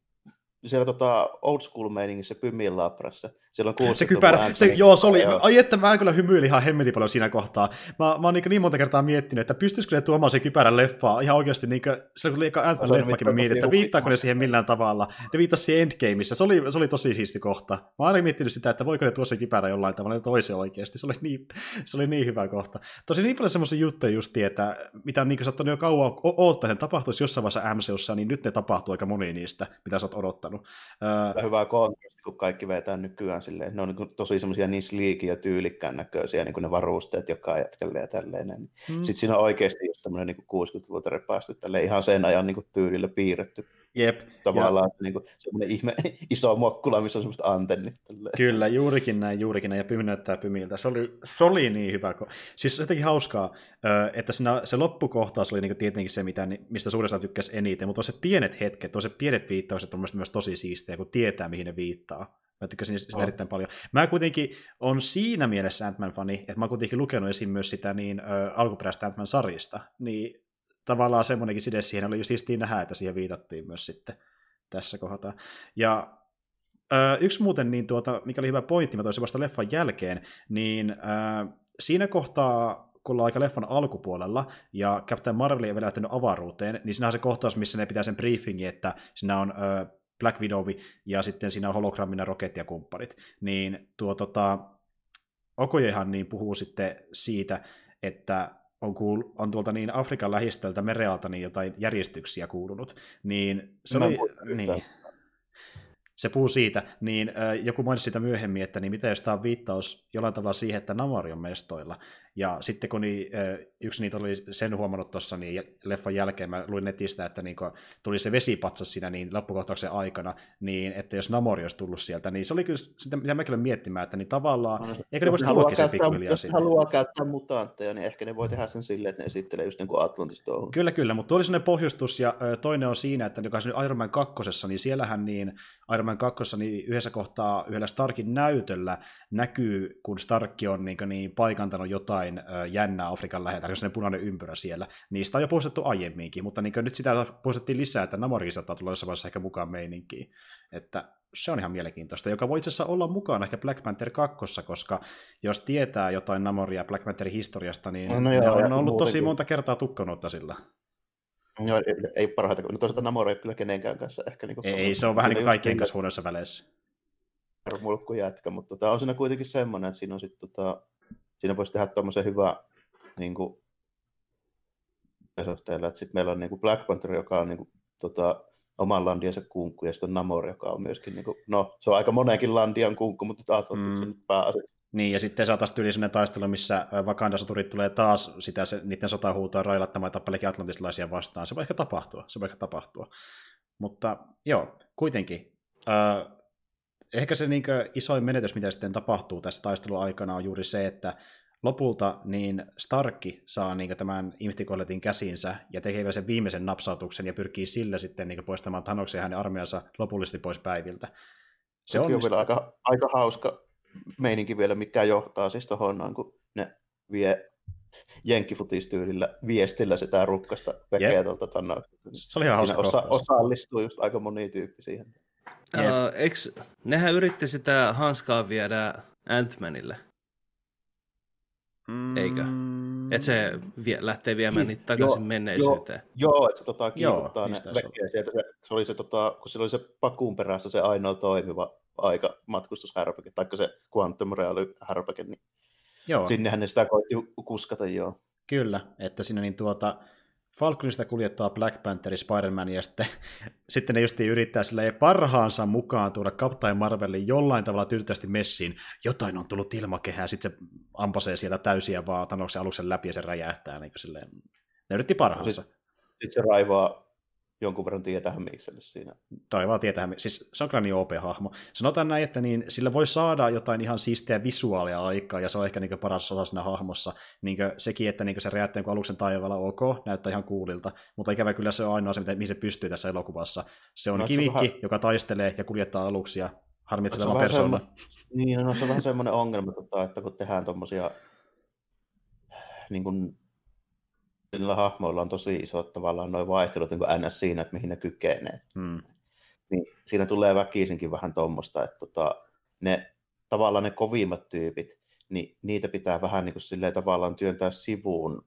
siellä tota old school meiningissä Pymin labrassa. Siellä on se kypärä, se, joo, se oli, ai että mä kyllä hymyilin ihan hemmetin paljon siinä kohtaa. Mä, mä oon niin, niin monta kertaa miettinyt, että pystyisikö ne tuomaan se kypärän leffaa ihan oikeasti, niin kuin, se oli ant leffakin mä mietin, että viittaako ne siihen millään tavalla. Ne viittasi siihen Endgameissa, se oli, se oli tosi siisti kohta. Mä oon aina miettinyt sitä, että voiko ne tuoda se kypärä jollain tavalla toiseen oikeasti. Se oli niin, se oli niin hyvä kohta. Tosi niin paljon semmoisia juttuja just, että mitä on niin saattanut jo kauan odottaa, että tapahtuisi jossain vaiheessa MCUssa, niin nyt ne tapahtuu aika moni niistä, mitä sä oot odottanut. Hyvä kontrasti, kun kaikki vetää nykyään vaan silleen, ne on niin tosi semmoisia niin sliikin ja tyylikkään näköisiä, niin kuin ne varusteet joka jätkälle ja tälleen. Niin. Mm. Sitten siinä on oikeasti just tämmöinen niin 60-luvulta repästy tälleen ihan sen ajan niin tyylillä piirretty. Jep. Tavallaan ja... niin kuin, semmoinen ihme, iso mokkula, missä on semmoista antennit. Tälleen. Kyllä, juurikin näin, juurikin näin, ja pymi näyttää pymiltä. Se oli, se oli niin hyvä. Siis jotenkin hauskaa, että siinä, se loppukohtaus oli niin tietenkin se, mitä, mistä suuressa tykkäsi eniten, mutta on se pienet hetket, on se pienet viittaukset on myös tosi siistejä, kun tietää, mihin ne viittaa Mä tykkäsin sitä oh. erittäin paljon. Mä kuitenkin on siinä mielessä Ant-Man-fani, että mä oon kuitenkin lukenut esim. myös sitä niin ö, alkuperäistä Ant-Man-sarjista, niin tavallaan semmoinenkin side siihen oli siistiin nähdä, että siihen viitattiin myös sitten tässä kohdassa. Ja ö, yksi muuten, niin tuota, mikä oli hyvä pointti, mä toisin vasta leffan jälkeen, niin ö, siinä kohtaa, kun ollaan aika leffan alkupuolella, ja Captain Marvel ei vielä lähtenyt avaruuteen, niin siinä on se kohtaus, missä ne pitää sen briefingin, että siinä on ö, Black Widow ja sitten siinä on hologrammina Rocket ja kumppanit. Niin tuo tota, Okojehan niin puhuu sitten siitä, että on, kuul, on tuolta niin Afrikan lähistöltä merealta niin jotain järjestyksiä kuulunut, niin se oli, niin, se puhuu siitä, niin äh, joku mainitsi sitä myöhemmin, että niin mitä jos tämä on viittaus jollain tavalla siihen, että Namori on mestoilla, ja sitten kun niin, yksi niitä oli sen huomannut tuossa niin leffan jälkeen, mä luin netistä, että niin tuli se vesipatsas siinä niin loppukohtauksen aikana, niin että jos Namori olisi tullut sieltä, niin se oli kyllä sitä, mitä mäkin olen miettimään, että niin tavallaan, no, eikö ne voisi pikkuhiljaa Jos haluaa käyttää mutantteja, niin ehkä ne voi tehdä sen silleen, että ne esittelee just niin kuin Atlantis tuohon. Kyllä, kyllä, mutta oli sellainen pohjustus, ja toinen on siinä, että joka on Iron Man 2, niin siellähän niin Iron Man 2, niin yhdessä kohtaa yhdellä Starkin näytöllä näkyy, kun Starkki on niin, niin paikantanut jotain ö, jännää Afrikan läheltä, jos ne punainen ympyrä siellä. Niistä on jo poistettu aiemminkin, mutta niin nyt sitä poistettiin lisää, että Namori saattaa tulla jossain vaiheessa ehkä mukaan meininkiin. Että se on ihan mielenkiintoista, joka voi itse asiassa olla mukana ehkä Black Panther 2, koska jos tietää jotain Namoria Black Pantherin historiasta, niin no, no joo, on ollut tosi monta kertaa tukkonutta sillä. Joo, ei, parhaita, no toisaalta Namori ei kyllä kenenkään kanssa ehkä. Niin ei, ei, se on vähän niin kuin kaikkien kanssa huonoissa väleissä. Mulkku jätkä, mutta tota, on siinä kuitenkin semmoinen, että siinä on sitten tota, siinä voisi tehdä tuommoisen hyvä niin kuin, että sitten meillä on niin kuin Black Panther, joka on niin kuin, tota, oman landiansa kunkku, ja sitten on Namor, joka on myöskin, niin kuin, no se on aika monenkin landian kunkku, mutta nyt ajattelin, mm. että se nyt pääasia. Niin, ja sitten saataisiin tyyli sellainen taistelu, missä Wakanda-soturit tulee taas sitä, se, niiden sotahuutoa railattamaan ja tappeleekin atlantislaisia vastaan. Se voi ehkä tapahtua, se voi ehkä tapahtua. Mutta joo, kuitenkin. Äh, ehkä se niin isoin menetys, mitä sitten tapahtuu tässä taistelun aikana, on juuri se, että lopulta niin Starkki saa niin tämän Inftikolletin käsinsä ja tekee sen viimeisen napsautuksen ja pyrkii sillä sitten niin poistamaan Thanoksen ja hänen armeijansa lopullisesti pois päiviltä. Se on vielä aika, aika hauska meininki vielä, mikä johtaa siis tuohon, kun ne vie jenkifutistyylillä viestillä sitä rukkasta vekeä tuolta Se oli ihan hauska osa, osallistuu just aika moni tyyppi siihen. Uh, eks, nehän yritti sitä hanskaa viedä Ant-Manille. Mm. Eikö? Että se vie, lähtee viemään niitä takaisin joo, menneisyyteen. Joo, joo että se tota, kiikuttaa ne vekeä sieltä. Se, se, oli se, tota, kun sillä oli se pakuun perässä se ainoa toimiva aika matkustushärpäke, taikka se Quantum Real härpäke, niin joo. sinnehän ne sitä koitti kuskata, joo. Kyllä, että siinä niin tuota, Falconista kuljettaa Black Panther Spider-Man, ja sitten, sitten ne justiin yrittää sille parhaansa mukaan tuoda Captain Marvelin jollain tavalla tyydyttävästi messiin. Jotain on tullut ilmakehään, sitten se ampasee sieltä täysiä vaan Thanoksen aluksen läpi ja se räjähtää. Niin silleen. Ne yritti parhaansa. Sitten, sitten se raivaa jonkun verran tietää Hämikselle siinä. Tai vaan tietää, siis se on kyllä niin OP-hahmo. Sanotaan näin, että niin, sillä voi saada jotain ihan siistiä visuaalia aikaa, ja se on ehkä niin paras osa siinä hahmossa. Niin sekin, että niin se räjähtää aluksen taivaalla, ok, näyttää ihan kuulilta, mutta ikävä kyllä se on ainoa se, mihin se pystyy tässä elokuvassa. Se on no, kimikki, se vähän... joka taistelee ja kuljettaa aluksia harmitsevalla persoona. Semmo... Niin, no, se on vähän semmoinen ongelma, tota, että kun tehdään tuommoisia niin kuin niillä hahmoilla on tosi isot tavallaan noin vaihtelut niin ns. siinä, että mihin ne kykenee. Hmm. Niin siinä tulee väkisinkin vähän tuommoista, että tota, ne tavallaan ne kovimmat tyypit, niin niitä pitää vähän niin kuin silleen tavallaan työntää sivuun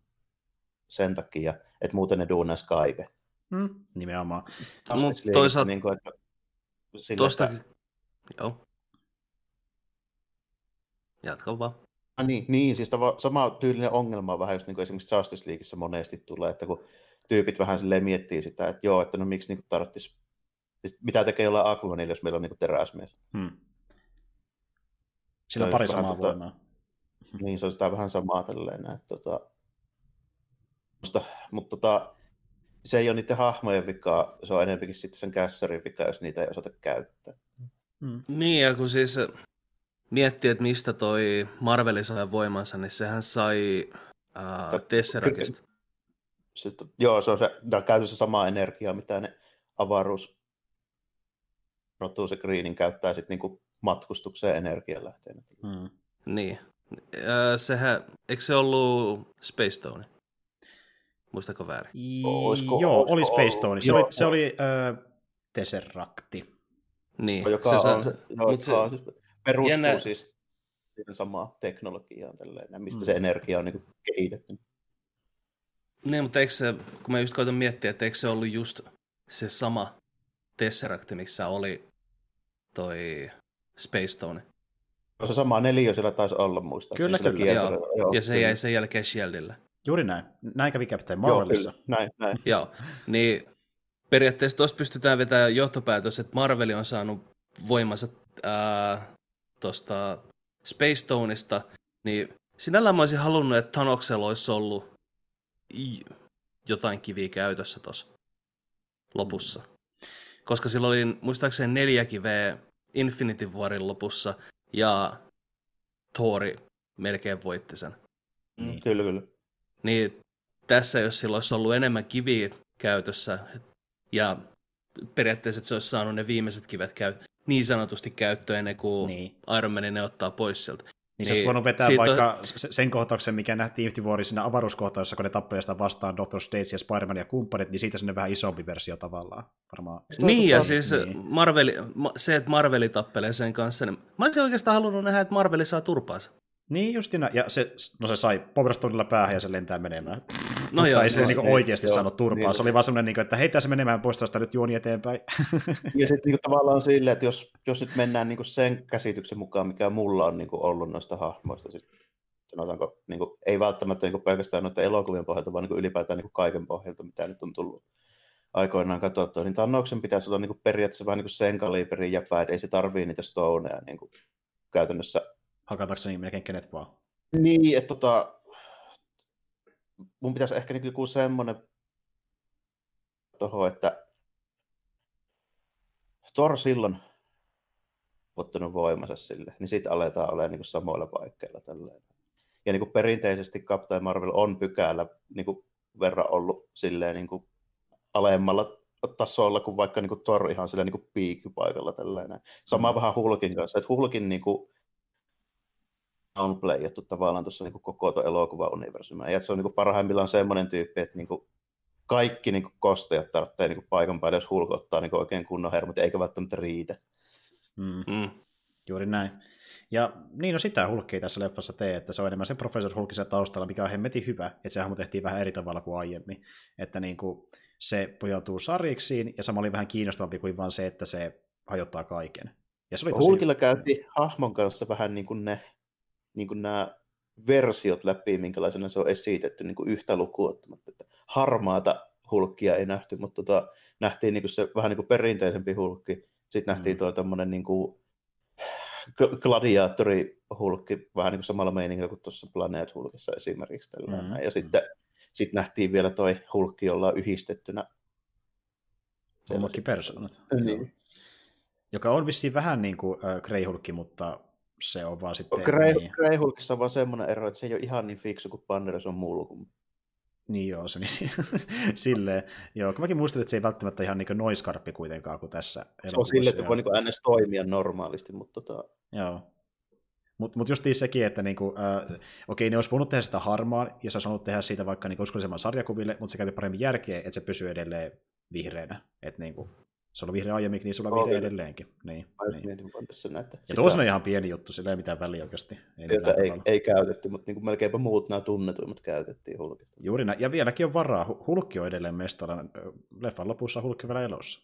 sen takia, että muuten ne duunaisi kaiken. Hmm. Nimenomaan. Mutta toisaalta... Niin kuin, että, sille, Tuosta... Että... Joo. Jatka vaan. Ah, niin, niin, siis tava, sama tyylinen ongelma vähän just niin kuin esimerkiksi Justice Leagueissa monesti tulee, että kun tyypit vähän silleen miettii sitä, että joo, että no miksi niin tarvitsisi, siis mitä tekee jollain Aquamanilla, jos meillä on niin teräsmies. Hmm. Sillä on pari samaa tota, voimaa. Niin, se on sitä vähän samaa tälleen, että tota, mutta, mutta tota, se ei ole niiden hahmojen vika, se on enemmänkin sitten sen kässärin vika, jos niitä ei osata käyttää. Hmm. Niin, ja kun siis miettii, että mistä toi Marveli sai voimansa, niin sehän sai äh, Tesseractista. Sitten, joo, se on se, käytössä sama energia, mitä ne avaruus Rotuus ja Greenin käyttää sitten niinku matkustukseen energialähteenä. Mm. Niin. sehän, eikö se ollut Space Stone? Muistako väärin? Olisiko, Joo, olisiko oli Space Stone. Se, oli, se oli äh, Tesseracti. Niin. Joka se, on, se, joo, se, on, perustuu jännä... siis siihen samaan teknologiaan, tälleen, mistä mm. se energia on niin kehitetty. Niin, mutta eikö se, kun mä just koitan miettiä, että eikö se ollut just se sama Tesseract, missä oli toi Space Stone. Se sama neliö siellä taisi olla, muista. Kyllä, kyllä. Joo. Joo, ja se kyllä. jäi sen jälkeen Shieldille. Juuri näin. Näin kävi Captain Marvelissa. Joo, näin, näin. Joo, niin periaatteessa tuossa pystytään vetämään johtopäätös, että Marveli on saanut voimansa tuosta Space Stoneista, niin sinällään mä olisin halunnut, että Thanoksella olisi ollut jotain kiviä käytössä tuossa lopussa. Koska sillä oli muistaakseni neljä kiveä Infinity Warin lopussa, ja Thori melkein voitti sen. Mm, kyllä, kyllä. Niin tässä, jos sillä olisi ollut enemmän kiviä käytössä, ja periaatteessa että se olisi saanut ne viimeiset kivet käy, niin sanotusti käyttöön ennen kuin niin. Iron Man ne ottaa pois sieltä. Niin, niin se olisi voinut vetää vaikka on... sen kohtauksen, mikä nähtiin Infinity Warin siinä avaruuskohtauksessa, kun ne tappelee sitä vastaan Doctor Strange ja Spider-Man ja kumppanit, niin siitä sinne vähän isompi versio tavallaan. Varmaan. Niin, ja siis niin. Marveli, se, että Marveli tappelee sen kanssa, niin mä olisin oikeastaan halunnut nähdä, että Marveli saa turpaansa. Niin justina, ja se, no se sai Powerstonella päähän ja se lentää menemään. No joo, ei se niin oikeasti joo, saanut turpaa, niin, se oli vaan semmoinen, niin että heittää se menemään pois tästä nyt juoni eteenpäin. ja sitten niin tavallaan silleen, että jos, jos nyt mennään niin sen käsityksen mukaan, mikä mulla on niin ollut noista hahmoista, sit, sanotaanko, niin kuin, ei välttämättä niin pelkästään noiden elokuvien pohjalta, vaan niin ylipäätään niin kaiken pohjalta, mitä nyt on tullut aikoinaan katsottua, niin Tannoksen pitäisi olla niin periaatteessa vähän niin sen kaliberin jäpää, että ei se tarvii niitä stoneja niin käytännössä hakatakseni melkein kenet vaan. Niin, että tota, mun pitäisi ehkä niin joku semmoinen toho, että Thor silloin ottanut voimansa sille, niin sitten aletaan olemaan niin samoilla paikkeilla tälleen. Ja niin kuin perinteisesti Captain Marvel on pykälä niin kuin verran ollut silleen niin kuin alemmalla tasolla kuin vaikka niin kuin Thor ihan silleen niin kuin piikkipaikalla tällainen. Sama mm. vähän Hulkin kanssa, että Hulkin niin kuin downplayattu tavallaan tuossa niin koko tuon elokuva-universumia. Ja se on niin parhaimmillaan semmoinen tyyppi, että niin kaikki niin kosteet tarvitsee niin paikan päälle, jos Hulk ottaa niin oikein kunnon hermot, eikä välttämättä riitä. Mm. Mm. Juuri näin. Ja niin, no sitä Hulkia tässä leffassa tee, että se on enemmän se Professor Hulkisen taustalla, mikä on hemmetin hyvä, että se hahmo tehtiin vähän eri tavalla kuin aiemmin. Että niin kuin se pojautuu sarjiksiin, ja sama oli vähän kiinnostavampi kuin vain se, että se hajottaa kaiken. Ja se oli tosi... Hulkilla käytiin hahmon kanssa vähän niin kuin ne niin kuin nämä versiot läpi, minkälaisena se on esitetty niin kuin yhtä lukuottamatta. Että harmaata hulkkia ei nähty, mutta tota, nähtiin niin kuin se vähän niin kuin perinteisempi hulkki. Sitten nähtiin mm. tuo tämmöinen niin kuin gladiaattori-hulkki vähän niin kuin samalla meiningillä kuin tuossa Planet Hulkissa esimerkiksi. Mm. Ja sitten sit nähtiin vielä toi hulkki, jolla on yhdistettynä Omakin persoonat. Niin. Joka on vissiin vähän niin kuin äh, Grey Hulkki, mutta se on vaan sitten... Grey, niin. Grey Hulkissa on vaan semmoinen ero, että se ei ole ihan niin fiksu kuin Banderas on mulku. Niin joo, se niin silleen. Joo, kun mäkin muistelin, että se ei välttämättä ihan niin noiskarppi kuitenkaan kuin tässä. Se on silleen, että voi niin ns. toimia normaalisti, mutta tota... Joo. Mutta mut just sekin, että niinku, äh, okei, ne olisi voinut tehdä sitä harmaan, ja se olisi halunnut tehdä siitä vaikka niinku uskollisemman sarjakuville, mutta se kävi paremmin järkeä, että se pysyy edelleen vihreänä. Että niinku, se on vihreä aiemminkin, niin sulla on vihreä edelleenkin. Niin, Mä niin. mietin tässä näitä. Ja tuossa on ihan pieni juttu, sillä ei mitään väliä oikeasti. Ei, ei, ei, käytetty, mutta niin kuin melkeinpä muut nämä tunnetuimmat käytettiin Hulkista. Juuri näin, ja vieläkin on varaa. Hulkki on edelleen mestara. Leffan lopussa Hulkki vielä elossa.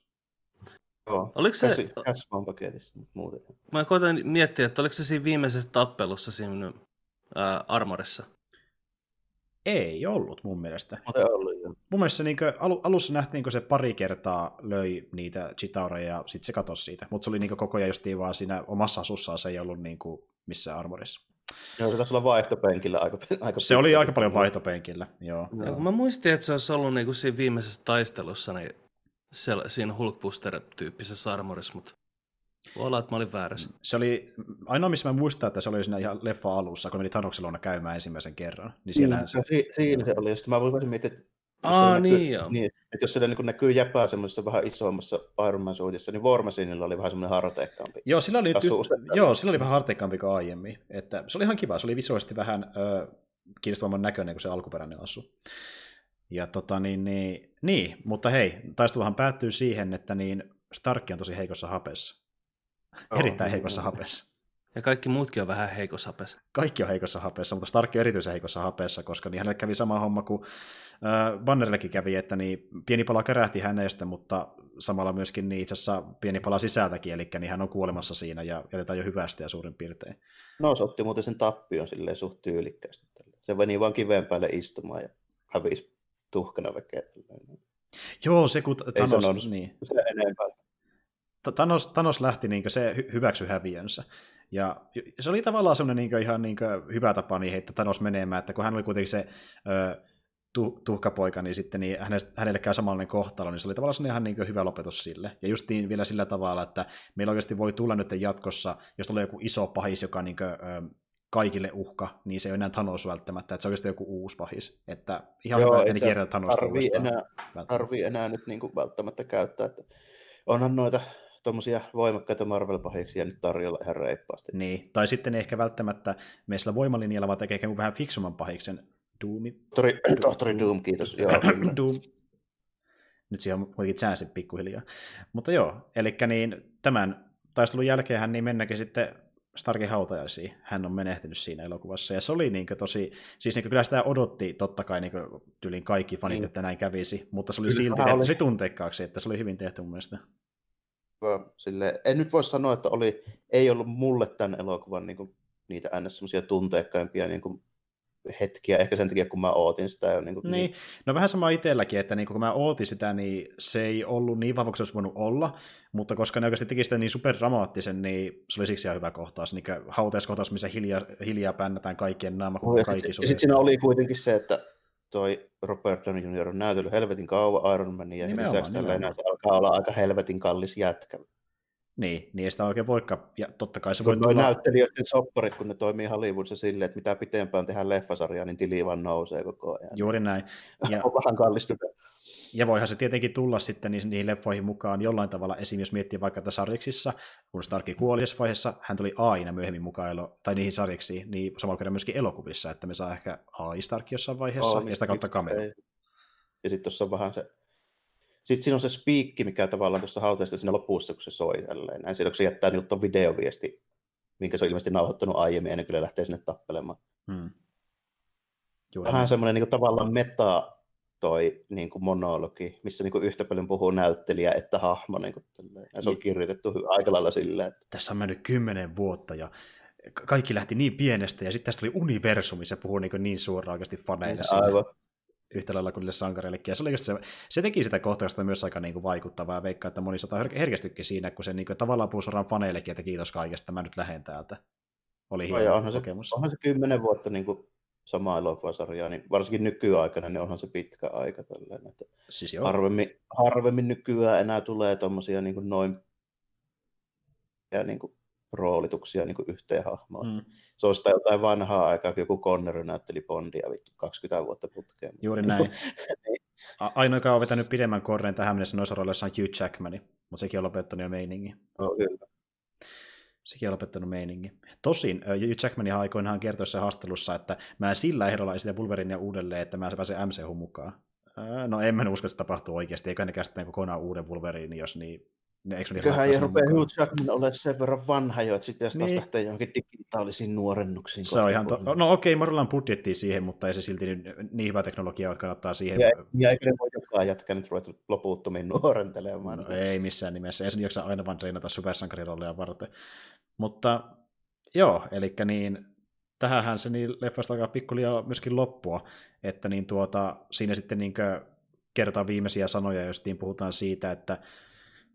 Joo, oliko se... Käsi, käsi paketissa, muuten. Mä koitan miettiä, että oliko se siinä viimeisessä tappelussa siinä ää, armorissa? Ei ollut mun mielestä. Mutta ollut, jo. Mun mielestä niin alu, alussa nähtiin, kun se pari kertaa löi niitä chitaureja ja sitten se katosi siitä. Mutta se oli niin koko ajan justiin vaan siinä omassa asussaan, se ei ollut niin kuin missään armorissa. Joo, se taisi olla vaihtopenkillä aika, aika Se oli aika paljon vaihtopenkillä, joo. joo. Mä muistin, että se olisi ollut niin kuin siinä viimeisessä taistelussa niin se, siinä Hulkbuster-tyyppisessä armorissa, mutta voi olla, että mä olin väärässä. Se oli, ainoa missä mä muistan, että se oli siinä ihan leffa alussa, kun meni Thanoksella käymään ensimmäisen kerran. Niin siellä mm, se, se, siinä se oli, ja sitten mä voisin miettiä, että Aa, niin joo. Niin, että jos siellä niin näkyy jäpää semmoisessa vähän isommassa Iron Man suutissa, niin War Machineilla oli vähän semmoinen harteikkaampi. Joo, sillä oli, ty- joo, sillä oli vähän harteikkaampi kuin aiemmin. Että se oli ihan kiva, se oli visuaalisesti vähän ö, kiinnostavamman näköinen kuin se alkuperäinen asu. Ja tota niin, niin, niin, mutta hei, taisteluhan päättyy siihen, että niin Stark on tosi heikossa hapessa. Oh, Erittäin niin, heikossa niin. hapessa. Ja kaikki muutkin on vähän heikossa hapessa. Kaikki on heikossa hapessa, mutta Stark on erityisen heikossa hapessa, koska niin hänelle kävi sama homma kuin äh, Bannerillekin kävi, että niin pieni pala kärähti hänestä, mutta samalla myöskin niin itse asiassa pieni pala sisältäkin, eli niin hän on kuolemassa siinä ja jätetään jo hyvästä ja suurin piirtein. No se otti muuten sen tappion silleen suht tyylikkäästi. Se meni vaan kiveen päälle istumaan ja hävisi tuhkana väkeä. Joo, se kun Thanos, niin. se enempää. Thanos, Thanos lähti, niin se hyväksy häviönsä. Ja se oli tavallaan semmoinen niin ihan niin hyvä tapa niin heittää Thanos menemään, että kun hän oli kuitenkin se ö, tu, tuhkapoika, niin sitten niin hänelle, hänelle käy samanlainen kohtalo, niin se oli tavallaan semmoinen ihan niin hyvä lopetus sille. Ja just niin vielä sillä tavalla, että meillä oikeasti voi tulla nyt jatkossa, jos tulee joku iso pahis, joka niin kuin, ö, kaikille uhka, niin se ei ole enää Thanos välttämättä, että se on oikeasti joku uusi pahis. Että ihan Joo, hyvä, että ne kiertää Thanos tarvii enää, tarvii enää nyt niin kuin välttämättä käyttää. Että onhan noita tuommoisia voimakkaita Marvel-pahiksia nyt tarjolla ihan reippaasti. Niin, tai sitten ehkä välttämättä meillä voimalinjalla, vaan tekee vähän fiksumman pahiksen Doomi. Tohtori, tohtori Doom, kiitos. Joo, Doom. Nyt siihen on kuitenkin sääsi pikkuhiljaa. Mutta joo, eli niin tämän taistelun jälkeen hän niin mennäkin sitten Starkin hautajaisiin. Hän on menehtynyt siinä elokuvassa. Ja se oli niin tosi, siis niin kyllä sitä odotti totta kai niin tyylin kaikki fanit, niin. että näin kävisi, mutta se oli kyllä, silti oli... tosi tunteikkaaksi, että se oli hyvin tehty mun mielestä sille, en nyt voi sanoa, että oli, ei ollut mulle tämän elokuvan niin kuin, niitä aina semmoisia tunteikkaimpia niin kuin, hetkiä, ehkä sen takia, kun mä ootin sitä. Jo, niin, kuin, niin. niin. No vähän sama itselläkin, että niin kun mä ootin sitä, niin se ei ollut niin vahva kuin se olisi voinut olla, mutta koska ne oikeasti teki sitä niin superdramaattisen, niin se oli siksi ihan hyvä kohtaus, niin hautaiskohtaus, missä hiljaa, hiljaa pännätään kaikkien naama, kun kaikki Sitten siinä oli kuitenkin se, että toi Robert Downey Jr. on näytellyt helvetin kauan Iron Mania, ja lisäksi tällä enää alkaa olla aika helvetin kallis jätkä. Niin, niin sitä oikein voikaan, ja totta kai se voi tulla... näyttelijöiden sopparit, kun ne toimii Hollywoodissa silleen, että mitä pitempään tehdään leffasarjaa, niin tili vaan nousee koko ajan. Juuri näin. Ja... on vähän kallistunut. Ja voihan se tietenkin tulla sitten niihin leffoihin mukaan jollain tavalla, esim. jos miettii vaikka että sarjiksissa, kun Starkki kuoli vaiheessa, hän tuli aina myöhemmin mukaan, elo, tai niihin sarjiksiin, niin samalla kerran myöskin elokuvissa, että me saa ehkä AI Stark jossain vaiheessa, oh, ja sitä kautta cameo. Ja sitten tuossa on vähän se, sitten siinä on se spiikki, mikä tavallaan tuossa hautaista siinä lopussa, kun se soi tälleen. Näin silloin, kun se jättää niin videoviesti, minkä se on ilmeisesti nauhoittanut aiemmin, ennen kuin lähtee sinne tappelemaan. Hmm. Vähän semmoinen niin tavallaan meta toi niin kuin monologi, missä niin kuin yhtä paljon puhuu näyttelijä että hahmo. Niin kuin ja se on kirjoitettu aika lailla silleen. Että... Tässä on mennyt kymmenen vuotta ja kaikki lähti niin pienestä ja sitten tästä tuli universumi, se puhuu niin, niin suoraan oikeasti faneille. Aivan. Yhtä lailla kuin niille sankareille. Ja se, oli se, se teki sitä kohtausta myös aika niin kuin vaikuttavaa ja veikkaa, että moni sata herkästykin siinä, kun se niin kuin, tavallaan puhuu suoraan faneillekin, että kiitos kaikesta, mä nyt lähden täältä. Oli hieno onhan kokemus. Se, onhan se kymmenen vuotta niin kuin samaa elokuvasarjaa, niin varsinkin nykyaikana, niin onhan se pitkä aika tällainen. Että siis joo. Harvemmin, harvemmin nykyään enää tulee tuommoisia niin noin ja niin kuin roolituksia niin kuin yhteen hahmoon. Mm. Se on sitä jotain vanhaa aikaa, kun joku Connery näytteli Bondia vittu 20 vuotta putkeen. Juuri näin. niin. Ainoa, joka on vetänyt pidemmän korren tähän mennessä noissa rooleissa on Hugh Jackman, mutta sekin on lopettanut jo meiningin. No, kyllä. Sekin on lopettanut meiningin. Tosin Hugh Jackman aikoinaan kertoi se haastattelussa, että mä sillä ehdolla esitän Wolverinea uudelleen, että mä pääsen MCH mukaan. No en mä usko, että se tapahtuu oikeasti, eikä ne käsittää kokonaan uuden Wolverine, jos niin ne, eikö Eiköhän ei rupea Hugh Jackman ole sen verran vanha jo, että sitten jos taas niin. lähtee johonkin digitaalisiin nuorennuksiin. Se on ihan to- No okei, okay, Marilla on budjettia siihen, mutta ei se silti niin hyvä teknologia, että kannattaa siihen. Ja, ja eikö ne voi jokaan jätkä nyt ruveta loputtomiin nuorentelemaan? No, ei missään nimessä. Ei se jaksa aina vaan treenata supersankarirolleja varten. Mutta joo, eli niin, tähänhän se niin leffasta alkaa pikkulia myöskin loppua, että niin tuota, siinä sitten niin kertaa viimeisiä sanoja, jos puhutaan siitä, että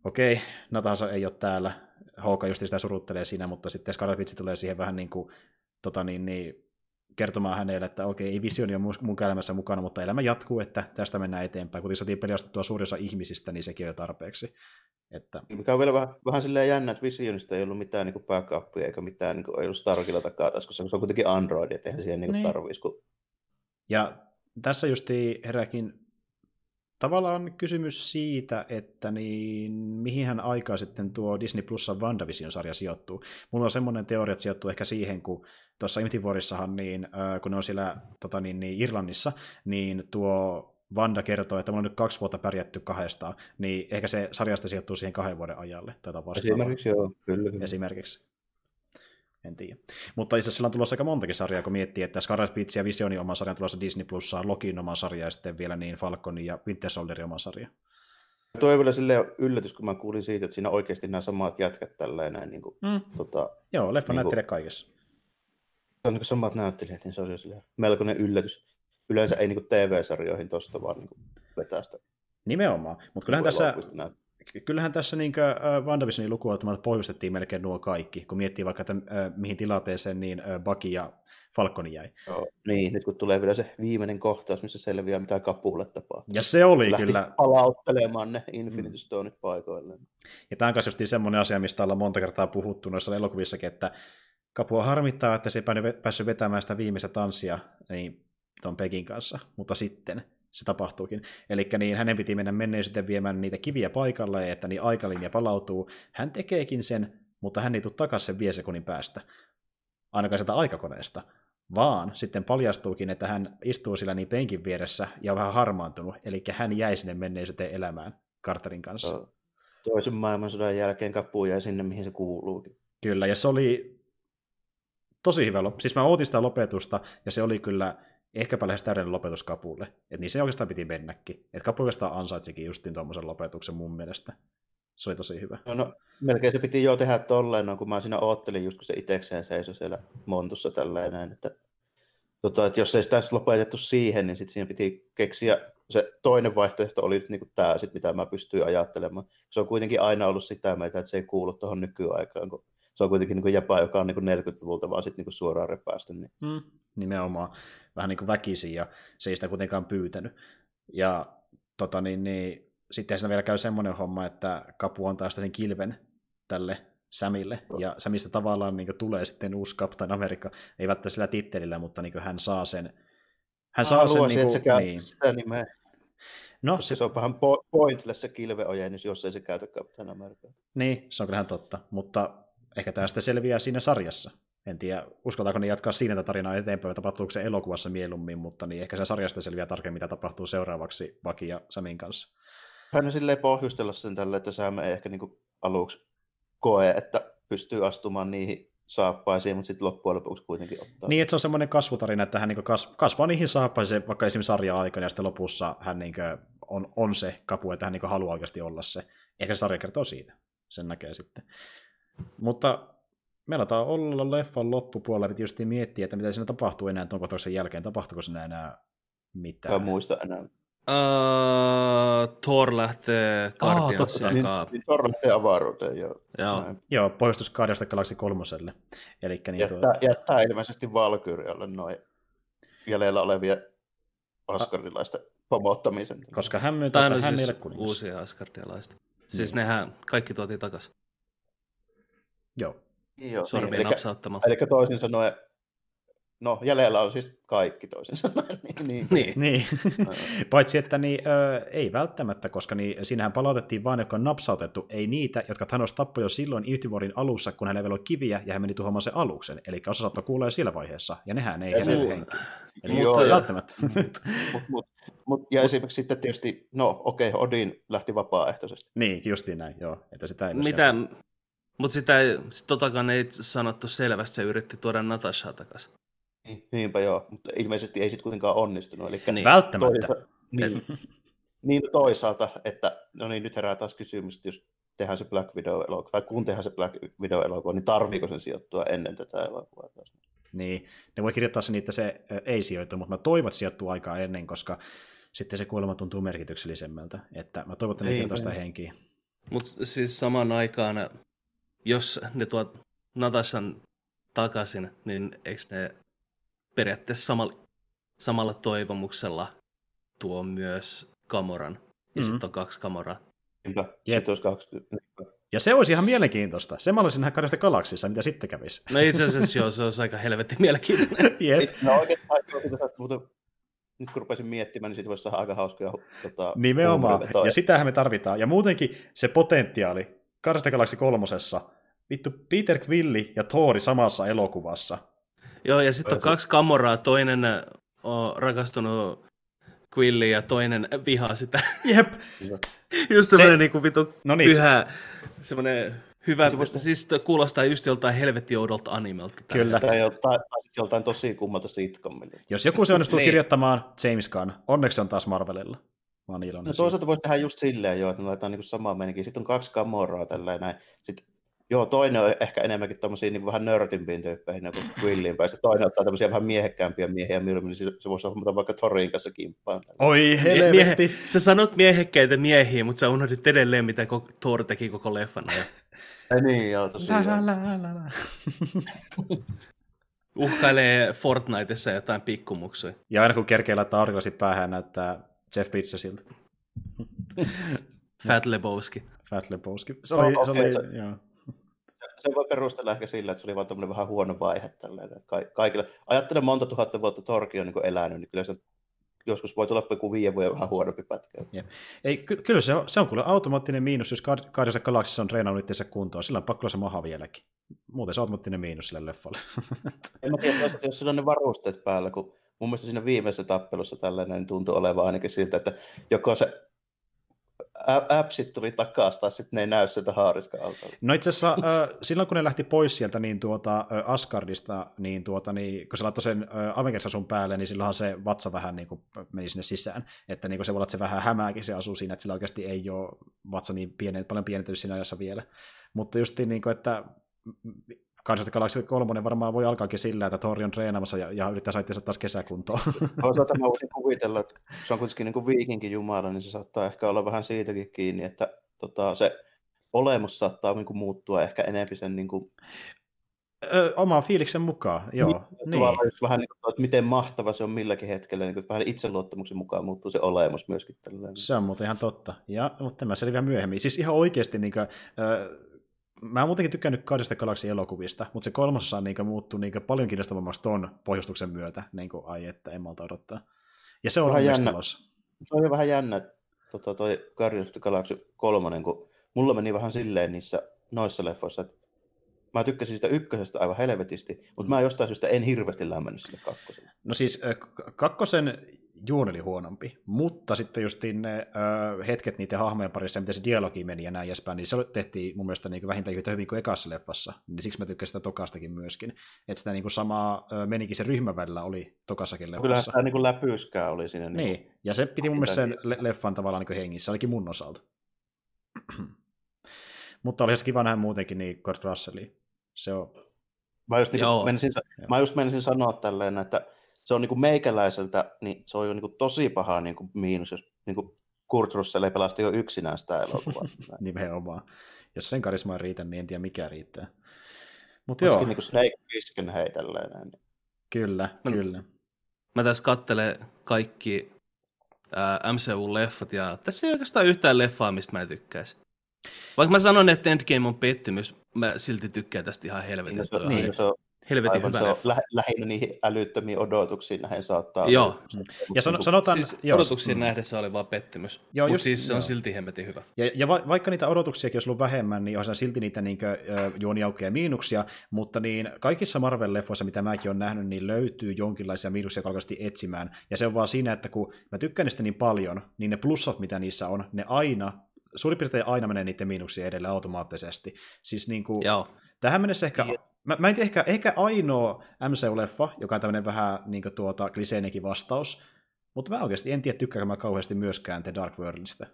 okei, Natansa ei ole täällä, Houka just sitä suruttelee siinä, mutta sitten Scarlet Witch tulee siihen vähän niin kuin, tota niin, niin, kertomaan hänelle, että okei, ei visioni ole mun elämässä mukana, mutta elämä jatkuu, että tästä mennään eteenpäin. Kun saatiin pelastettua suurin osa ihmisistä, niin sekin on jo tarpeeksi. Että... Mikä on vielä vähän, vähän silleen jännä, että Visionista ei ollut mitään niin backupia eikä mitään, niin kuin, ei ollut Starkilla takaa tässä, koska se on kuitenkin Android, että eihän siihen niin niin. tarvitsisi. Kun... Ja tässä justi herääkin tavallaan on kysymys siitä, että niin, mihin aikaa sitten tuo Disney Plusan WandaVision-sarja sijoittuu. Mulla on semmoinen teoria, että sijoittuu ehkä siihen, kun tuossa Infinity niin, äh, kun ne on siellä tota, niin, niin Irlannissa, niin tuo Vanda kertoo, että mulla on nyt kaksi vuotta pärjätty kahdestaan, niin ehkä se sarjasta sijoittuu siihen kahden vuoden ajalle. Tai Esimerkiksi joo, kyllä. Esimerkiksi. En tiedä. Mutta itse asiassa sillä on tulossa aika montakin sarjaa, kun miettii, että Scarlet Witch ja Visionin oma sarja on tulossa Disney Plussaan, Lokin oma sarja ja sitten vielä niin Falconin ja Winter Soldierin oma sarja. Tuo ei vielä silleen yllätys, kun mä kuulin siitä, että siinä oikeasti nämä samat jätkät tälleen niin kuin, mm. tota, Joo, leffa niin kuin, kaikessa. Se on niin samat näyttelijät, niin se oli melkoinen yllätys. Yleensä ei niin kuin TV-sarjoihin tuosta vaan niin kuin vetää sitä. Nimenomaan, mutta kyllähän tässä, kyllähän tässä niin uh, WandaVisionin lukuun pohjustettiin melkein nuo kaikki, kun miettii vaikka, että mihin tilanteeseen niin Bucky ja Falconi jäi. Joo, niin, nyt kun tulee vielä se viimeinen kohtaus, missä selviää, mitä kapulle tapahtuu. Ja se oli Lähti kyllä... palauttelemaan ne Infinity Stoneit paikoilleen. Ja tämä on myös semmoinen asia, mistä ollaan monta kertaa puhuttu noissa elokuvissakin, että Kapua harmittaa, että se ei päässyt vetämään sitä viimeistä tanssia niin tuon Pegin kanssa, mutta sitten se tapahtuukin. Eli niin hänen piti mennä menneisyyteen viemään niitä kiviä paikalle, että niin aikalinja palautuu. Hän tekeekin sen, mutta hän ei tule takaisin sen sekunnin päästä. Ainakaan sieltä aikakoneesta. Vaan sitten paljastuukin, että hän istuu sillä niin penkin vieressä ja on vähän harmaantunut, eli hän jäi sinne menneisyyteen elämään Carterin kanssa. Toisen maailmansodan jälkeen kapu jäi sinne, mihin se kuuluukin. Kyllä, ja se oli tosi hyvä. Siis mä ootin sitä lopetusta, ja se oli kyllä ehkäpä lähes täydellinen lopetus Kapulle. Et niin se oikeastaan piti mennäkin. Et Kapu oikeastaan ansaitsikin justiin tuommoisen lopetuksen mun mielestä. Se oli tosi hyvä. No, no melkein se piti jo tehdä tolleen, no, kun mä siinä oottelin just kun se itekseen seisoi siellä montussa tälleen että, tota, että jos ei sitä lopetettu siihen, niin sitten siinä piti keksiä se toinen vaihtoehto oli nyt niin tämä, sit, mitä mä pystyin ajattelemaan. Se on kuitenkin aina ollut sitä että se ei kuulu tuohon nykyaikaan, kun se on kuitenkin niin jäpä, joka on niin 40-luvulta vaan sit niin suoraan repäästy. Niin. Mm, nimenomaan vähän niin kuin väkisin ja se ei sitä kuitenkaan pyytänyt. Ja tota, niin, niin, sitten siinä vielä käy semmoinen homma, että Kapu antaa sitä sen kilven tälle Samille, ja Samista tavallaan niin kuin, tulee sitten uusi Captain America, ei välttämättä sillä tittelillä, mutta niin kuin, hän saa sen, hän saa sen niin kuin, niin. sitä nimeä. No, se, se on vähän pointless se kilveojennus, jos ei se käytä Captain America. Niin, se on kyllähän totta, mutta ehkä tämä sitten selviää siinä sarjassa. En tiedä, uskaltaako ne jatkaa siinä tarinaa eteenpäin, tapahtuuko se elokuvassa mieluummin, mutta niin ehkä se sarjasta selviää tarkemmin, mitä tapahtuu seuraavaksi Vaki ja Samin kanssa. Hän on silleen pohjustella sen tälle, että Sam ei ehkä niinku aluksi koe, että pystyy astumaan niihin saappaisiin, mutta sitten loppujen lopuksi kuitenkin ottaa. Niin, että se on semmoinen kasvutarina, että hän niin kasvaa niihin saappaisiin, vaikka esimerkiksi sarja-aikana, ja sitten lopussa hän niin on, on se kapu, että hän niin haluaa oikeasti olla se. Ehkä se sarja kertoo siitä. Sen näkee sitten. Mutta meillä taitaa olla leffan loppupuolella, piti just miettiä, että mitä siinä tapahtuu enää tuon kohtauksen jälkeen. Tapahtuuko siinä enää mitään? Mä muista enää. Uh, Thor lähtee Guardiansia oh, niin, niin, Thor lähtee avaruuteen, joo. Joo, joo pohjustus Guardiansta Galaxy kolmoselle. Elikkä niin jättää, tuo... jättää ilmeisesti Valkyrialle noin jäljellä olevia Asgardilaista pomottamisen. Koska hän myöntää, että hän siis uusia Asgardialaista. Siis niin. nehän kaikki tuotiin takaisin. Joo. Joo, Sormien niin, napsauttamalla. Eli toisin sanoen, no jäljellä on siis kaikki toisin sanoen. niin, niin. niin. niin. Paitsi, että niin, ö, ei välttämättä, koska niin, siinähän palautettiin vain, jotka on napsautettu, ei niitä, jotka Thanos tappoi jo silloin Infinity alussa, kun hän ei vielä kiviä ja hän meni tuhoamaan sen aluksen. Eli osa saattoi kuulla jo sillä vaiheessa, ja nehän ei herätä henkiin. Eli Joo, ei välttämättä. mut, mut, mut, ja mut, esimerkiksi sitten tietysti, no okei, okay, Odin lähti vapaaehtoisesti. Niin, justiin näin, joo. Että sitä ei Mitä, mutta sitä ei, sit totakaan ei sanottu selvästi, se yritti tuoda Natashaa takaisin. Niin, niinpä joo, mutta ilmeisesti ei sitten kuitenkaan onnistunut. Eli niin. Välttämättä. Toisaalta, niin, niin toisaalta, että no niin, nyt herää taas kysymys, että jos tehdään se Black Widow-elokuva, tai kun tehdään se Black Widow-elokuva, niin tarviiko sen sijoittua ennen tätä elokuvaa taas? Niin, ne voi kirjoittaa sen, että se ei sijoitu, mutta mä toivon, että sijoittuu aikaa ennen, koska sitten se kuolema tuntuu merkityksellisemmältä. Että mä toivon, että ne kirjoittaa sitä henkiä. Mutta siis samaan aikaan jos ne tuot Natashan takaisin, niin eikö ne periaatteessa samalla, samalla toivomuksella tuo myös Kamoran? Ja mm-hmm. sitten on kaksi Kamoraa. Niinpä, Jep. kaksi. Ja se olisi ihan mielenkiintoista. Se mä olisin nähdä kahdesta galaksissa, mitä sitten kävisi. No itse asiassa joo, se olisi aika helvetti mielenkiintoinen. Jep. No oikeastaan, mutta nyt kun rupesin miettimään, niin siitä voisi saada aika hauskoja tota, Nimenomaan, ja sitähän me tarvitaan. Ja muutenkin se potentiaali Guardians Galaxy kolmosessa, vittu Peter Quilli ja Thori samassa elokuvassa. Joo, ja sitten on kaksi kamoraa, toinen on rakastunut Quilli ja toinen vihaa sitä. Jep. Just semmoinen se... niinku vitu no niin, pyhä, se... semmoinen hyvä, se voisi... siis kuulostaa just joltain helvetioudolta animelta. Kyllä. Tai joltain, joltain tosi kummalta sitcomilta. Jos joku se onnistuu niin. kirjoittamaan James Gunn, onneksi on taas Marvelilla. Mä oon iloinen no toisaalta voisi tehdä just silleen jo, että ne laitetaan niinku samaa menikin. Sitten on kaksi kamoraa tälleen näin. Sitten Joo, toinen on ehkä enemmänkin tämmöisiä niin vähän nörtimpiin tyyppeihin niin kuin Quilliin päin. toinen ottaa tämmöisiä vähän miehekkäämpiä miehiä mieluummin, niin se voisi hommata vaikka Torin kanssa kimppaan. Oi helvetti! Mie- sä sanot miehekkäitä miehiä, mutta sä unohdit edelleen, mitä Thor teki koko leffan ajan. Ei niin, joo, tosiaan. La, la, la, la. Uhkailee Fortniteissa jotain pikkumuksia. Ja aina kun kerkee laittaa aurinkolasit päähän, näyttää Jeff Bridgesilta. Fat Lebowski. Fat Lebowski. Se oli, no, se oli, se, joo se voi perustella ehkä sillä, että se oli vaan vähän huono vaihe tälleen, että ka- kaikille. Ajattelen monta tuhatta vuotta Torki on niin elänyt, niin kyllä se joskus voi tulla joku viiden vuoden vähän huonompi pätkä. Yeah. Ei, ky- kyllä se on, se on kyllä automaattinen miinus, jos Guardians Galaxissa on treenannut itseänsä kuntoon, sillä on pakko se maha vieläkin. Muuten se on automaattinen miinus sille leffalle. en mä tiedä, jos sillä on ne varusteet päällä, kun mun mielestä siinä viimeisessä tappelussa tällainen tuntui olevan ainakin siltä, että joko se appsit tuli takaisin, tai sitten ne ei näy sieltä haariskalta. No itse asiassa silloin, kun ne lähti pois sieltä niin tuota, Asgardista, niin, tuota, niin kun se laittoi sen äh, Avengers asun päälle, niin silloinhan se vatsa vähän niin kuin, meni sinne sisään. Että niin kuin se voi olla, että se vähän hämääkin se asuu siinä, että sillä oikeasti ei ole vatsa niin pieni, paljon pienentynyt siinä ajassa vielä. Mutta just niin kuin, että Guardians Galaxy 3 varmaan voi alkaakin sillä, että Thor on treenaamassa ja, ja yrittää saada taas kesäkuntoon. Toisaalta mä voisin kuvitella, että se on kuitenkin niin kuin viikinkin jumala, niin se saattaa ehkä olla vähän siitäkin kiinni, että tota, se olemus saattaa niin kuin muuttua ehkä enemmän sen niin kuin... Ö, oman fiiliksen mukaan, joo. Niin, niin. Vähän niin kuin, että miten mahtava se on milläkin hetkellä, niin kuin, vähän itseluottamuksen mukaan muuttuu se olemus myöskin. Tällainen. Se on muuten ihan totta. Ja, mutta tämä selviää myöhemmin. Siis ihan oikeasti niin kuin, mä oon muutenkin tykännyt kahdesta Galaxy elokuvista, mutta se kolmasosa niin muuttuu niin paljon kiinnostavammaksi ton pohjustuksen myötä, niin kuin, ai että en malta odottaa. Ja se on vähän jännä. Se on jo vähän jännä, tota, toi Guardians of the Galaxy 3, kun mulla meni vähän silleen niissä noissa leffoissa, että mä tykkäsin sitä ykkösestä aivan helvetisti, mutta mä jostain syystä en hirveästi lämmennyt sille kakkoselle. No siis kakkosen juoni oli huonompi, mutta sitten just ne ö, hetket niiden hahmojen parissa, miten se dialogi meni ja näin edespäin, niin se tehtiin mun mielestä niin vähintään yhtä hyvin kuin ekassa leffassa, niin siksi mä tykkäsin sitä tokastakin myöskin. Että sitä niin samaa ö, menikin se ryhmän välillä oli tokassakin leffassa. Kyllä sitä niin läpyskää oli siinä. Niin, niin ja se piti mun mielestä sen leffan tavallaan niin hengissä, ainakin mun osalta. mutta oli se kiva nähdä muutenkin niin Kurt Russellia. Se on... Mä just, niin menisin, mä just menisin sanoa tälleen, että se on niin kuin meikäläiseltä, niin se on jo niin kuin tosi paha niin kuin miinus, jos niin kuin Kurt Russell ei pelasti jo yksinään sitä elokuvaa. Nimenomaan. Jos sen karisma riitä, niin en tiedä mikä riittää. Mutta joo. niin kuin Snake Plissken heitälleen. Niin. Kyllä, mä, kyllä. Mä tässä kattelen kaikki MCU-leffat, ja tässä ei oikeastaan yhtään leffaa, mistä mä tykkäisin. Vaikka mä sanon, että Endgame on pettymys, mä silti tykkään tästä ihan helvetistä. Niin, niin, se on, helvetin Aivan, hyvä. Se on lä- lähinnä niihin älyttömiin odotuksiin nähden saattaa Joo. Olla. Mm. Ja san- sanotaan, siis joo. odotuksiin mm. nähden se oli vaan pettymys. Joo, Mutta siis se joo. on silti hemmetin hyvä. Ja, ja va- vaikka niitä odotuksiakin olisi ollut vähemmän, niin on silti niitä niin juoniaukkeja ja miinuksia, mutta niin kaikissa Marvel-leffoissa, mitä mäkin olen nähnyt, niin löytyy jonkinlaisia miinuksia kalkaisesti etsimään. Ja se on vaan siinä, että kun mä tykkään niistä niin paljon, niin ne plussat, mitä niissä on, ne aina suurin piirtein aina menee niiden miinuksia edelle automaattisesti. Siis niin kuin, Joo. tähän mennessä ehkä Mä, mä en tiedä, ehkä, ehkä ainoa MCU-leffa, joka on tämmöinen vähän niin tuota, kliseenekin vastaus, mutta mä oikeasti en tiedä, tykkääkö mä kauheasti myöskään The Dark Worldista.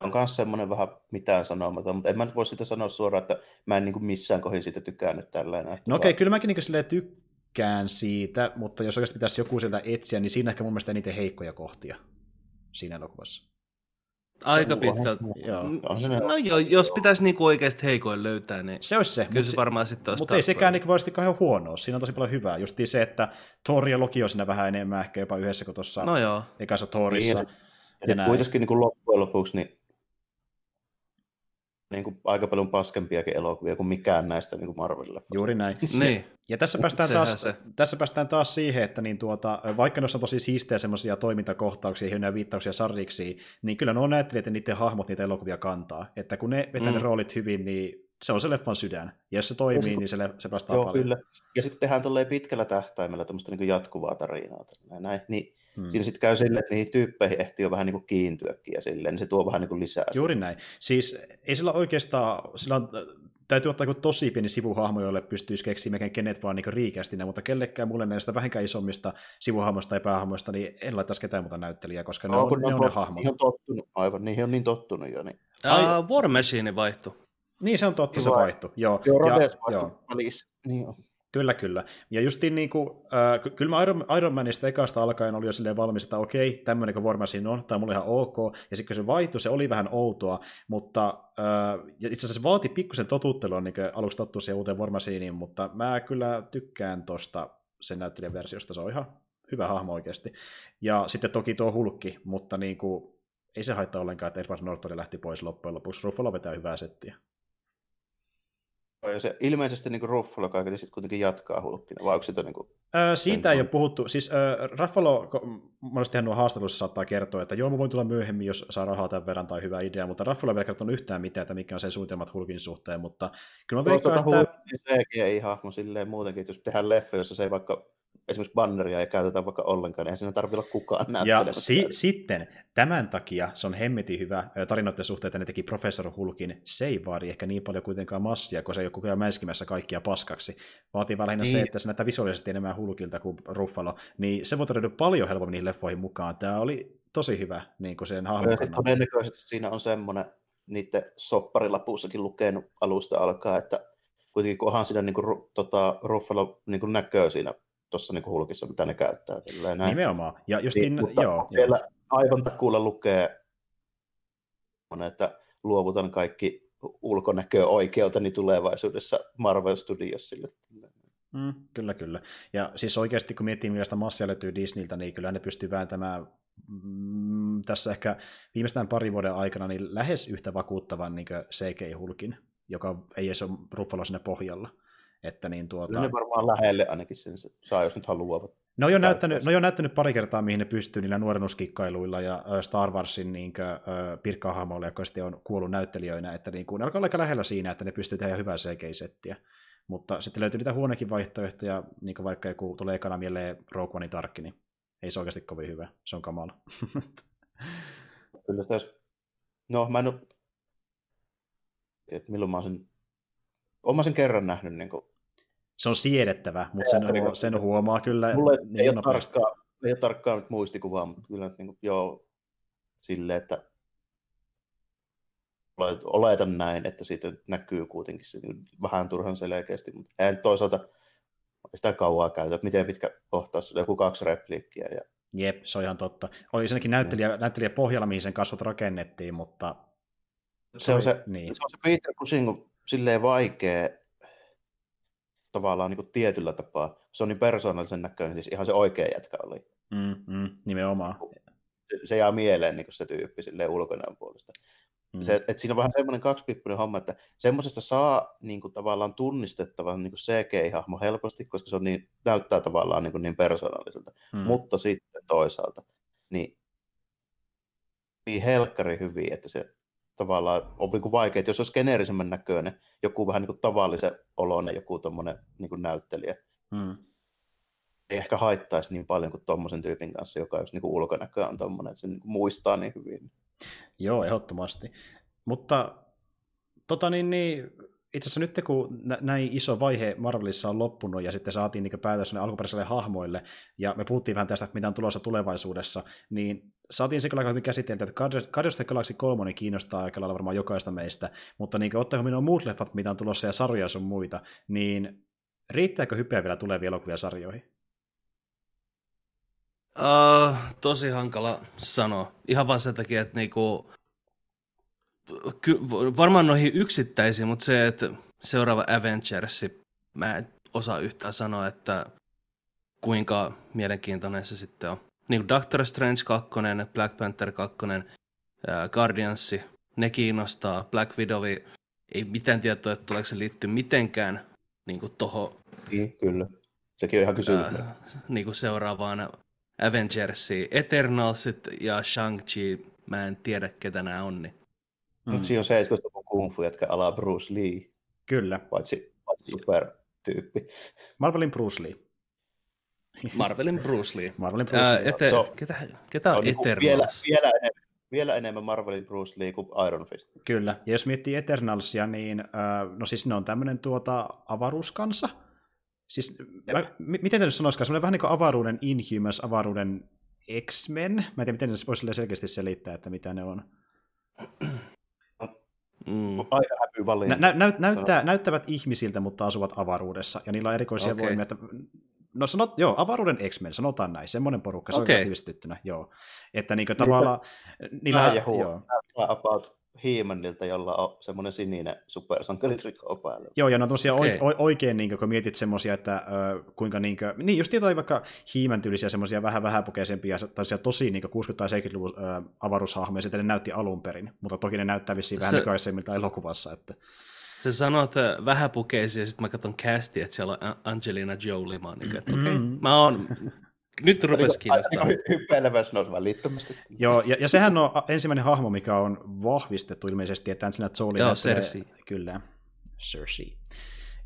On myös semmoinen vähän mitään sanomaton, mutta en mä nyt voi sitä sanoa suoraan, että mä en niin kuin missään kohdin siitä tykännyt tällainen. No okei, okay, kyllä mäkin niin tykkään siitä, mutta jos oikeasti pitäisi joku sieltä etsiä, niin siinä ehkä mun mielestä eniten heikkoja kohtia siinä elokuvassa. Aika pitkälti. Joo. No joo, jos pitäisi niinku oikeasti heikoin löytää, niin se olisi se. Kyllä se varmaan sitten Mutta ei sekään niinku varmasti kauhean huonoa. Siinä on tosi paljon hyvää. Just se, että Thor ja Loki on siinä vähän enemmän ehkä jopa yhdessä kuin tuossa no joo. ekassa Thorissa. Niin, ja, ja, ja kuitenkin niin kuin loppujen lopuksi, niin niin kuin aika paljon paskempiakin elokuvia kuin mikään näistä niin Marvelilla. Juuri näin. niin. Ja tässä päästään, taas, se. tässä päästään taas siihen, että niin tuota, vaikka ne on tosi siistejä semmoisia toimintakohtauksia, hienoja viittauksia sarjiksi, niin kyllä ne on näyttelijät ja niiden hahmot niitä elokuvia kantaa. Että kun ne vetää mm. ne roolit hyvin, niin se on se leffan sydän. Ja jos se toimii, sit, niin se, se päästään Joo, paljon. kyllä. Ja sitten tehdään tolleen pitkällä tähtäimellä tämmöistä niin jatkuvaa tarinaa. Näin. Niin hmm. Siinä sitten käy silleen, että niihin tyyppeihin ehtii jo vähän niin kuin kiintyäkin ja silleen, niin se tuo vähän niin kuin lisää. Juuri näin. Siis ei sillä oikeastaan, sillä on, täytyy ottaa joku tosi pieni sivuhahmo, jolle pystyisi keksimään kenet vaan niin riikästinä, mutta kellekään mulle näistä vähänkään isommista sivuhahmoista tai päähahmoista, niin en laittaisi ketään muuta näyttelijää, koska no, ne on, ne, on ne hahmot. Niihin on tottunut, aivan, niihin on niin tottunut jo. Niin. Uh, War Machine vaihtui. Niin, se on totta, se vaihtui. Joo, joo Rhodes vaihtui Niin on. Kyllä, kyllä. Ja justiin niin kuin, äh, kyllä mä Iron, Iron Manista ekasta alkaen oli jo silleen valmis, että okei, tämmöinen kuin War Machine on, tämä on mulle ihan ok, ja sitten kun se vaihtui, se oli vähän outoa, mutta äh, ja itse asiassa se vaati pikkusen totuttelua niin aluksi tottua siihen uuteen War Machineen, mutta mä kyllä tykkään tosta sen näyttelijän versiosta, se on ihan hyvä hahmo oikeasti. Ja sitten toki tuo hulkki, mutta niin kuin, ei se haittaa ollenkaan, että Edward Norton lähti pois loppujen lopuksi. Ruffalo vetää hyvää settiä. Ja se ilmeisesti niin Ruffalo kaiketi sitten kuitenkin jatkaa hulkkina, vai onko niin kuin... Öö, siitä ei ole puhuttu. Siis öö, Ruffalo monesti nuo haastatteluissa saattaa kertoa, että joo, mä voin tulla myöhemmin, jos saa rahaa tämän verran tai hyvä idea, mutta Ruffalo ei vielä kertonut yhtään mitään, että mikä on sen suunnitelmat hulkin suhteen, mutta kyllä mä veikkaan, että... CGI-hahmo silleen muutenkin, että jos tehdään leffa, jossa se ei vaikka esimerkiksi banneria ei käytetä vaikka ollenkaan, niin eihän siinä tarvitse olla kukaan Ja si- sitten tämän takia se on hemmetin hyvä tarinoiden suhteen, että ne teki Professor Hulkin. Se ei vaadi ehkä niin paljon kuitenkaan massia, kun se ei ole koko ajan mäiskimässä kaikkia paskaksi. Vaatii vaan lähinnä niin. se, että se näyttää visuaalisesti enemmän Hulkilta kuin Ruffalo. Niin se voi todeta paljon helpommin niihin leffoihin mukaan. Tämä oli tosi hyvä niin kuin sen hahmon Todennäköisesti siinä on semmoinen, niiden sopparilapuussakin lukenut alusta alkaa, että kuitenkin kun onhan siinä niin kuin, tota, Ruffalo niin kuin näköä siinä tuossa niin hulkissa, mitä ne käyttää. Näin. Nimenomaan. Ja just niin, mutta joo, siellä joo. aivan takuulla lukee, että luovutan kaikki ulkonäköoikeuteni tulevaisuudessa Marvel Studiosille. Mm, kyllä, kyllä. Ja siis oikeasti kun miettii, millaista massia löytyy Disneyltä, niin kyllä ne pystyy vääntämään mm, tässä ehkä viimeistään parin vuoden aikana niin lähes yhtä vakuuttavan niin CGI-hulkin, joka ei edes ole Ruffalo sinne pohjalla. Että niin tuota... ne varmaan lähelle ainakin sen saa, jos nyt haluavat. Ne on, jo näyttänyt, ne on jo näyttänyt pari kertaa, mihin ne pystyy niillä nuorennuskikkailuilla ja Star Warsin niin pirkkahahmoilla, joka sitten on kuollut näyttelijöinä, että niin kuin, ne alkaa olla aika lähellä siinä, että ne pystyy tehdä hyvää CGI-settiä. Mutta sitten löytyy niitä huonekin vaihtoehtoja, niin kuin vaikka joku tulee ekana mieleen Rogue One Tarkki, niin ei se oikeasti kovin hyvä. Se on kamala. Kyllä sitä No, mä en ole... milloin mä oon sen olen sen kerran nähnyt. Niin kuin... Se on siedettävä, mutta sen, huo, sen huomaa kyllä. Mulle niin ei, ole tarkkaa, ei ole tarkkaa nyt muistikuvaa, mutta kyllä niin kuin, joo, silleen, että oletan näin, että siitä näkyy kuitenkin se niin vähän turhan selkeästi, mutta en toisaalta sitä kauaa käytä, miten pitkä kohtaus, joku kaksi repliikkiä. Ja... Jep, se on ihan totta. Oli senkin näyttelijä, mm. näyttelijä pohjalla, mihin sen kasvot rakennettiin, mutta... Se, se on se, niin. se, on se Peter Cushing silleen vaikea tavallaan niin kuin tietyllä tapaa. Se on niin persoonallisen näköinen, siis ihan se oikea jätkä oli. Mm, mm, nimenomaan. Se, se jää mieleen niin kuin se tyyppi silleen ulkonäön puolesta. Mm. Se, et siinä on vähän semmoinen kaksipiippunen homma, että semmoisesta saa niin kuin, tavallaan tunnistettavan niin CGI-hahmo helposti, koska se on niin, näyttää tavallaan niin, kuin, niin persoonalliselta. Mm. Mutta sitten toisaalta, niin, niin helkkari hyvin, että se tavallaan on niin kuin vaikea, että jos olisi geneerisemmän näköinen, joku vähän niin kuin tavallisen oloinen, joku tuommoinen niin kuin näyttelijä, hmm. ei ehkä haittaisi niin paljon kuin tuommoisen tyypin kanssa, joka jos niin kuin ulkonäkö on tuommoinen, että se niin kuin muistaa niin hyvin. Joo, ehdottomasti. Mutta tota niin, niin itse asiassa nyt kun näin iso vaihe Marvelissa on loppunut ja sitten saatiin niin päätös alkuperäiselle hahmoille ja me puhuttiin vähän tästä, mitä on tulossa tulevaisuudessa, niin saatiin se kyllä hyvin käsitelty, että Guardians of the Galaxy 3 kiinnostaa aika lailla varmaan jokaista meistä, mutta niin ottaako minun muut leffat, mitä on tulossa ja sarjoja sun muita, niin riittääkö hypeä vielä tulevia elokuvia sarjoihin? Uh, tosi hankala sanoa. Ihan vaan sen takia, että niinku, ky- varmaan noihin yksittäisiin, mutta se, että seuraava Avengers, mä en osaa yhtään sanoa, että kuinka mielenkiintoinen se sitten on niin kuin Doctor Strange 2, Black Panther 2, Guardians, ne kiinnostaa, Black Widow ei mitään tietoa, että tuleeko se liittyä mitenkään niin kuin toho, niin, kyllä. Sekin on ihan kysymys. Äh, niin kuin seuraavaan Avengersiin. Eternalsit ja Shang-Chi, mä en tiedä ketä nämä on. Niin. Mm. Siinä on 70-luvun kung fu jätkä ala Bruce Lee. Kyllä. Paitsi, paitsi supertyyppi. Marvelin Bruce Lee. Marvelin Bruce Lee. Marvelin Bruce Lee. Ää, ete, so, ketä, ketä on, on niinku Eternals? Vielä, vielä, enemmän, vielä enemmän Marvelin Bruce Lee kuin Iron Fist. Kyllä, ja jos miettii Eternalsia, niin äh, no siis ne on tämmöinen tuota avaruuskansa. Siis, mä, miten te nyt sanoisikaan, semmoinen vähän niin kuin avaruuden Inhumans, avaruuden X-Men. Mä en tiedä, miten se voisi selkeästi selittää, että mitä ne on. Mm. Aika häpy valinta. Nä, nä, näyttää, näyttävät ihmisiltä, mutta asuvat avaruudessa, ja niillä on erikoisia okay. voimia. Että, no sanot, joo, avaruuden X-Men, sanotaan näin, semmoinen porukka, se okay. on tiivistettynä, joo. Että niin tavallaan... Niillä, joo. about He-Manilta, jolla on semmoinen sininen supersankaritrikko päällä. Joo, ja no tosiaan okay. o- oikein, niin kun mietit semmoisia, että ö, kuinka niin kuin, niin just toi vaikka he tyylisiä semmoisia vähän vähäpukeisempia, tosi niin 60- tai 70-luvun ö, avaruushahmoja, sitten ne näytti alun perin, mutta toki ne näyttää vissiin vähän nykyisemmiltä elokuvassa. Että... Se sanoo, että vähäpukeisia, ja sitten mä katson castia, että siellä on Angelina Jolie, mä oon niin, että okei, okay, mm. mä oon nyt rupesi kiinnostaa. Hyppeilevässä nousi välittömästi. Joo, ja, ja, sehän on ensimmäinen hahmo, mikä on vahvistettu ilmeisesti, että Angelina Jolie Joo, Cersei. Kyllä, Cersei.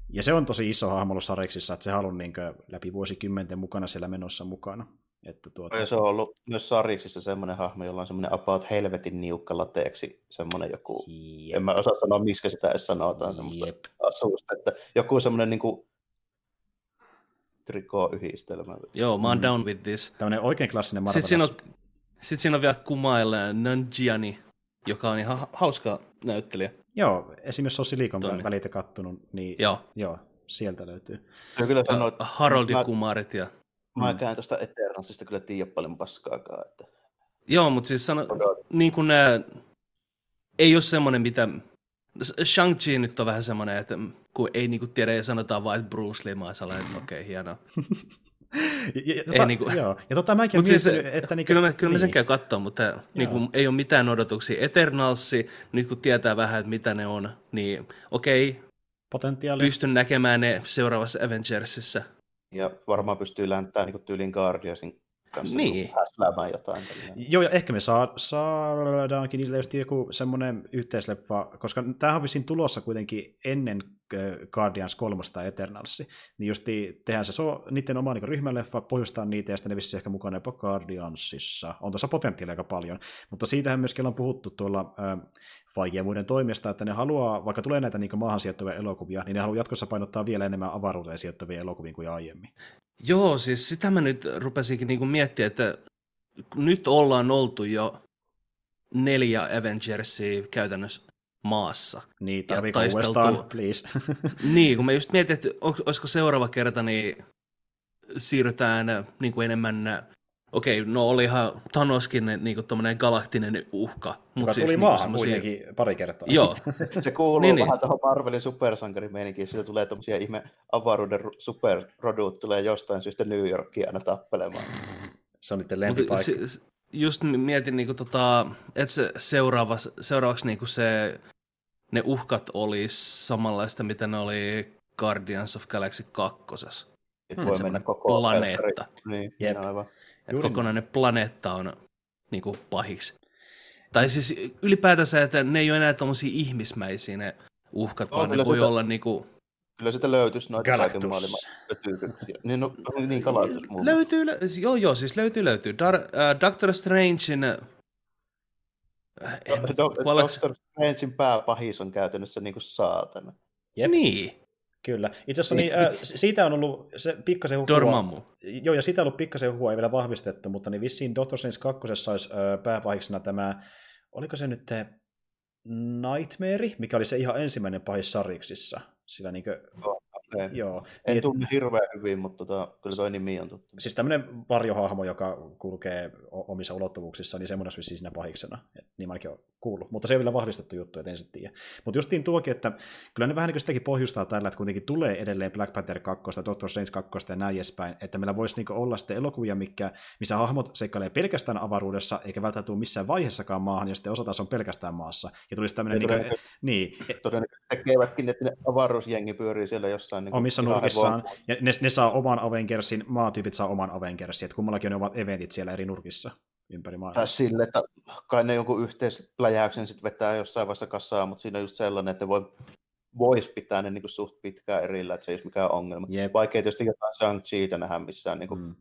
Ja se on tosi iso hahmo ollut Sariksissa, että se on niin läpi vuosikymmenten mukana siellä menossa mukana. Että tuota... Ja se on ollut myös Sariksissa semmoinen hahmo, jolla on semmoinen about helvetin niukka lateeksi, semmoinen joku, Jep. en mä osaa sanoa, miskä sitä edes sanotaan, semmoista asuusta, että joku semmoinen niin kuin trikoo-yhdistelmä. Joo, mä oon mm. down with this. Tämmöinen oikein klassinen Marvel. Sitten siinä on, sit siinä on vielä Kumail Nanjiani, joka on ihan hauska näyttelijä. Joo, esimerkiksi Sossi Liikon välitä kattonut, niin joo. joo, sieltä löytyy. Ja kyllä sanoit, Haroldi mä, Kumarit ja... Mä mm. tuosta Eternalsista kyllä tiedä paljon paskaakaan. Että... Joo, mutta siis sano, niin kuin ne, ei ole semmoinen, mitä Shang-Chi nyt on vähän semmoinen, että kun ei niinku tiedä ja sanotaan vain, että Bruce Lee, mä okei, okay, hienoa. ja, ja, tota, ei, niinku, joo. ja tota mäkin olen siis, että... Niinku, kyllä, mä, kyllä niin. mä sen niin. käy katsoa, mutta niinku, ei ole mitään odotuksia. Eternalsi, nyt kun tietää vähän, että mitä ne on, niin okei, okay, Potentiaali. pystyn näkemään ne seuraavassa Avengersissa. Ja varmaan pystyy läntämään niin tyylin Guardiansin kanssa niin. niin jotain. Tällainen. Joo, ja ehkä me saa, saadaankin niille just joku semmoinen yhteisleffa, koska tämähän on vissiin tulossa kuitenkin ennen Guardians 3 tai Eternalsi, niin just tehdään se so, niiden oma niin ryhmäleffa, pohjustaa niitä, ja sitten ne vissiin ehkä mukana jopa Guardiansissa. On tuossa potentiaalia aika paljon, mutta siitähän myöskin on puhuttu tuolla ja muiden toimesta, että ne haluaa, vaikka tulee näitä niin maahan sijoittuvia elokuvia, niin ne haluaa jatkossa painottaa vielä enemmän avaruuteen sijoittuvia elokuvia kuin aiemmin. Joo, siis sitä mä nyt rupesinkin niin miettiä, että nyt ollaan oltu jo neljä Avengersia käytännössä maassa. Niin, tarviiko uudestaan, please. niin, kun mä just mietin, että olisiko seuraava kerta, niin siirrytään niin kuin enemmän okei, no olihan Thanoskin niin kuin tommonen galaktinen uhka. Mutta siis, tuli niin maahan semmosia... kuitenkin pari kertaa. Joo. Se kuuluu niin, vähän niin. tuohon Marvelin supersankarimeininkiin, siitä tulee tommosia ihme avaruuden superrodut tulee jostain syystä New Yorkiin aina tappelemaan. Se on niiden lempipaikka. Se, just mietin, niin kuin, tota, että se seuraavas, seuraavaksi niin kuin se, ne uhkat olisi samanlaista, mitä ne oli Guardians of Galaxy 2. Hmm, voi mennä koko planeetta. Niin, Jep. aivan. Että kokonainen planeetta on niin kuin, pahiksi. Tai siis ylipäätänsä, että ne ei ole enää tuommoisia ihmismäisiä ne uhkat, vaan ne voi sitä, olla niin kuin... Kyllä sitä löytyisi noita kaiken maailman Niin, no, niin Galactus Löytyy, lö- joo joo, siis löytyy, löytyy. Dar- uh, Doctor Strangein... Do- Do- Doctor Strangein pääpahis on käytännössä niin kuin saatana. Jep. Niin. Kyllä. Itse asiassa niin, äh, siitä on ollut se pikkasen huhua. Dormammu. Joo, ja siitä on ollut pikkasen huhua, ei vielä vahvistettu, mutta niin vissiin Doctor Strange 2. olisi äh, pääpahiksena tämä, oliko se nyt Nightmare, mikä oli se ihan ensimmäinen pahis Sariksissa. Sillä niin kuin, Okay. Joo. En niin, tunne hirveän hyvin, mutta tota, kyllä toi nimi on tuttu. Siis tämmöinen varjohahmo, joka kulkee omissa ulottuvuuksissa, niin semmoinen olisi siinä pahiksena. Et, niin mä ainakin kuullut. Mutta se on vielä vahvistettu juttu, että en sitten tiedä. Mutta justiin tuokin, että kyllä ne vähän niin sitäkin pohjustaa tällä, että kuitenkin tulee edelleen Black Panther 2, Doctor Strange 2 ja näin edespäin, että meillä voisi niin olla sitten elokuvia, mikä, missä hahmot seikkailee pelkästään avaruudessa, eikä välttämättä tule missään vaiheessakaan maahan, ja sitten osa taas on pelkästään maassa. Ja tulisi tämmöinen... Niin, kuin, niin, todennäköisesti tekevätkin, että ne avaruusjengi pyörii siellä jossain niin omissa nurkissaan, ja ne, ne, saa oman Avengersin, maatyypit saa oman Avengersin, että kummallakin ne ovat eventit siellä eri nurkissa ympäri maailmaa. Tai sille, että kai ne jonkun yhteispläjäyksen sitten vetää jossain vaiheessa kassaa, mutta siinä on just sellainen, että voi voisi pitää ne niin suht pitkään erillä, että se ei olisi mikään ongelma. Yep. Vaikea tietysti jotain shang chiita nähdä missään niin mm.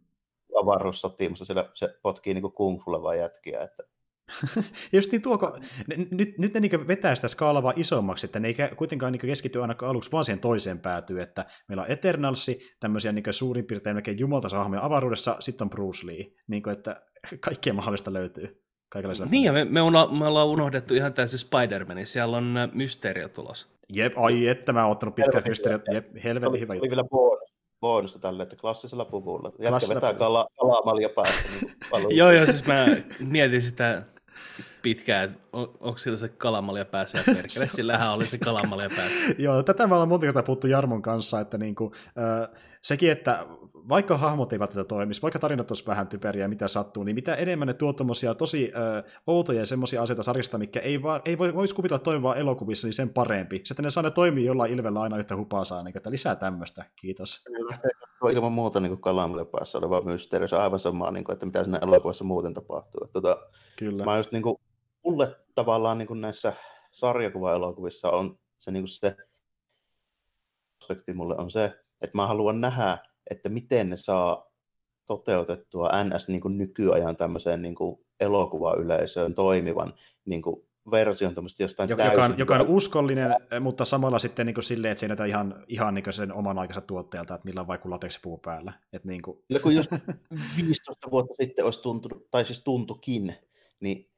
avaruussotiimassa, siellä se potkii niin kuin kung vaan jätkiä. Että... Just niin tuoko, nyt, nyt ne niin vetää sitä skaalaa isommaksi, että ne ei kuitenkaan niin keskity ainakaan aluksi vaan siihen toiseen päätyy, että meillä on Eternalsi, tämmöisiä niin suurin piirtein melkein jumalta hahmoja avaruudessa, sitten on Bruce Lee, niin kuin, että kaikkea mahdollista löytyy. Niin, ja me, me, ollaan, me ollaan unohdettu ihan täysin Spider-Manin, siellä on äh, Mysterio tulos. Jep, ai että mä oon ottanut pitkään Mysterio, jep, helvetin hyvä juttu. Oli vielä bonus, bonusta tälle, että klassisella puvulla. Jätkä vetää kala, kalamalja päässä. Niin joo, joo, siis mä mietin sitä pitkään, että on, onko sillä se kalamalja päässä ja perkele, sillähän oli se kalamalja päässä. Joo, tätä me ollaan monta kertaa puhuttu Jarmon kanssa, että niinku, äh, sekin, että vaikka hahmot eivät tätä toimisi, vaikka tarinat olisi vähän typeriä mitä sattuu, niin mitä enemmän ne tuo tosi äh, outoja ja semmoisia asioita sarjasta, mikä ei, vaan, ei voi, voisi kuvitella toimivaa elokuvissa, niin sen parempi. Sitten ne saa ne toimia jollain ilvellä aina yhtä hupaa saa, niin että lisää tämmöistä, kiitos. Lähtee ilman muuta niin kalamille päässä oleva mysteeri, se on aivan sama, niin kuin, että mitä siinä elokuvassa muuten tapahtuu. Tota, Kyllä. Mä just niin kuin, mulle tavallaan niin kuin näissä sarjakuva-elokuvissa on se, niin kuin se aspekti mulle on se, että mä haluan nähdä, että miten ne saa toteutettua NS niin kuin nykyajan tämmöiseen niin kuin elokuvayleisöön toimivan niin kuin version jostain joka, täysin... Joka on, joka on uskollinen, mutta samalla sitten niin kuin silleen, että se ei ihan, ihan niin sen oman aikansa tuotteelta, että millä on vaikka puu päällä. Että niin kuin... Ja kun just 15 vuotta sitten olisi tuntunut, tai siis tuntukin, niin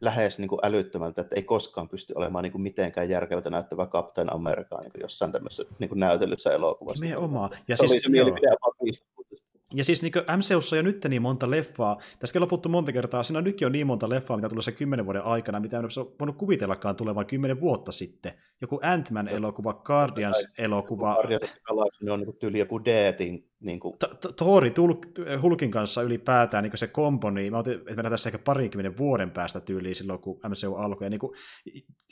lähes niin kuin älyttömältä, että ei koskaan pysty olemaan niin kuin mitenkään järkevältä näyttävä Captain America niin kuin jossain tämmöisessä niin kuin näytellyssä elokuvassa. Nimenomaan. Ja se siis, oli se mielipide ja siis niin MCUssa on jo nyt niin monta leffaa, tässä on puhuttu monta kertaa, siinä on nytkin jo niin monta leffaa, mitä tulee se kymmenen vuoden aikana, mitä en ole voinut kuvitellakaan tulevan kymmenen vuotta sitten. Joku Ant-Man-elokuva, Guardians-elokuva. Guardians on niin tyyli joku Deetin. Niin kuin... Thori Hulkin kanssa ylipäätään niin se kompo, niin mä otin, että mennään tässä ehkä parinkymmenen vuoden päästä tyyliin silloin, kun MCU alkoi. Ja, niin kuin,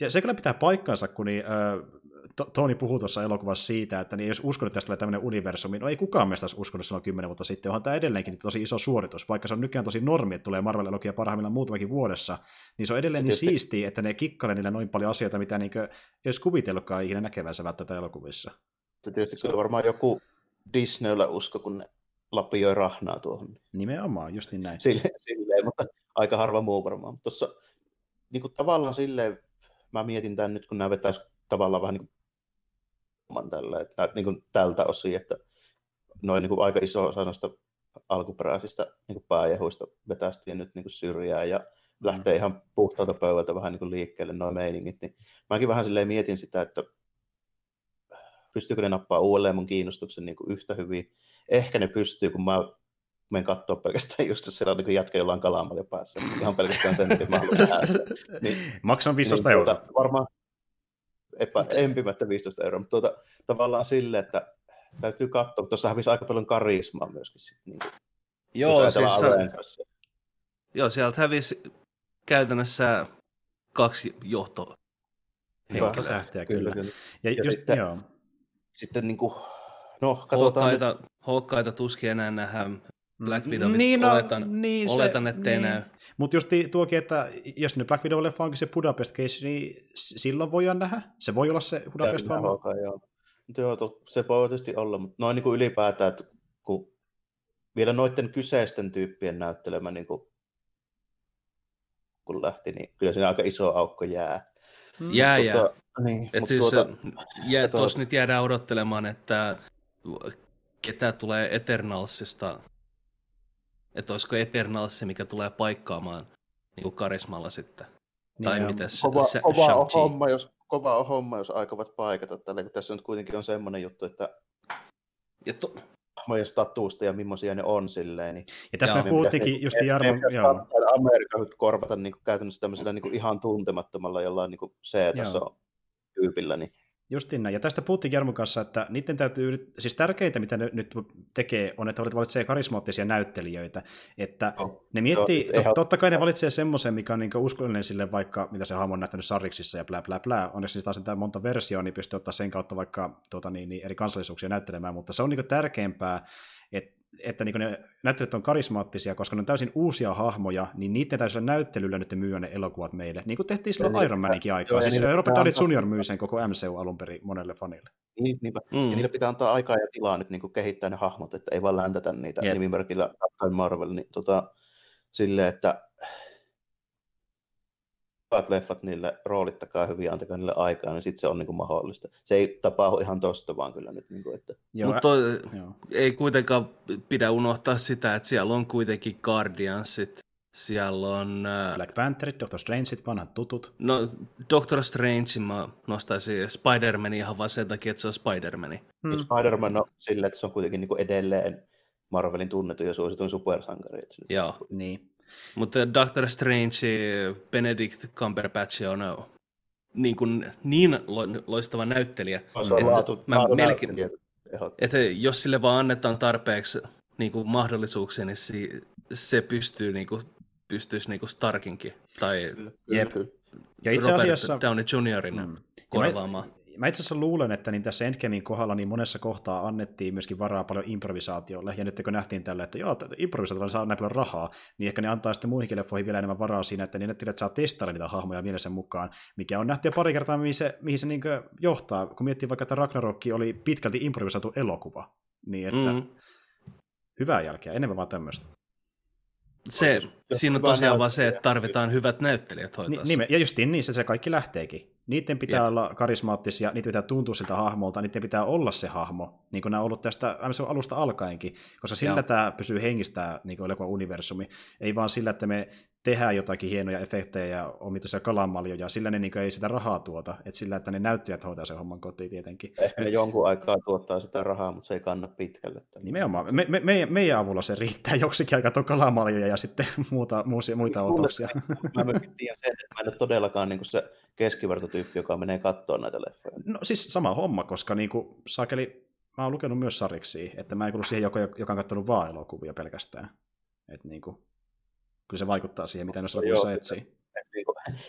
ja se kyllä pitää paikkansa, kun niin, äh, Toni puhui tuossa elokuvassa siitä, että niin jos uskonut, että tästä tulee tämmöinen universumi, no ei kukaan meistä olisi uskonut silloin kymmenen vuotta sitten, onhan tämä edelleenkin tosi iso suoritus, vaikka se on nykyään tosi normi, että tulee Marvel-elokuvia parhaimmillaan muutamakin vuodessa, niin se on edelleen se niin tietysti... siistiä, että ne kikkailee niille noin paljon asioita, mitä niin ei olisi kuvitellutkaan ikinä näkevänsä välttämättä elokuvissa. Se tietysti kyllä varmaan joku Disneyllä usko, kun ne lapioi rahnaa tuohon. Nimenomaan, just niin näin. Silleen, silleen mutta aika harva muu varmaan. Tuossa niin kuin tavallaan silleen, mä mietin tämän nyt, kun nämä vetäisi tavallaan vähän niin kuin tällä, että, niin kuin tältä osin, että noin niin kuin aika iso osa noista alkuperäisistä niin pääjehuista vetästiin nyt niin kuin syrjään ja mm. lähtee ihan puhtaalta pöydältä vähän niin kuin liikkeelle noin meiningit, niin mäkin vähän silleen mietin sitä, että pystyykö ne nappaa uudelleen mun kiinnostuksen niin kuin yhtä hyvin. Ehkä ne pystyy, kun mä menen katsoa pelkästään just, jos siellä on niin jätkä jollain kalamalle päässä. Ihan pelkästään sen, että mä haluan Niin, Maksan 15 niin, euroa. Tuota, varmaan, epä, empimättä 15 euroa, mutta tuota, tavallaan sille, että täytyy katsoa, kun tuossa hävisi aika paljon karismaa myöskin. Sit, niin kuin, joo, siis sa- joo, sieltä hävisi käytännössä kaksi johtoa. Henkilöä. kyllä. kyllä. kyllä. Ja, ja just, sitten, joo. sitten niin kuin, no, katsotaan. Hokkaita, hokkaita tuskin enää nähdään. Black Widow, niin, no, oletan, niin oletan ettei niin. näy. Mutta just tuokin, että jos nyt Black Widow-leffa onkin se Budapest case, niin silloin voidaan nähdä. Se voi olla se Budapest homma. Joo. joo, to, se voi tietysti olla, mutta noin niin kuin ylipäätään, että kun vielä noiden kyseisten tyyppien näyttelemä niin kuin, kun lähti, niin kyllä siinä aika iso aukko jää. Mm. Jää, jää. Tuota, niin, Et siis, tuota, jää, tuossa nyt jäädään odottelemaan, että ketä tulee Eternalsista että olisiko Eternals se, mikä tulee paikkaamaan niin kuin karismalla sitten. Niin tai mitä se, kova, se, kova homma, jos kova homma, jos aikovat paikata tällä, kun tässä nyt kuitenkin on semmoinen juttu, että ja to... hahmojen statuusta ja millaisia ne on silleen. Niin ja tässä me puhuttiinkin just Jarmo... Amerikka korvata niin kuin, käytännössä tämmöisellä niin kuin, ihan tuntemattomalla jollain niin C-taso-tyypillä, niin Justiin näin. Ja tästä puhuttiin Jarmon kanssa, että niiden täytyy, siis tärkeintä mitä ne nyt tekee, on, että valitsee karismaattisia näyttelijöitä. Että no, ne miettii, no, to, totta kai ne valitsee semmoisen, mikä on niin uskollinen sille vaikka, mitä se hahmo on näyttänyt sarjiksissa ja blä blä blä. Onneksi siis taas monta versioa, niin pystyy ottaa sen kautta vaikka tuota, niin, niin, eri kansallisuuksia näyttelemään, mutta se on niin tärkeämpää, että että niin ne näyttelijät on karismaattisia, koska ne on täysin uusia hahmoja, niin niiden täytyy näyttelyllä nyt myyä ne elokuvat meille. Niin kuin tehtiin silloin Iron Maninkin aikaa. Siis Robert Downey Jr. myy sen koko MCU alun perin monelle fanille. Niin, niinpä. Mm. Ja niillä pitää antaa aikaa ja tilaa nyt niin kuin kehittää ne hahmot, että ei vaan läntätä niitä yep. nimimerkillä Captain Marvel. Niin, tota, silleen, että hyvät leffat niille roolittakaa hyvin, antakaa niille aikaa, niin sitten se on niin kuin mahdollista. Se ei tapahdu ihan tosta vaan kyllä nyt. Niin kuin, että... Mutta ei kuitenkaan pidä unohtaa sitä, että siellä on kuitenkin Guardiansit, siellä on... Black Panther, Doctor Strange, vanhat tutut. No, Doctor Strange mä nostaisin Spider-Man ihan vaan sen takia, että se on Spider-Man. Hmm. Spider-Man on silleen, että se on kuitenkin niin kuin edelleen Marvelin tunnettu ja suosituin supersankari. Joo. Niin. Mutta Doctor Strange, Benedict Cumberbatch on niin, kuin niin loistava näyttelijä. Se on laatu, mä laatu melkein, että jos sille vaan annetaan tarpeeksi niin kuin mahdollisuuksia, niin se, se pystyy niin kuin, pystyisi niin kuin Starkinkin tai Jep. Ja itse Robert asiassa, Downey Jr. Mm. korvaamaan mä itse asiassa luulen, että niin tässä Endgamein kohdalla niin monessa kohtaa annettiin myöskin varaa paljon improvisaatiolle, ja nyt kun nähtiin tällä, että joo, improvisaatiolla saa näin paljon rahaa, niin ehkä ne antaa sitten muihinkin leffoihin vielä enemmän varaa siinä, että niin että saa testailla niitä hahmoja mielessä mukaan, mikä on nähty jo pari kertaa, mihin se, mihin se niin johtaa, kun miettii vaikka, että Ragnarok oli pitkälti improvisaatu elokuva, niin että mm. hyvää jälkeä, enemmän vaan tämmöistä. Se, siinä on tosiaan vaan se, että tarvitaan hyvät näyttelijät hoitaa Ni, ja justiin niin, se, se kaikki lähteekin. Niiden pitää Jep. olla karismaattisia, niiden pitää tuntua siltä hahmolta, niiden pitää olla se hahmo, niin kuin nämä on ollut tästä alusta alkaenkin, koska sillä Joo. tämä pysyy hengistää niin elokuvan universumi, ei vaan sillä, että me tehdään jotakin hienoja efektejä ja omituisia kalamaljoja, sillä ne niin ei sitä rahaa tuota, että sillä, että ne näyttäjät hoitaa sen homman kotiin tietenkin. Ehkä ne jonkun aikaa tuottaa sitä rahaa, mutta se ei kanna pitkälle. Nimenomaan. Me, me, me, meidän avulla se riittää joksikin aikaa tuon kalamaljoja ja sitten muuta, muusia, muita otoksia. Mä myöskin tiedän sen, että mä en ole todellakaan niin se keskivertotyyppi, joka menee katsoa näitä leffoja. No siis sama homma, koska niin kuin, sakeli, mä oon lukenut myös sariksi, että mä en kuulu siihen, joka, joka on katsonut vaan elokuvia pelkästään. Että niin kuin, kyllä se vaikuttaa siihen, mitä noissa elokuvissa etsii. Niin kuin,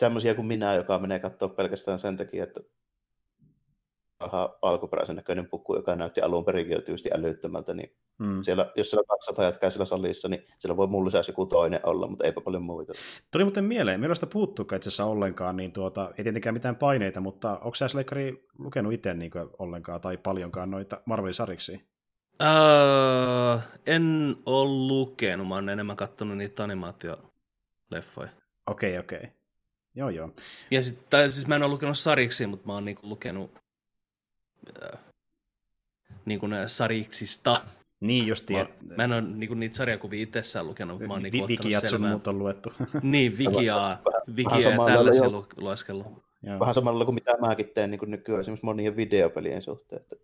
tämmöisiä kuin minä, joka menee katsoa pelkästään sen takia, että aha, alkuperäisen näköinen puku, joka näytti alun perinkin jo tyysti älyttömältä, niin hmm. siellä, jos siellä 200 jätkää siellä salissa, niin siellä voi mulla lisäksi joku toinen olla, mutta eipä paljon muita. Tuli muuten mieleen, meillä sitä puuttuukaan itse asiassa ollenkaan, niin tuota, ei tietenkään mitään paineita, mutta onko sä lukenut itse niin ollenkaan tai paljonkaan noita Marvelin sariksi? Uh, en ole lukenut, mä oon enemmän katsonut niitä animaatioleffoja. Okei, okay, okei. Okay. Joo, joo. Ja sit, tai, siis mä en ole lukenut sariksi, mutta mä oon niinku lukenut äh, niinku sariksista. Niin justi. Mä, mä en ole niinku niitä sarjakuvia itsessään lukenut. Mä oon niinku Vikiat sun muut on luettu. niin, Vikiaa, Vikiaa ja tällaisia lueskellut. Vähän samalla kuin mitä mäkin teen niin nykyään esimerkiksi monien videopelien suhteen. Että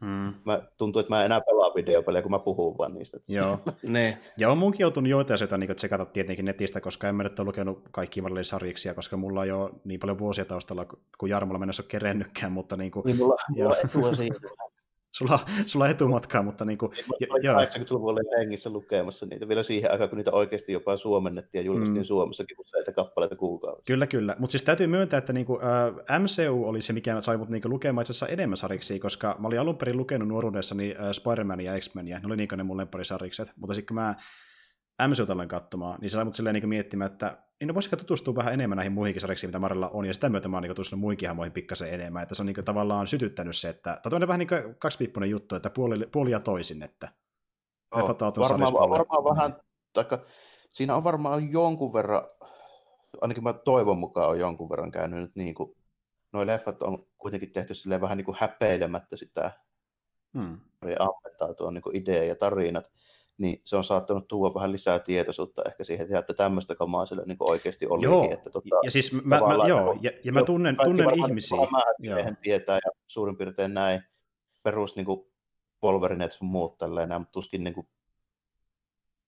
Mm. Mä, tuntuu, että mä en enää pelaa videopelejä, kun mä puhun vaan niistä. Joo. ne. Ja on munkin joutunut joita asioita niin tsekata tietenkin netistä, koska en mä nyt ole lukenut kaikki Marvelin sarjiksia, koska mulla on jo niin paljon vuosia taustalla, kun Jarmolla mennessä ole kerennytkään, mutta niin kuin, niin mulla, mulla etua sulla, sulla etumatkaa, mutta niin kuin, jo, 80-luvulla hengissä lukemassa niitä, vielä siihen aikaan, kun niitä oikeasti jopa suomennettiin ja julkaistiin mm. Suomessakin useita kappaleita kuukaudessa. Kyllä, kyllä. Mutta siis täytyy myöntää, että niin kuin, äh, MCU oli se, mikä sai mut niin kuin, lukemaan itse asiassa enemmän sariksi, koska mä olin alun perin lukenut nuoruudessani äh, Spider-Man ja X-Men, ne oli niin ne mun lemparisarikset, mutta sitten kun mä MCUta aloin katsomaan, niin se sai mut silleen niin miettimään, että niin no voisiko tutustua vähän enemmän näihin muihinkin sarjiksiin, mitä Marilla on, ja sitä myötä mä oon niin tutustunut muihinkin hahmoihin pikkasen enemmän, että se on niin kuin, tavallaan sytyttänyt se, että tämä on vähän niin kuin kaksipiippunen juttu, että puoli, puoli ja toisin, että oh, varmaan, varmaan vähän, taikka, siinä on varmaan jonkun verran, ainakin mä toivon mukaan on jonkun verran käynyt nyt niin kuin, noi leffat on kuitenkin tehty silleen vähän niin kuin häpeilemättä sitä, hmm. ammentaa tuon niin idea ja tarinat, niin se on saattanut tuoda vähän lisää tietoisuutta ehkä siihen, että tämmöistä kamaa sillä niin oikeasti olikin. Joo, että, tota, ja siis mä, mä, joo, ja, ja mä tunnen, tunnen ihmisiä. Joo. tietää ja suurin piirtein näin perus niin kuin Wolverine sun muut tälleen, mutta tuskin niin kuin,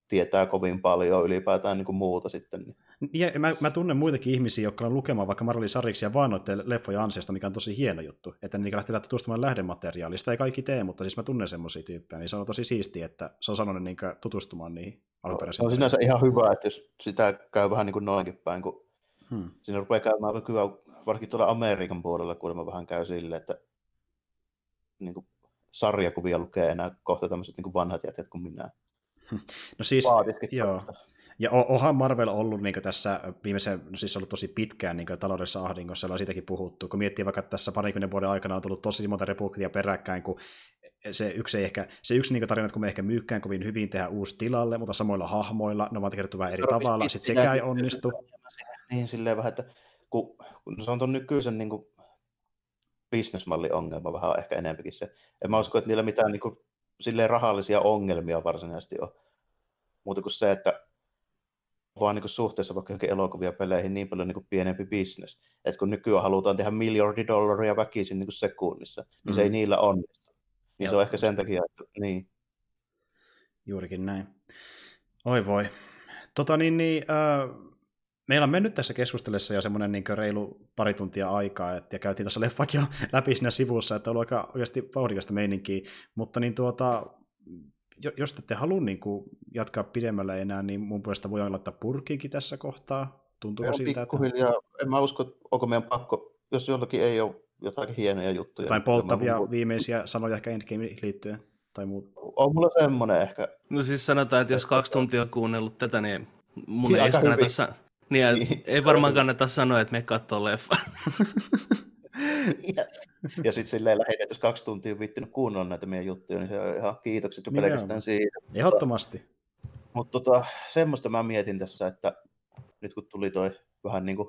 tietää kovin paljon ylipäätään niin kuin muuta sitten. Niin. Ja mä, mä, tunnen muitakin ihmisiä, jotka on lukemaan vaikka Marvelin sarjiksi vaan noiden leffojen ansiosta, mikä on tosi hieno juttu. Että ne lähtee tutustumaan lähdemateriaaliin. Sitä ei kaikki tee, mutta siis mä tunnen semmoisia tyyppejä, niin se on tosi siistiä, että se on sanonut niin tutustumaan niihin alkuperäisiin. No, on sinänsä ihan hyvä, että jos sitä käy vähän niin kuin noinkin päin, kun hmm. siinä rupeaa käymään kyllä, varsinkin tuolla Amerikan puolella kuulemma vähän käy sille, että niin kuin sarjakuvia lukee enää kohta tämmöiset niin kuin vanhat jätket kuin minä. No siis, joo. Ja onhan Marvel ollut niin tässä viimeisen, no siis ollut tosi pitkään niin taloudellisessa ahdingossa, on siitäkin puhuttu. Kun miettii vaikka, että tässä parikymmenen vuoden aikana on tullut tosi monta republikkia peräkkäin, kun se yksi, ei ehkä, se yksi niin tarina, että kun me ehkä myykkään kovin hyvin tehdä uusi tilalle, mutta samoilla hahmoilla, ne ovat kerrottu vähän eri no, tavalla, sitten sekään ei onnistu. Niin, silleen vähän, että kun, kun se on tuon nykyisen niin kuin, bisnesmallin ongelma vähän ehkä enemmänkin se. En mä usko, että niillä mitään niin kuin, silleen rahallisia ongelmia varsinaisesti on. Muuta kuin se, että vaan niin kuin suhteessa vaikka johonkin elokuvia peleihin niin paljon niin kuin pienempi bisnes. Että kun nykyään halutaan tehdä miljardi dollaria väkisin niin kuin sekunnissa, niin mm. se ei mm. niillä onnistu. Niin Joo. se on ehkä sen takia, että niin. Juurikin näin. Oi voi. Tota niin, niin äh, meillä on mennyt tässä keskustelussa jo semmoinen niin reilu pari tuntia aikaa, et, ja käytiin tuossa leffakin jo läpi siinä sivussa, että on ollut aika oikeasti vauhdikasta meininkiä, mutta niin tuota, jos ette halua niin kuin jatkaa pidemmällä enää, niin mun puolesta voi laittaa purkiinkin tässä kohtaa. Tuntuuko siltä? Pikkuhiljaa. Että... En mä usko, onko meidän pakko, jos jollakin ei ole jotakin hienoja juttuja. Tai polttavia mun... viimeisiä sanoja ehkä Endgame liittyen. Tai muu. On mulla semmoinen ehkä. No siis sanotaan, että jos kaksi tuntia on kuunnellut tätä, niin mun ei kannata, sa- niin, niin, ei varmaan kannata sanoa, että me katsoo leffa. ja, sitten silleen lähinnä, että jos kaksi tuntia on viittinyt kuunnella näitä meidän juttuja, niin se on ihan kiitokset jo niin pelkästään siitä. Ehdottomasti. Mutta tota, semmoista mä mietin tässä, että nyt kun tuli toi vähän niin kuin,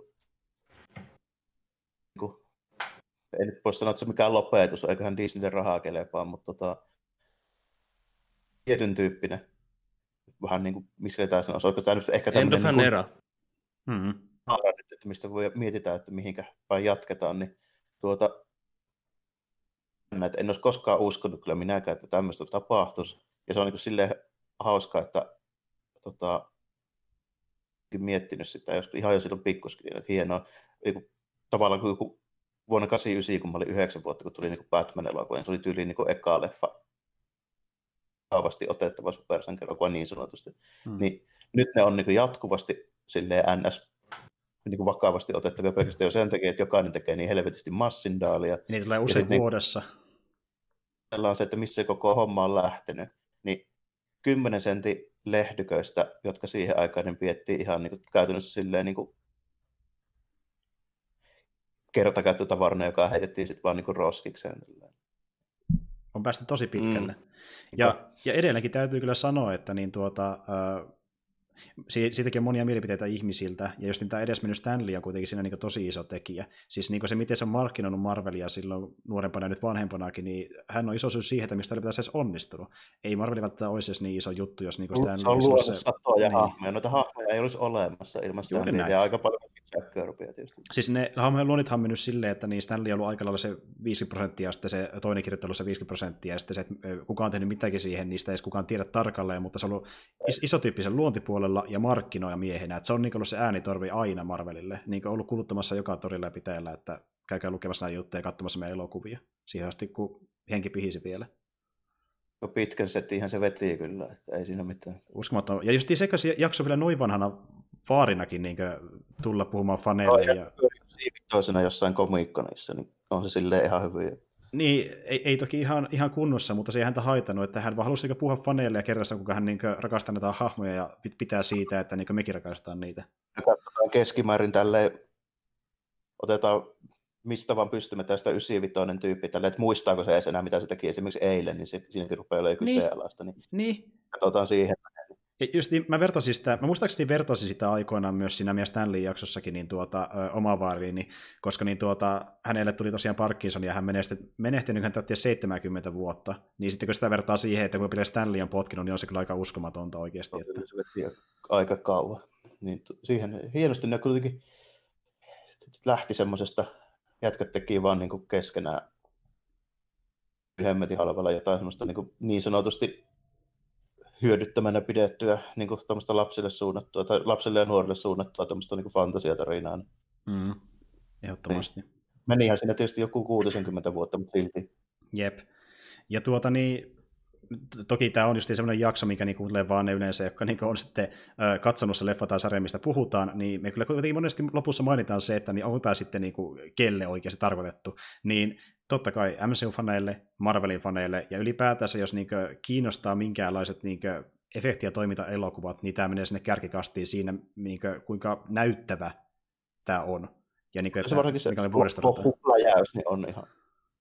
niin kuin ei nyt voi sanoa, että se mikään lopetus, eiköhän Disneylle rahaa kelepaa, mutta tota, tietyn tyyppinen, vähän niin kuin, missä tämä sanoisi, oliko tämä nyt ehkä tämmöinen... End of an niin era. Mm-hmm. Että mistä voi mietitään, että mihinkä päin jatketaan, niin tuota, että en olisi koskaan uskonut kyllä minäkään, että tämmöistä tapahtuisi. Ja se on niin silleen hauska, että tota, miettinyt sitä jos, ihan jo silloin pikkuskin, että hienoa. Niin tavallaan kun vuonna 89, kun mä olin yhdeksän vuotta, kun tuli niin Batman-elokuva, niin se oli tyyliin niin eka leffa kaavasti otettava supersankarelokuva niin sanotusti. Hmm. Niin nyt ne on niin jatkuvasti silleen NS niin kuin vakavasti otettavia pelkästään jo sen takia, että jokainen tekee niin helvetisti massindaalia. Niin tulee usein vuodessa. Niin, on se, että missä koko homma on lähtenyt. Niin 10 sentin lehdyköistä, jotka siihen aikaan niin piettiin ihan niin kuin, käytännössä silleen niin kuin kertakäyttötavarana, joka heitettiin sitten vaan niin kuin roskikseen. On päästy tosi pitkälle. Mm. Ja, ja edelleenkin täytyy kyllä sanoa, että niin tuota, äh, siitäkin on monia mielipiteitä ihmisiltä, ja jos tämä edes mennyt Stanley on kuitenkin siinä niin tosi iso tekijä. Siis niin se, miten se on markkinoinut Marvelia silloin nuorempana ja nyt vanhempanakin, niin hän on iso syy siihen, että mistä oli edes onnistunut. Ei Marveli välttämättä olisi edes niin iso juttu, jos niin Stanley... Se on luonut se... satoja niin. hahmoja, noita hahmoja ei olisi olemassa ilman Stanleyä, ja aika paljon Jack Kirbyä tietysti. Siis ne luonnithan on mennyt silleen, että niin Stanley on ollut aika lailla se 50 prosenttia, ja sitten se toinen kirjoittelu se 50 prosenttia, ja sitten se, että kukaan on tehnyt mitäkin siihen, niistä ei edes kukaan tiedä tarkalleen, mutta se on ollut is- isotyyppisen luontipuolella ja markkinoja miehenä, että se on niin ollut se äänitorvi aina Marvelille, niin ollut kuluttamassa joka torilla ja pitäjällä, että käykää lukemassa näitä juttuja ja katsomassa meidän elokuvia, siihen asti kun henki pihisi vielä. No pitkän settiinhän se veti kyllä, että ei siinä mitään. Uskomaton. Ja just se jakso vielä noin vanhana vaarinakin niin tulla puhumaan faneille. No, ja... toisena jossain komiikkonissa, niin on se silleen ihan hyvin. Niin, ei, ei toki ihan, ihan kunnossa, mutta se ei häntä haitannut, että hän vaan halusi puhua faneille ja kertoa, kuinka hän niin rakastaa näitä hahmoja ja pitää siitä, että niin mekin rakastaa niitä. Katsotaan keskimäärin tälle otetaan mistä vaan pystymme tästä 95 tyyppi tälle, että muistaako se edes enää, mitä se teki esimerkiksi eilen, niin se, siinäkin rupeaa olemaan niin. kyseenalaista. Niin, niin. Katsotaan siihen. Ja just niin, mä vertasin sitä, mä muistaakseni vertasin sitä aikoinaan myös siinä mies Stanley jaksossakin niin tuota, ö, oma vaariini, koska niin tuota, hänelle tuli tosiaan Parkinson ja hän menehtyi, menehtyi niin hän täytti 70 vuotta. Niin sitten kun sitä vertaa siihen, että kun Stanley on potkinut, niin on se kyllä aika uskomatonta oikeasti. Että... Se aika kauan. Niin siihen hienosti ne kuitenkin lähti semmoisesta, jätkät teki vaan niin kuin keskenään hemmetin halvalla jotain semmoista niin, kuin niin sanotusti hyödyttämänä pidettyä niin kuin lapsille suunnattua tai lapsille ja nuorille suunnattua tämmöistä niin fantasiatarinaa. Mm, ehdottomasti. Niin. Menihän siinä tietysti joku 60 vuotta, mutta silti. Jep. Ja tuota niin, toki tämä on just semmoinen jakso, mikä niin kuuntelee vaan ne yleensä, jotka niin on sitten katsonut se leffa tai sarja, mistä puhutaan, niin me kyllä kuitenkin monesti lopussa mainitaan se, että niin onko tämä sitten niin kuin kelle oikeasti tarkoitettu. Niin totta kai MCU-faneille, Marvelin faneille ja ylipäätänsä, jos niin kiinnostaa minkäänlaiset niin efekti- ja toimintaelokuvat, niin tämä menee sinne kärkikastiin siinä, niin kuin, kuinka näyttävä tämä on. Ja niin kuin, että, se varsinkin se loppupläjäys niin on ihan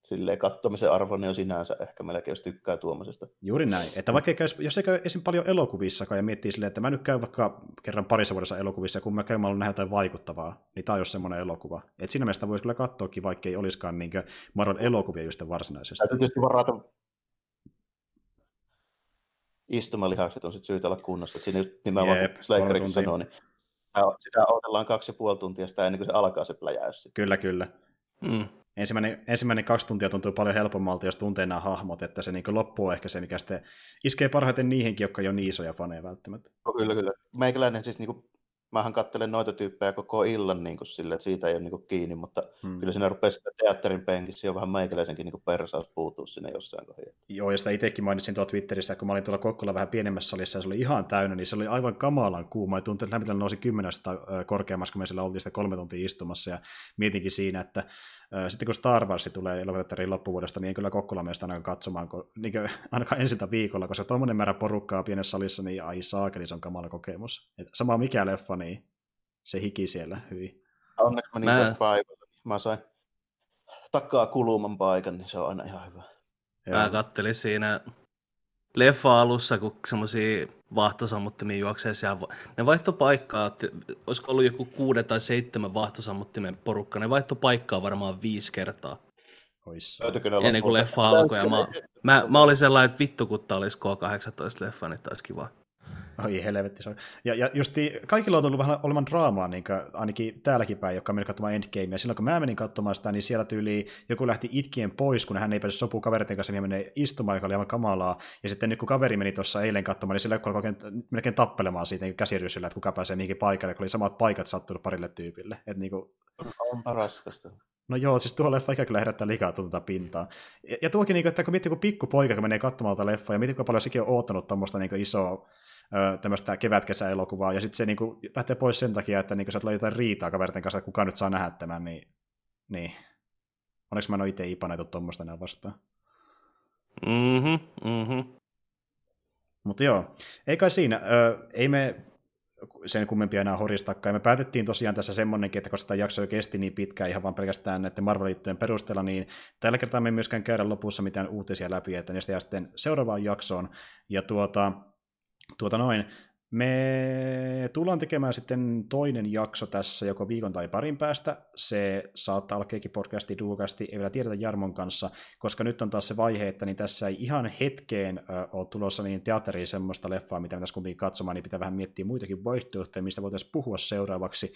silleen kattomisen arvoinen jo sinänsä ehkä melkein, jos tykkää tuommoisesta. Juuri näin. Että vaikka käy, jos ei käy esim. paljon elokuvissakaan ja miettii silleen, että mä nyt käyn vaikka kerran parissa vuodessa elokuvissa, kun mä käyn, mä nähdä jotain vaikuttavaa, niin tämä on semmoinen elokuva. Et siinä mielessä voisi kyllä katsoakin, vaikka ei olisikaan niin Marvel elokuvia just varsinaisesti. Täytyy tietysti varata istumalihakset on sitten syytä olla kunnossa. Että siinä just nimenomaan, Jeep, kun Sleikkarikin sanoo, niin sitä odotellaan kaksi ja puoli tuntia sitä ennen kuin se alkaa se pläjäys. Kyllä, kyllä. Mm ensimmäinen, ensimmäinen kaksi tuntia tuntuu paljon helpommalta, jos tuntee nämä hahmot, että se niin loppuu ehkä se, mikä sitten iskee parhaiten niihinkin, jotka ei ole niin isoja faneja välttämättä. No, kyllä, kyllä. Meikäläinen siis niin kuin, mähän katselen noita tyyppejä koko illan niin kuin sille, että siitä ei ole niin kuin kiinni, mutta hmm. kyllä siinä rupeaa sitä teatterin penkissä jo vähän meikäläisenkin niin persaus puutuu sinne jossain kohdassa. Joo, ja sitä itsekin mainitsin tuolla Twitterissä, kun mä olin tuolla Kokkola vähän pienemmässä salissa ja se oli ihan täynnä, niin se oli aivan kamalan kuuma. Ja tuntui, että lämpötila nousi kymmenestä korkeammassa, kun me siellä oltiin sitä kolme tuntia istumassa ja mietinkin siinä, että sitten kun Star Wars tulee elokuvateatteriin loppuvuodesta, niin en kyllä Kokkola meistä ainakaan katsomaan, kun, niin kuin, ainakaan ensiltä viikolla, koska tuommoinen määrä porukkaa pienessä salissa, niin ai saakeli, se on kamala kokemus. Et sama mikä leffa, niin se hiki siellä hyvin. Onneksi mä niin paikalla. Mä sain takaa kuluman paikan, niin se on aina ihan hyvä. Mä kattelin siinä leffa alussa, kun semmoisia vahtosammuttimia juoksee siellä. Ne vaihto paikkaa, että olisiko ollut joku kuuden tai seitsemän vahtosammuttimen porukka, ne vaihto paikkaa varmaan viisi kertaa. Ennen kuin leffa alkoi. Ja mä, mä, mä, olin sellainen, että vittu kun tää olisi K18 leffa, niin olisi kiva. Oi helvetti se on. Ja, ja justi, kaikilla on tullut vähän olemaan draamaa, niin kuin, ainakin täälläkin päin, joka meni katsomaan Endgamea. Silloin kun mä menin katsomaan sitä, niin siellä tyyli joku lähti itkien pois, kun hän ei pääse sopuun kaveritten kanssa, niin menee istumaan, joka oli aivan kamalaa. Ja sitten nyt kun kaveri meni tuossa eilen katsomaan, niin siellä alkoi melkein tappelemaan siitä niin käsirysyllä, että kuka pääsee mihinkin paikalle, kun oli samat paikat sattunut parille tyypille. Että niin kuin... On raskasta. No joo, siis tuo leffa ikä kyllä herättää liikaa tuota pintaa. Ja, ja tuokin, niin kuin, että kun miettii, kun pikku poika, kun menee katsomaan tuota leffa, ja miettii, kuinka paljon sekin on oottanut tuommoista niin isoa tämmöistä kevät-kesäelokuvaa, ja sitten se niinku lähtee pois sen takia, että niinku, sä tulee jotain riitaa kaverten kanssa, että kuka nyt saa nähdä tämän, niin, niin. onneksi mä en ole itse ipaneetu tuommoista enää vastaan. Mhm, mhm. Mutta joo, ei kai siinä. Ö, ei me sen kummempia enää horistakaan. Me päätettiin tosiaan tässä semmonenkin, että koska tämä jakso jo kesti niin pitkään ihan vaan pelkästään näiden Marvel-liittojen perusteella, niin tällä kertaa me ei myöskään käydä lopussa mitään uutisia läpi, että ne jää sitten seuraavaan jaksoon. Ja tuota, Tuota noin, me tullaan tekemään sitten toinen jakso tässä joko viikon tai parin päästä. Se saattaa olla Keikki podcasti, Duokasti, ei vielä tiedetä Jarmon kanssa, koska nyt on taas se vaihe, että niin tässä ei ihan hetkeen ole tulossa niin teatteriin semmoista leffaa, mitä me tässä kumpikin katsomaan, niin pitää vähän miettiä muitakin vaihtoehtoja, mistä voitaisiin puhua seuraavaksi.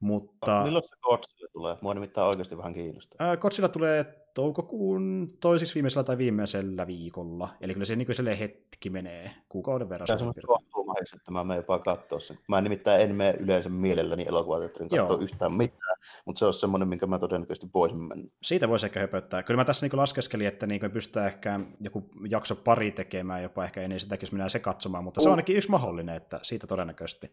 Mutta... Milloin se Godzilla tulee? Mua nimittäin oikeasti vähän kiinnostaa. Godzilla tulee toukokuun toisiksi viimeisellä tai viimeisellä viikolla. Eli kyllä se niin hetki menee kuukauden verran. Tämä on kohtuumaiseksi, että mä menen jopa katsoa sen. Mä nimittäin en mene yleensä mielelläni elokuvateatterin katsoa yhtään mitään, mutta se on semmoinen, minkä mä todennäköisesti voisin mennä. Siitä voisi ehkä höpöttää. Kyllä mä tässä niin laskeskelin, että niin pystytään ehkä joku jakso pari tekemään, jopa ehkä ennen sitäkin, jos mennään se katsomaan, mutta uh. se on ainakin yksi mahdollinen, että siitä todennäköisesti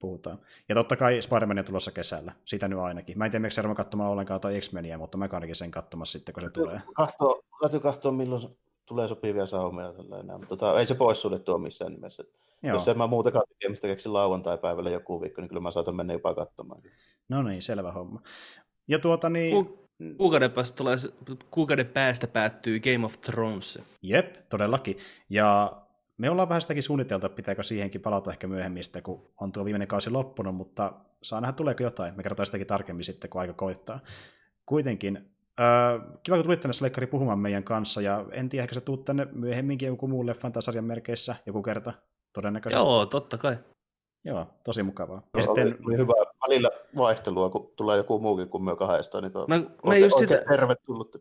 puhutaan. Ja totta kai Spider-Man on tulossa kesällä, sitä nyt ainakin. Mä en tiedä, miksi katsomaan ollenkaan tai X-Meniä, mutta mä ainakin sen katsomassa sitten, kun se tulee. Kahto, täytyy katsoa, milloin tulee sopivia saumia. Tällainen. Mutta tota, ei se pois tuo missään nimessä. Joo. Jos en mä muutakaan tekemistä keksi lauantai-päivällä joku viikko, niin kyllä mä saatan mennä jopa katsomaan. No niin, selvä homma. Ja tuota niin... Ku- kuukauden päästä, tulee, kuukauden päästä päättyy Game of Thrones. Jep, todellakin. Ja me ollaan vähän sitäkin suunniteltu, että pitääkö siihenkin palata ehkä myöhemmin sitten, kun on tuo viimeinen kausi loppunut, mutta saa nähdä tuleeko jotain. Me kerrotaan sitäkin tarkemmin sitten, kun aika koittaa. Kuitenkin, äh, kiva, kun tulit tänne Sleikkari puhumaan meidän kanssa, ja en tiedä, ehkä sä tuut tänne myöhemminkin joku muu leffan tai sarjan merkeissä joku kerta, todennäköisesti. Joo, totta kai. Joo, tosi mukavaa. Ja sitten... oli hyvä välillä vaihtelua, kun tulee joku muukin kuin me kahdesta, niin tuo mä, mä just sitä... tervetullut.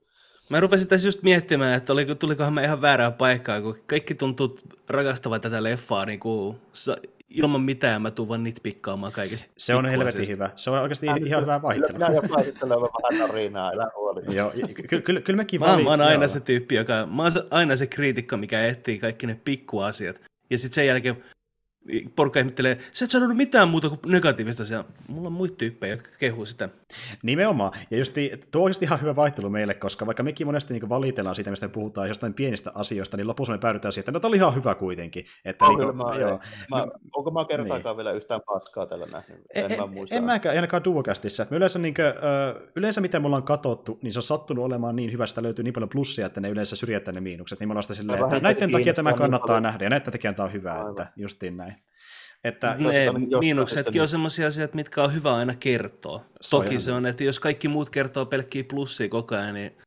Mä rupesin tässä just miettimään, että oliko, tulikohan me ihan väärään paikkaan, kun kaikki tuntuu rakastavan tätä leffaa niin kuin, ilman mitään mä tuun vaan nitpikkaamaan kaikista. Se on helvetin hyvä. Se on oikeasti Hän, ihan hyvä vaihtelu. Minä jo pääsittelen vähän tarinaa, älä huoli. Joo, kyllä, kyllä, kyllä mekin mä, mä oon aina joo. se tyyppi, joka, mä oon aina se kriitikko, mikä etsii kaikki ne pikkuasiat. Ja sitten sen jälkeen porukka ihmettelee, sä et sanonut mitään muuta kuin negatiivista asiaa. Mulla on muita tyyppejä, jotka kehuu sitä. Nimenomaan. Ja just tuo on ihan hyvä vaihtelu meille, koska vaikka mekin monesti niin valitellaan siitä, mistä me puhutaan jostain pienistä asioista, niin lopussa me päädytään siihen, että no, tämä oli ihan hyvä kuitenkin. Että niin kuin, mä, joo. Mä, onko mä kertaakaan niin. vielä yhtään paskaa tällä nähnyt? En, en, mä muista. En mäkään, ainakaan Duokästissä. Me yleensä, niin kuin, yleensä mitä me ollaan katsottu, niin se on sattunut olemaan niin hyvä, että löytyy niin paljon plussia, että ne yleensä syrjättää ne miinukset. Niin me ollaan sitä silleen, että näiden takia tämä kannattaa nähdä, ja näiden takia tämä on hyvä, että justiin näin. Että ne miinuksetkin niin... on sellaisia asioita, mitkä on hyvä aina kertoa. Se Toki on se on, että jos kaikki muut kertoo pelkkiä plussia koko ajan, niin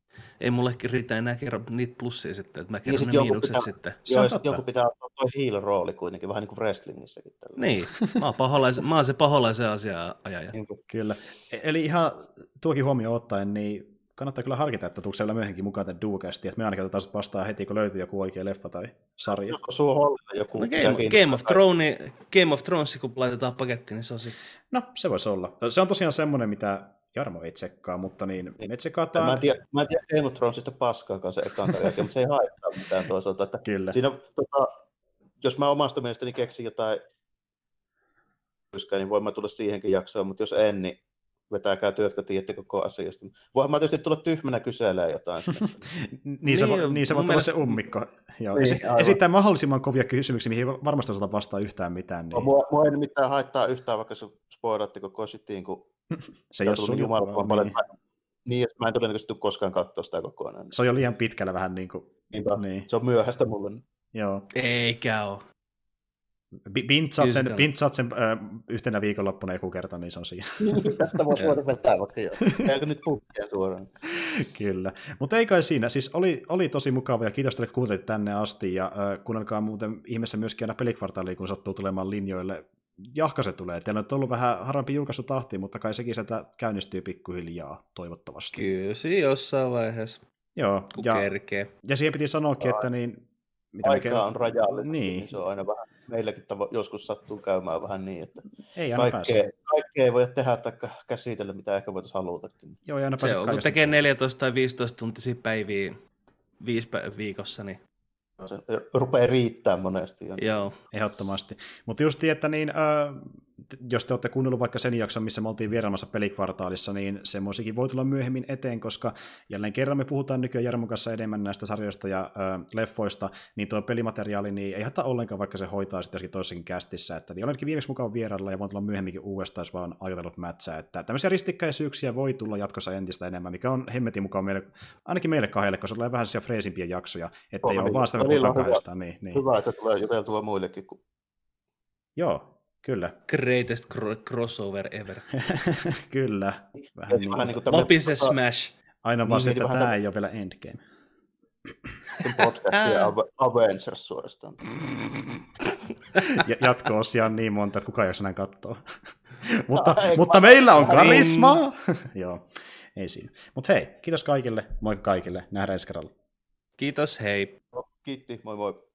ei mullekin riitä enää kerran niitä plussia sitten, että mä niin kerron niin, ne miinukset pitää, sitten. Joo, sitten joku pitää ottaa tuo heel-rooli kuitenkin, vähän niin kuin wrestlingissäkin. Tällä. Niin, mä oon, paholais, mä oon se paholaisen asia ajaja. Kyllä. E- eli ihan tuokin huomioon ottaen, niin kannattaa kyllä harkita, että tuuko siellä myöhemmin mukaan tämän Duokästi, että me ainakin otetaan vastaan heti, kun löytyy joku oikea leffa tai sarja. Josko sun joku... No Game, Game, of Thrones, Game of Thrones, kun laitetaan pakettiin, niin se on se. No, se voisi olla. Se on tosiaan semmoinen, mitä Jarmo ei tsekkaa, mutta niin me tsekataan... Mä en tiedä, mä en tiedä Game of Thronesista paskaakaan se ekan jälkeen, mutta se ei haittaa mitään toisaalta. Että Kyllä. Siinä, tota, jos mä omasta mielestäni keksin jotain niin voin mä tulla siihenkin jaksoon, mutta jos en, niin vetäkää työt, jotka tiedätte koko asiasta. Voihan mä tietysti tulla tyhmänä kyselemään jotain. niin, se, niin, niin se voi olla se ummikko. Joo. Niin, Esi- esittää mahdollisimman kovia kysymyksiä, mihin varmasti osata vastaa yhtään mitään. Niin... Mua, mua ei mitään haittaa yhtään, vaikka se spoilatti koko Cityin, kun se ei ole sun juttu. Niin. niin, että mä en todennäköisesti koskaan katsoa sitä kokonaan. Se on jo liian pitkällä vähän niin kuin... Niinpä, niin. se on myöhäistä mulle. Joo. Eikä ole. Pintsaat sen, pintsaat sen äh, yhtenä viikonloppuna joku kerta, niin se on siinä. Tästä voisi voida vetää vaikka jo. Eikö nyt pukkia suoraan? Kyllä. Mutta ei kai siinä. Siis oli, oli tosi mukava ja kiitos teille, kun tänne asti. Ja äh, kuunnelkaa muuten ihmeessä myöskin aina pelikvartaaliin, kun sattuu tulemaan linjoille. Jahka se tulee. Teillä on ollut vähän harvempi julkaisutahti, mutta kai sekin sieltä käynnistyy pikkuhiljaa, toivottavasti. Kyllä, siinä jossain vaiheessa. Joo. ja, kerkee. ja siihen piti sanoakin, että niin... Mitä Aika on rajallisesti, niin. niin se on aina vähän meilläkin tavo- joskus sattuu käymään vähän niin, että ei kaikkea, kaikkea ei voi tehdä tai käsitellä, mitä ehkä voitaisiin halutakin. Joo, ei aina se on, kun tekee 14 tai 15 tuntisia päiviä viisi viikossa, niin se rupeaa riittää monesti. Joo. Ehdottomasti. Mutta just että niin, äh, jos te olette kuunnellut vaikka sen jakson, missä me oltiin vieraamassa pelikvartaalissa, niin semmoisikin voi tulla myöhemmin eteen, koska jälleen kerran me puhutaan nykyään Jarmon kanssa enemmän näistä sarjoista ja äh, leffoista, niin tuo pelimateriaali niin ei haittaa ollenkaan, vaikka se hoitaa sitten joskin toisessakin kästissä. Että, niin olenkin viimeksi mukaan vierailla ja voin tulla myöhemminkin uudestaan, jos vaan ajatellut mätsää. Että tämmöisiä ristikkäisyyksiä voi tulla jatkossa entistä enemmän, mikä on hemmetin mukaan meille, ainakin meille kahdelle, koska se tulee vähän sellaisia freesimpiä jaksoja, ettei ole vaan sitä puhutaan kahdestaan. Niin, niin. Hyvä, että tulee juteltua muillekin. Kun... Joo, Kyllä. Greatest crossover ever. Kyllä. Vähän niin, vähän niin kuin Lopi se tota... Smash. Aina vaan niin, että tämä tämän... ei ole vielä Endgame. Podcastia Avengers suorastaan. ja jatko-osia on niin monta, että kukaan ei jaksa näin katsoa. mutta, Ai, mutta meillä on karismaa! Joo, ei siinä. Mutta hei, kiitos kaikille, moi kaikille, nähdään ensi kerralla. Kiitos, hei. Kiitti, moi moi.